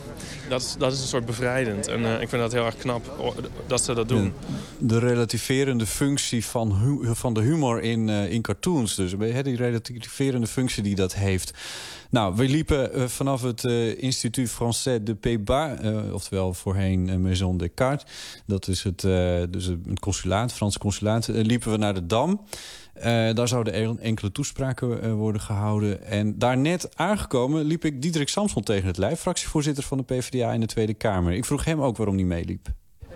Dat dat is een soort bevrijdend. En uh, ik vind dat heel erg knap dat ze dat doen. De relativerende functie van, van de humor in, uh, in cartoons. Dus die relativerende functie die dat heeft. Nou, we liepen uh, vanaf het Instituut Français de uh, oftewel voorheen Maison Descartes. Dat is het, dus het consulaat, Frans consulaat. liepen we naar de Dam. Daar zouden enkele toespraken worden gehouden. En daar net aangekomen liep ik Diederik Samson tegen het lijf... fractievoorzitter van de PvdA in de Tweede Kamer. Ik vroeg hem ook waarom hij meeliep.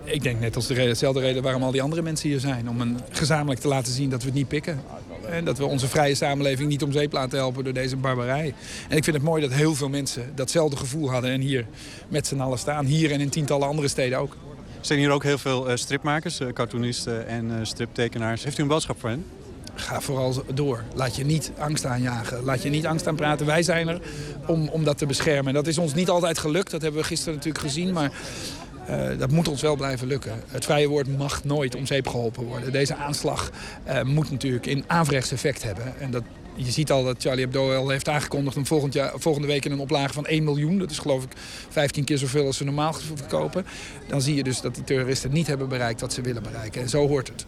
Ik denk net als de reden, dezelfde reden waarom al die andere mensen hier zijn. Om een, gezamenlijk te laten zien dat we het niet pikken. En dat we onze vrije samenleving niet om zeep laten helpen door deze barbarij. En ik vind het mooi dat heel veel mensen datzelfde gevoel hadden. En hier met z'n allen staan. Hier en in tientallen andere steden ook. Er zijn hier ook heel veel eh, stripmakers, eh, cartoonisten en eh, striptekenaars. Heeft u een boodschap voor hen? Ga vooral door. Laat je niet angst aanjagen. Laat je niet angst aan praten. Wij zijn er om, om dat te beschermen. En dat is ons niet altijd gelukt. Dat hebben we gisteren natuurlijk gezien. Maar uh, dat moet ons wel blijven lukken. Het vrije woord mag nooit om zeep geholpen worden. Deze aanslag uh, moet natuurlijk een averechts effect hebben. En dat, je ziet al dat Charlie Hebdo al heeft aangekondigd... om volgend jaar, volgende week in een oplage van 1 miljoen... dat is geloof ik 15 keer zoveel als ze normaal verkopen... dan zie je dus dat die terroristen niet hebben bereikt wat ze willen bereiken. En zo hoort het.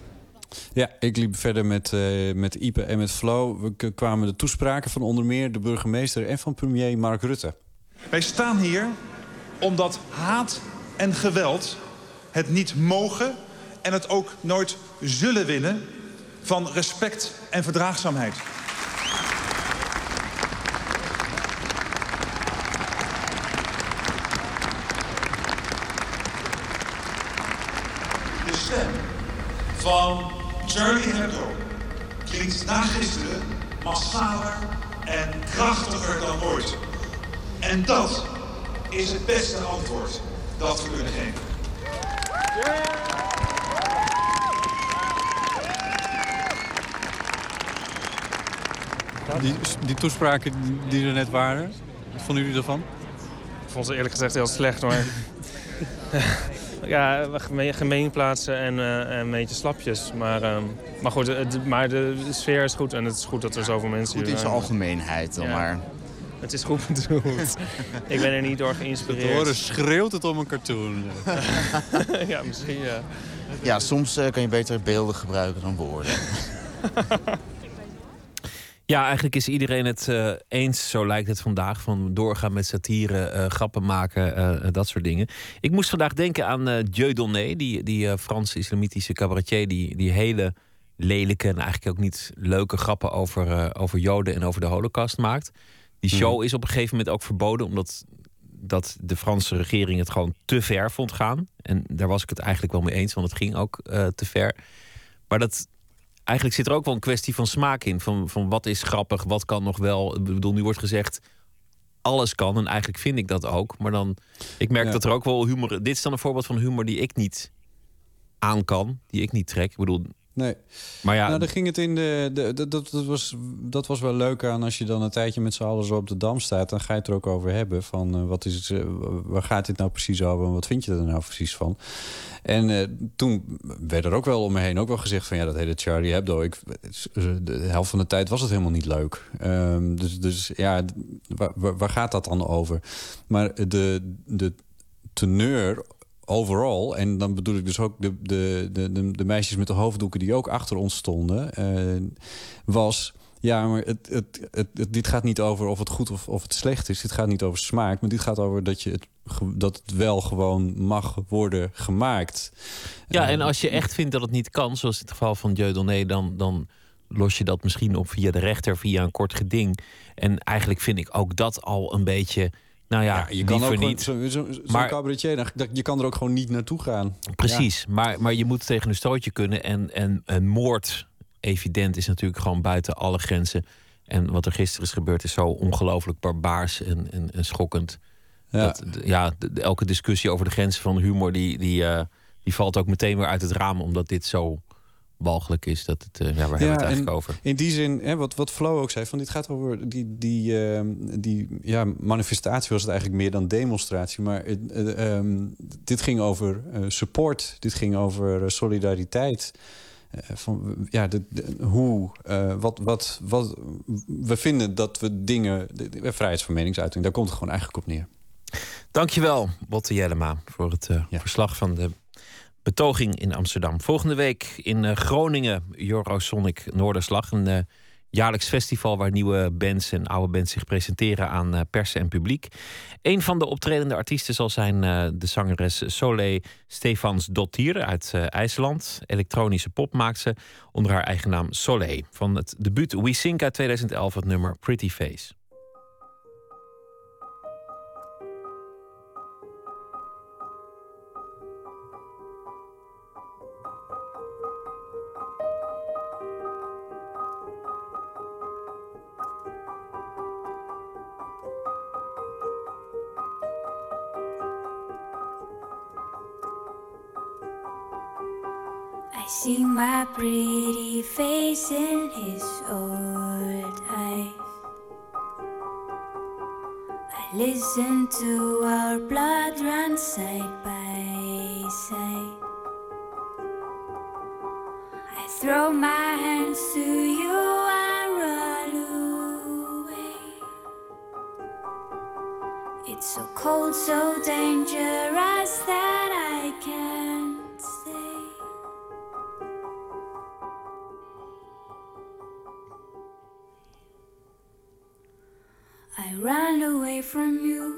Ja, ik liep verder met, uh, met Ipe en met Flo. We kwamen de toespraken van onder meer de burgemeester... en van premier Mark Rutte. Wij staan hier omdat haat en geweld het niet mogen en het ook nooit zullen winnen van respect en verdraagzaamheid. De stem van Charlie Hebdo klinkt na gisteren massaler en krachtiger dan ooit. En dat is het beste antwoord dat we kunnen geven. Die, die toespraken die er net waren, wat vonden jullie ervan? Ik vond ze eerlijk gezegd heel slecht hoor. ja, gemeen, gemeenplaatsen en, uh, en een beetje slapjes. Maar, uh, maar goed, het, maar de sfeer is goed en het is goed dat er zoveel mensen goed hier zijn. Goed in zijn algemeenheid dan ja. maar. Het is goed bedoeld. ik ben er niet door geïnspireerd. Te horen schreeuwt het om een cartoon. ja, misschien ja. Ja, soms uh, kan je beter beelden gebruiken dan woorden. Ja, eigenlijk is iedereen het uh, eens, zo lijkt het vandaag. Van doorgaan met satire, uh, grappen maken, uh, dat soort dingen. Ik moest vandaag denken aan uh, Dieudonné, die, die Franse islamitische cabaretier... die, die hele lelijke en eigenlijk ook niet leuke grappen over, over Joden en over de holocaust maakt. Die show is op een gegeven moment ook verboden, omdat dat de Franse regering het gewoon te ver vond gaan. En daar was ik het eigenlijk wel mee eens, want het ging ook te ver. Maar dat, eigenlijk zit er ook wel een kwestie van smaak in. Van, van wat is grappig, wat kan nog wel. Ik bedoel, nu wordt gezegd, alles kan. En eigenlijk vind ik dat ook. Maar dan, ik merk Ja. dat er ook wel humor... Dit is dan een voorbeeld van humor die ik niet aan kan. Die ik niet trek. Ik bedoel... Nee. Maar ja, Nou, dan ging het in de. de, de- dat, dat, was, dat was wel leuk aan als je dan een tijdje met z'n allen zo op de dam staat. Dan ga je het er ook over hebben. Van eh, wat is het, eh, waar gaat dit nou precies over en wat vind je er nou precies van? En eh, toen werd er ook wel om me heen ook wel gezegd van ja, dat hele Charlie Hebdo. Ik, de helft van de tijd was het helemaal niet leuk. Ehm, dus, dus ja, waar, waar, waar gaat dat dan over? Maar de, de teneur overal, en dan bedoel ik dus ook de, de, de, de, meisjes met de hoofddoeken die ook achter ons stonden, eh, was. Ja, maar het, het, het, dit gaat niet over of het goed of, of het slecht is. Dit gaat niet over smaak, maar dit gaat over dat, je het, dat het wel gewoon mag worden gemaakt. ja, Eh, en als je echt vindt dat het niet kan, zoals in het geval van Dieudonné... dan, dan los je dat misschien op via de rechter, via een kort geding. En eigenlijk vind ik ook dat al een beetje... Nou ja, je kan ook niet. zo'n zo, zo Maar- cabaretier, dan- dat- je kan er ook gewoon niet naartoe gaan. Precies, maar, maar je moet tegen een stootje kunnen. En, en, en moord, evident, is natuurlijk gewoon buiten alle grenzen. En wat er gisteren is gebeurd, is zo ongelooflijk barbaars en, en, en schokkend. Ja. Dat, ja, de- elke discussie over de grenzen van humor, die, die, eh, die valt ook meteen weer uit het raam, omdat dit zo walgelijk is. Dat het, eh, ja, waar hebben we het eigenlijk en over? In die zin, hè, wat, wat Flo ook zei, van dit gaat over die, die, ehm, die ja, manifestatie was het eigenlijk meer dan demonstratie. Maar het, ehm, dit ging over eh, support, dit ging over solidariteit. Van, ja, de, de- hoe, wat, wat, wat, we vinden dat we dingen, de, vrijheid van meningsuiting, daar komt het gewoon eigenlijk op neer. Dankjewel, Botte Jellema, voor het verslag van de betoging in Amsterdam. Volgende week in eh, Groningen, Eurosonic Noorderslag. Een eh, jaarlijks festival waar nieuwe bands en oude bands zich presenteren aan eh, pers en publiek. Een van de optredende artiesten zal zijn de zangeres Soleil Stefans Dottir uit IJsland. Elektronische pop maakt ze onder haar eigen naam Soleil. Van het debuut We Sink uit 2011 het nummer Pretty Face. I see my pretty face in his old eyes. I listen to our blood run side by side. I throw my hands to you and run away. It's so cold, so dangerous that I can't from you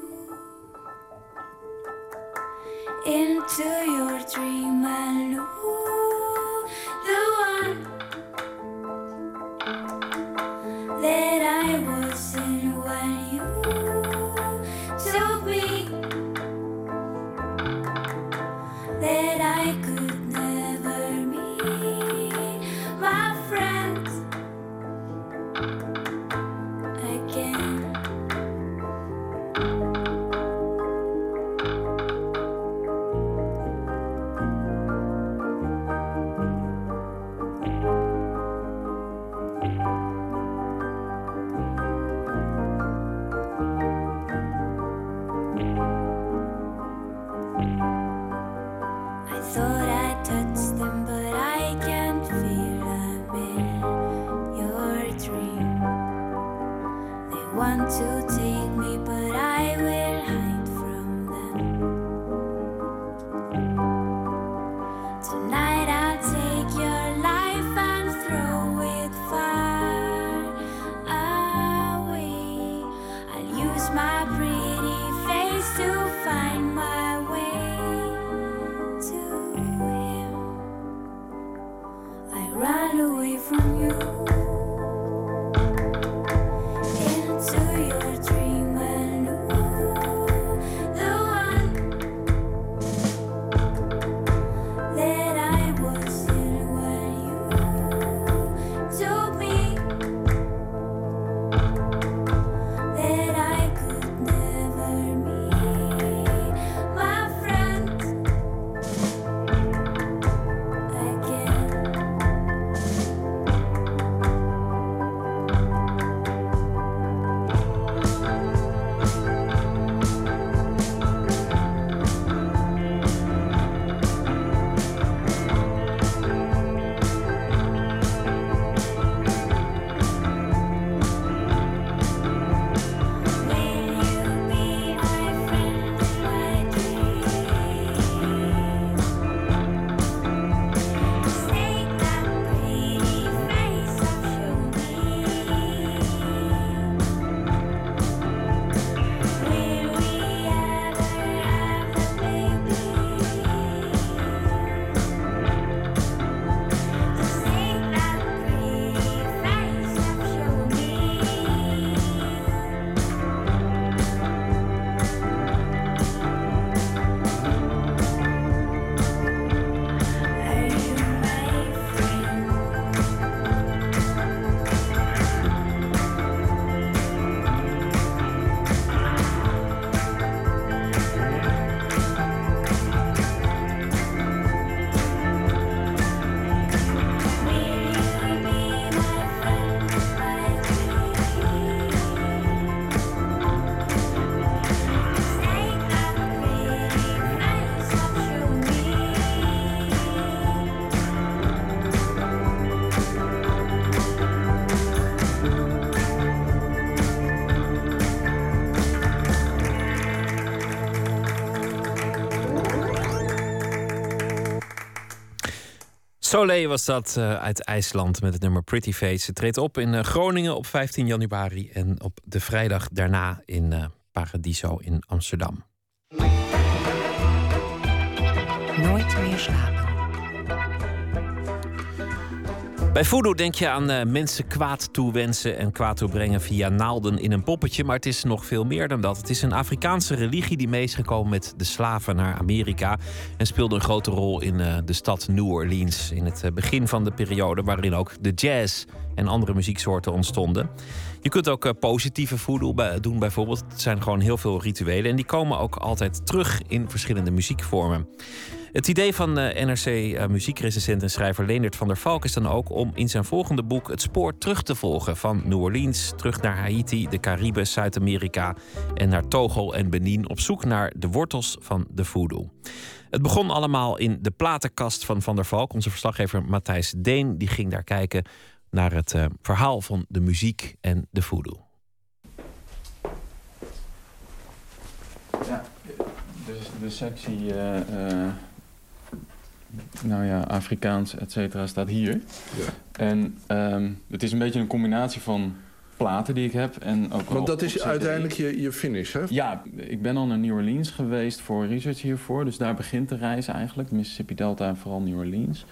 Soleil was dat eh, uit IJsland met het nummer Pretty Face. Ze treedt op in eh, Groningen op 15 januari en op de vrijdag daarna in eh, Paradiso in Amsterdam. Nooit meer slapen. Bij voodoo denk je aan eh, mensen kwaad toewensen en kwaad toebrengen via naalden in een poppetje. Maar het is nog veel meer dan dat. Het is een Afrikaanse religie die mee is gekomen met de slaven naar Amerika. En speelde een grote rol in eh, de stad New Orleans. In het eh, begin van de periode waarin ook de jazz en andere muzieksoorten ontstonden. Je kunt ook positieve voodoo doen bijvoorbeeld. Het zijn gewoon heel veel rituelen. En die komen ook altijd terug in verschillende muziekvormen. Het idee van uh, NRC-muziekrecensent en schrijver Leendert van der Valk is dan ook om in zijn volgende boek het spoor terug te volgen. Van New Orleans terug naar Haiti, de Cariben, Zuid-Amerika en naar Togo en Benin op zoek naar de wortels van de voodoo. Het begon allemaal in de platenkast van Van der Valk. Onze verslaggever Matthijs Deen die ging daar kijken naar het uh, verhaal van de muziek en de voodoo. Ja, dus de sectie uh, uh, nou ja, Afrikaans, et cetera, staat hier. Ja. En um, het is een beetje een combinatie van platen die ik heb. En ook Want dat is uiteindelijk je, je finish, hè? Ja, ik ben al naar New Orleans geweest voor research hiervoor. Dus daar begint de reis eigenlijk. Mississippi Delta en vooral New Orleans.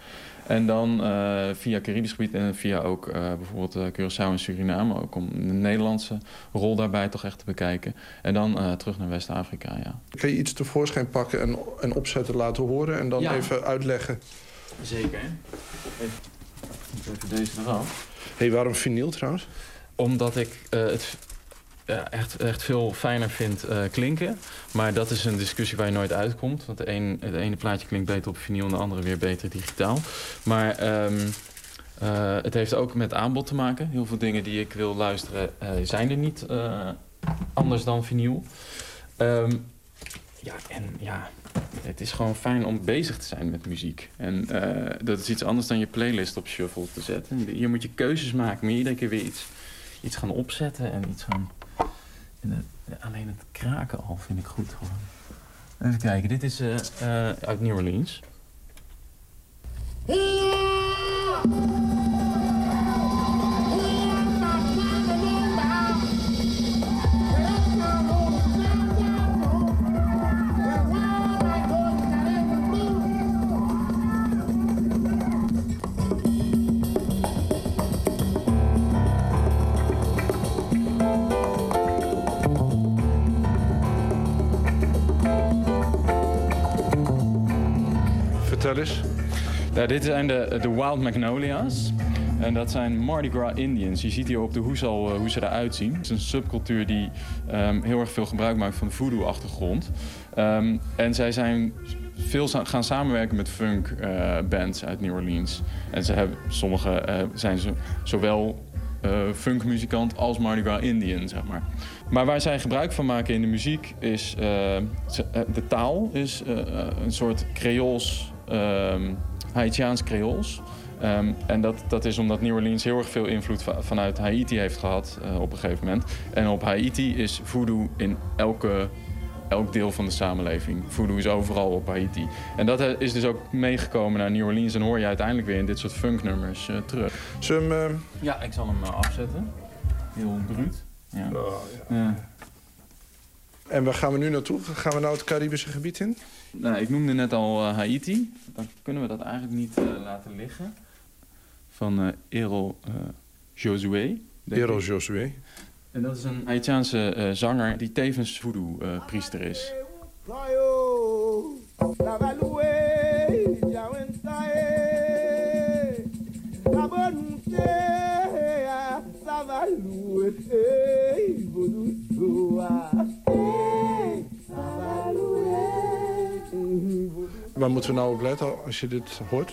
En dan uh, via Caribisch gebied en via ook uh, bijvoorbeeld uh, Curaçao en Suriname. Ook om de Nederlandse rol daarbij toch echt te bekijken. En dan terug naar West-Afrika, ja. Kan je iets tevoorschijn pakken en, en opzetten laten horen? En dan Ja. even uitleggen? Zeker. Even, even deze eraf. hey, waarom vinyl trouwens? Omdat ik eh, het ja, echt, echt veel fijner vind eh, klinken. Maar dat is een discussie waar je nooit uitkomt. Want de een, het ene plaatje klinkt beter op vinyl en de andere weer beter digitaal. Maar ehm, eh, het heeft ook met aanbod te maken. Heel veel dingen die ik wil luisteren eh, zijn er niet eh, anders dan vinyl. Ehm, ja, en ja, het is gewoon fijn om bezig te zijn met muziek. En eh, dat is iets anders dan je playlist op shuffle te zetten. Hier moet je keuzes maken, maar iedere keer weer iets, iets gaan opzetten en iets gaan... Alleen het kraken al vind ik goed gewoon. Even kijken, dit is eh, eh, uit New Orleans. Dit zijn de, de Wild Magnolias. En dat zijn Mardi Gras Indians. Je ziet hier op de hoes al eh, hoe ze eruit zien. Het is een subcultuur die ehm, heel erg veel gebruik maakt van de voodoo-achtergrond. Ehm, en zij zijn veel gaan samenwerken met funk eh, bands uit New Orleans. En ze hebben, sommige eh, zijn zo, zowel funkmuzikant als Mardi Gras Indian, zeg maar. Maar waar zij gebruik van maken in de muziek is... ze- de taal is een soort Creools... ehm, Haitiaans Creools. Ehm, en dat, dat is omdat New Orleans heel erg veel invloed va- vanuit Haiti heeft gehad eh, op een gegeven moment. En op Haiti is voodoo in elke, elk deel van de samenleving. Voodoo is overal op Haiti. En dat eh, is dus ook meegekomen naar New Orleans en hoor je uiteindelijk weer in dit soort funknummers eh, terug. Zullen. Ja, ik zal hem afzetten. Heel bruut. Ja. Ja. En waar gaan we nu naartoe? Gaan we nou het Caribische gebied in? Nou, ik noemde net al eh, Haiti. Dan kunnen we dat eigenlijk niet eh, laten liggen. Van eh Errol eh, Josué. ik. Josué. En dat is een Haitiaanse eh, zanger die tevens voodoo-priester is. Waar moeten we nou op letten als je dit hoort?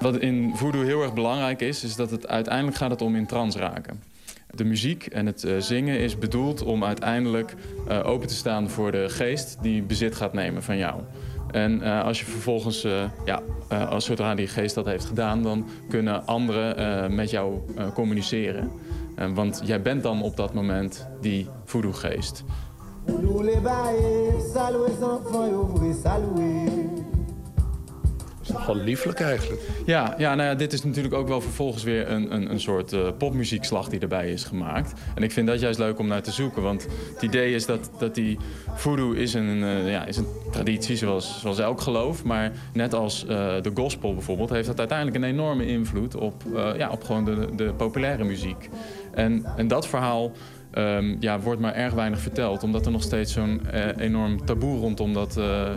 Wat in voodoo heel erg belangrijk is, is dat het uiteindelijk gaat het om in trance raken. De muziek en het eh, zingen is bedoeld om uiteindelijk eh, open te staan voor de geest die bezit gaat nemen van jou. En eh, als je vervolgens, eh, ja, eh, als zodra die geest dat heeft gedaan, dan kunnen anderen eh, met jou eh, communiceren. Want jij bent dan op dat moment die voodoo-geest. Nogal lieflijk eigenlijk. Ja, ja, nou ja, dit is natuurlijk ook wel vervolgens weer een, een, een soort eh, popmuziekslag die erbij is gemaakt. En ik vind dat juist leuk om naar te zoeken. Want het idee is dat, dat die voodoo is een, eh, ja, is een traditie zoals, zoals elk geloof. Maar net als eh, de gospel bijvoorbeeld heeft dat uiteindelijk een enorme invloed op, ja, op gewoon de, de populaire muziek. En, en dat verhaal ehm, ja, wordt maar erg weinig verteld. Omdat er nog steeds zo'n eh, enorm taboe rondom, dat, eh,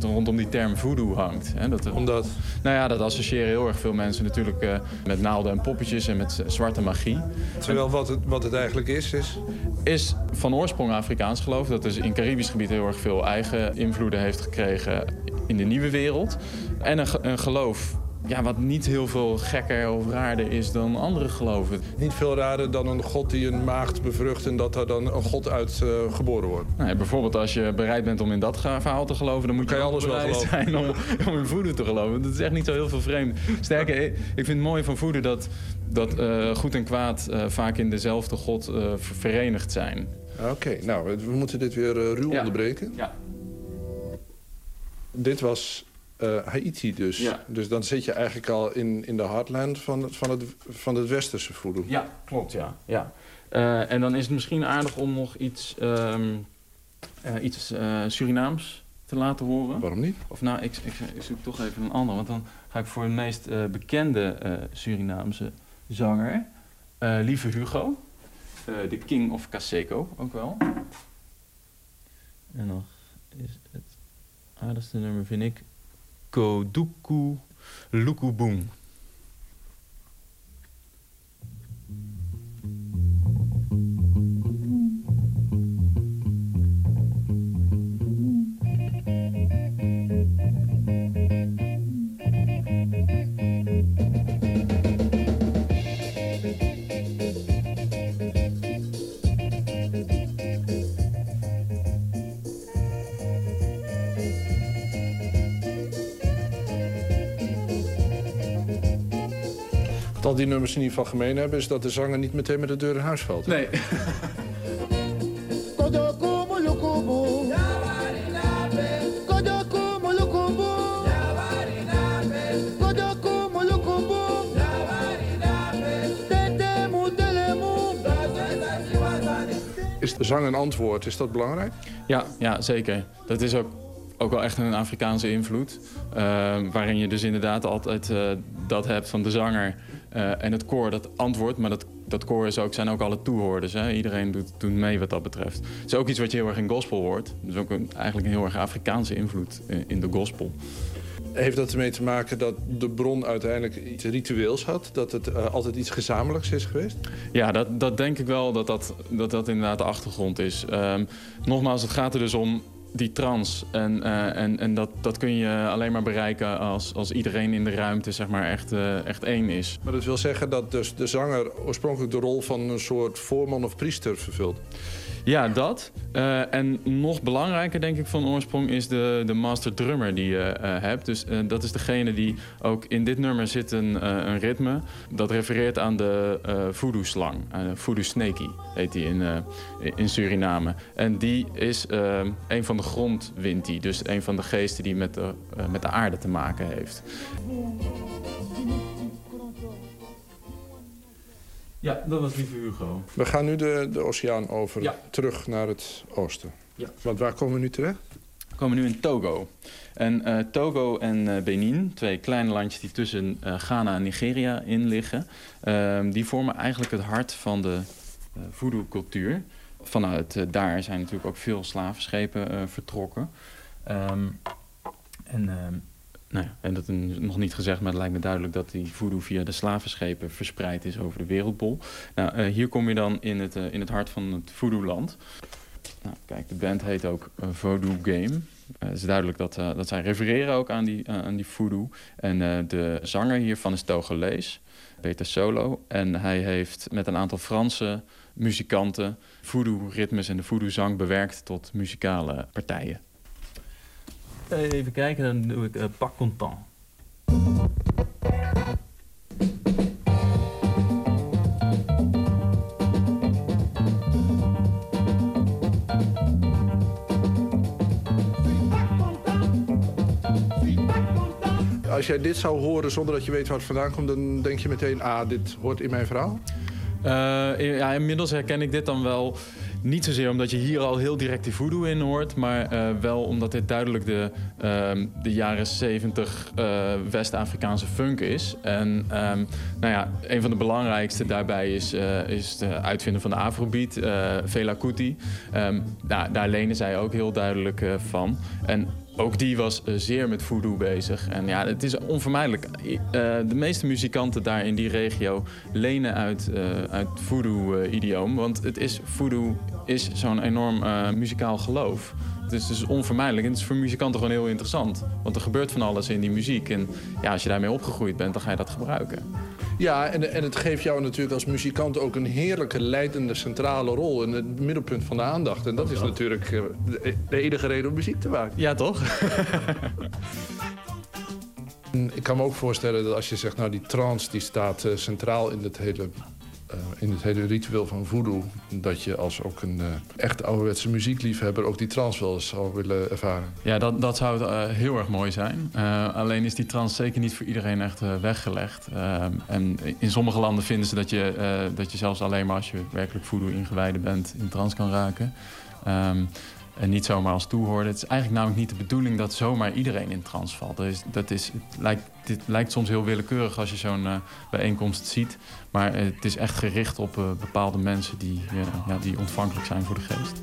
rondom die term voodoo hangt. Hè? Dat, Omdat? Nou ja, dat associëren heel erg veel mensen natuurlijk eh, met naalden en poppetjes en met zwarte magie. Terwijl wat het, wat het eigenlijk is, is... Is van oorsprong Afrikaans geloof. Dat dus in Caribisch gebied heel erg veel eigen invloeden heeft gekregen in de nieuwe wereld. En een, een geloof ja, wat niet heel veel gekker of raarder is dan andere geloven. Niet veel raarder dan een god die een maagd bevrucht... en dat er dan een god uit eh, geboren wordt. Nou, bijvoorbeeld als je bereid bent om in dat verhaal te geloven... dan moet je, je ook alles wel bereid geloven. zijn om, om in voeden te geloven. Dat is echt niet zo heel veel vreemd. Sterker, ik vind het mooi van voeden dat, dat eh, goed en kwaad... eh, vaak in dezelfde god ver- verenigd zijn. Oké, nou, we moeten dit weer ruw onderbreken. Ja. Dit was eh, Haiti dus. Ja. Dus dan zit je eigenlijk al in, in de heartland van het, van het, van het westerse voodoo. Ja, klopt, ja. ja. Eh, en dan is het misschien aardig om nog iets, ehm, eh, iets eh, Surinaams te laten horen. Waarom niet? Of nou, ik, ik, ik zoek toch even een ander. Want dan ga ik voor de meest eh, bekende eh, Surinaamse zanger. eh, Lieve Hugo. Eh, de King of Caseco ook wel. En nog is het aardigste nummer, vind ik... Koduku Lukubung. Wat al die nummers in ieder geval gemeen hebben... is dat de zanger niet meteen met de deur in huis valt. Nee. Is de zang een antwoord, is dat belangrijk? Ja, ja zeker. Dat is ook, ook wel echt een Afrikaanse invloed. eh, waarin je dus inderdaad altijd eh, dat hebt van de zanger eh, en het koor dat antwoordt. Maar dat, dat koor is ook, zijn ook alle toehoorders. Hè? Iedereen doet, doet mee wat dat betreft. Het is ook iets wat je heel erg in gospel hoort. Dus ook een, eigenlijk een heel erg Afrikaanse invloed in, in de gospel. Heeft dat ermee te maken dat de bron uiteindelijk iets ritueels had? Dat het eh, altijd iets gezamenlijks is geweest? Ja, dat, dat denk ik wel dat dat, dat, dat inderdaad de achtergrond is. Ehm, nogmaals, het gaat er dus om die trans. En, eh, en, en dat, dat kun je alleen maar bereiken als, als iedereen in de ruimte zeg maar, echt, eh, echt één is. Maar dat wil zeggen dat dus de zanger oorspronkelijk de rol van een soort voorman of priester vervult. Ja, dat. Eh, en nog belangrijker, denk ik, van oorsprong is de, de master drummer die je eh, hebt. Dus eh, dat is degene die ook in dit nummer zit een, een ritme. Dat refereert aan de voodoo-slang. Voodoo snaky heet die in, in Suriname. En die is een van de grondwinti. Dus een van de geesten die met de, met de aarde te maken heeft. Dat was lieve Hugo. We gaan nu de, de oceaan over, Ja. terug naar het oosten. Ja. Want waar komen we nu terecht? We komen nu in Togo. En eh, Togo en eh, Benin, twee kleine landjes die tussen eh, Ghana en Nigeria in liggen... ehm, die vormen eigenlijk het hart van de eh voodoo-cultuur. Vanuit daar zijn natuurlijk ook veel slavenschepen eh, vertrokken. Ehm, en, ehm, nou ja, en dat is nog niet gezegd, maar het lijkt me duidelijk... dat die voodoo via de slavenschepen verspreid is over de wereldbol. Nou, eh, hier kom je dan in het, eh, in het hart van het voodoo-land... Nou, kijk, de band heet ook eh, Voodoo Game. Het is duidelijk dat, dat zij refereren ook aan die, aan die voodoo. En de zanger hiervan is Togolees, Peter Solo. En hij heeft met een aantal Franse muzikanten voodoo-ritmes en de voodoo-zang bewerkt tot muzikale partijen. Even kijken, dan doe ik uh, Pas Content. Als jij dit zou horen zonder dat je weet waar het vandaan komt... dan denk je meteen, ah, dit hoort in mijn verhaal? Eh, ja, inmiddels herken ik dit dan wel niet zozeer omdat je hier al heel direct die voodoo in hoort, maar eh, wel omdat dit duidelijk de, ehm, de jaren 70 eh, West-Afrikaanse funk is. En ehm, nou ja, een van de belangrijkste daarbij is, eh, is de uitvinder van de Afrobeat, Fela Kuti. Nou, daar lenen zij ook heel duidelijk van. En ook die was zeer met voodoo bezig. En ja, het is onvermijdelijk. De meeste muzikanten daar in die regio lenen uit, uit voodoo-idioom. want het is, voodoo is zo'n enorm eh, muzikaal geloof. Het is dus onvermijdelijk en het is voor muzikanten gewoon heel interessant. Want er gebeurt van alles in die muziek. En ja, als je daarmee opgegroeid bent, dan ga je dat gebruiken. Ja, en, en het geeft jou natuurlijk als muzikant ook een heerlijke leidende centrale rol. En het middelpunt van de aandacht. En dat is natuurlijk eh, de, de enige reden om muziek te maken. Ja, toch? Ik kan me ook voorstellen dat als je zegt, nou die trance die staat eh, centraal in het hele, in het hele ritueel van voodoo, dat je als ook een eh, echt ouderwetse muziekliefhebber ook die trance wel eens zou willen ervaren. Ja, dat, dat zou eh, heel erg mooi zijn. Eh, alleen is die trance zeker niet voor iedereen echt eh, weggelegd. Eh, en in sommige landen vinden ze dat je, eh, dat je zelfs alleen maar als je werkelijk voodoo ingewijde bent in trance kan raken. Ehm, en niet zomaar als toehoorder. Het is eigenlijk namelijk niet de bedoeling dat zomaar iedereen in trance valt. Dat is, dat is, het lijkt, dit lijkt soms heel willekeurig als je zo'n eh, bijeenkomst ziet. Maar eh, het is echt gericht op eh, bepaalde mensen die, ja, die ontvankelijk zijn voor de geest.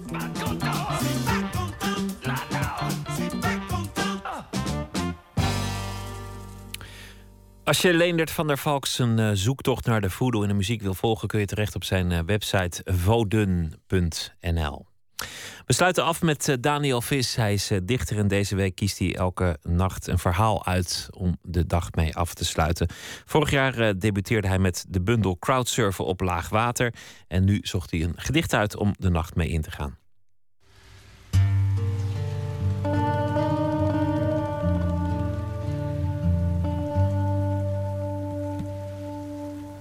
Als je Leendert van der Valk zijn zoektocht naar de voodoo in de muziek wil volgen, kun je terecht op zijn website voden.nl. We sluiten af met eh, Daniel Vis. Hij is eh, dichter en deze week kiest hij elke nacht een verhaal uit om de dag mee af te sluiten. Vorig jaar eh, debuteerde hij met de bundel Crowdsurfen op laag water. En nu zocht hij een gedicht uit om de nacht mee in te gaan.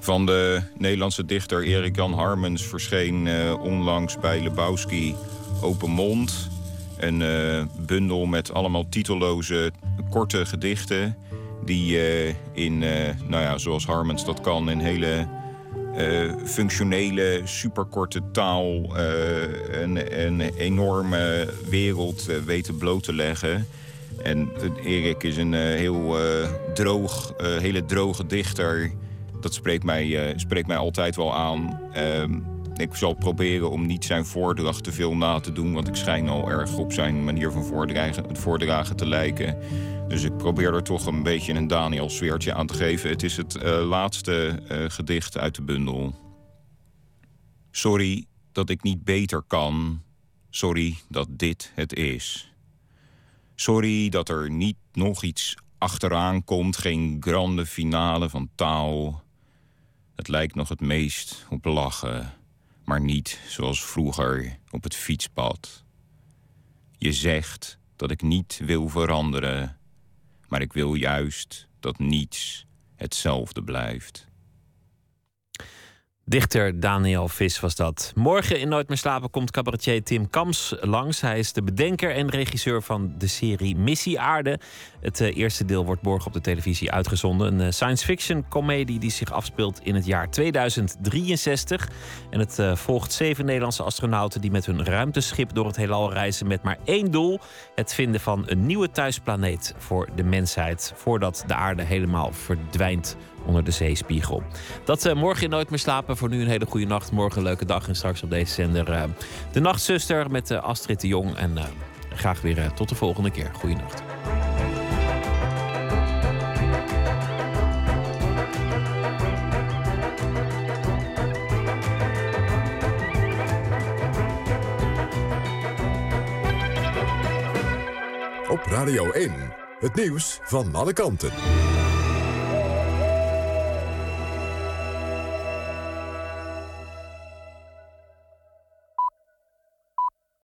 Van de Nederlandse dichter Erik Jan Harmens verscheen onlangs bij Lebowski Open Mond. Een eh, bundel met allemaal titelloze korte gedichten. Die eh, in, eh, nou ja, zoals Harmens dat kan, in hele functionele, superkorte taal een, een enorme wereld weten bloot te leggen. En Erik is een heel droog, hele droge dichter. Dat spreekt mij, spreekt mij altijd wel aan. Ik zal proberen om niet zijn voordracht te veel na te doen... want ik schijn al erg op zijn manier van voordragen, voordragen te lijken. Dus ik probeer er toch een beetje een Daniel-sfeertje aan te geven. Het is het eh, laatste eh, gedicht uit de bundel. Sorry dat ik niet beter kan. Sorry dat dit het is. Sorry dat er niet nog iets achteraan komt. Geen grande finale van taal. Het lijkt nog het meest op lachen. Maar niet zoals vroeger op het fietspad. Je zegt dat ik niet wil veranderen. Maar ik wil juist dat niets hetzelfde blijft. Dichter Daniel Vis was dat. Morgen in Nooit meer slapen komt cabaretier Tim Kams langs. Hij is de bedenker en regisseur van de serie Missie Aarde. Het eh, eerste deel wordt morgen op de televisie uitgezonden. Een eh, science fiction comedie die zich afspeelt in het jaar 2063. En het eh, volgt zeven Nederlandse astronauten die met hun ruimteschip door het heelal reizen met maar één doel: het vinden van een nieuwe thuisplaneet voor de mensheid voordat de aarde helemaal verdwijnt onder de zeespiegel. Dat eh, morgen in Nooit meer slapen. Voor nu een hele goede nacht. Morgen een leuke dag. En straks op deze zender eh, de Nachtzuster met eh, Astrid de Jong. En graag weer tot de volgende keer. Goeienacht. Op Radio 1, het nieuws van alle kanten.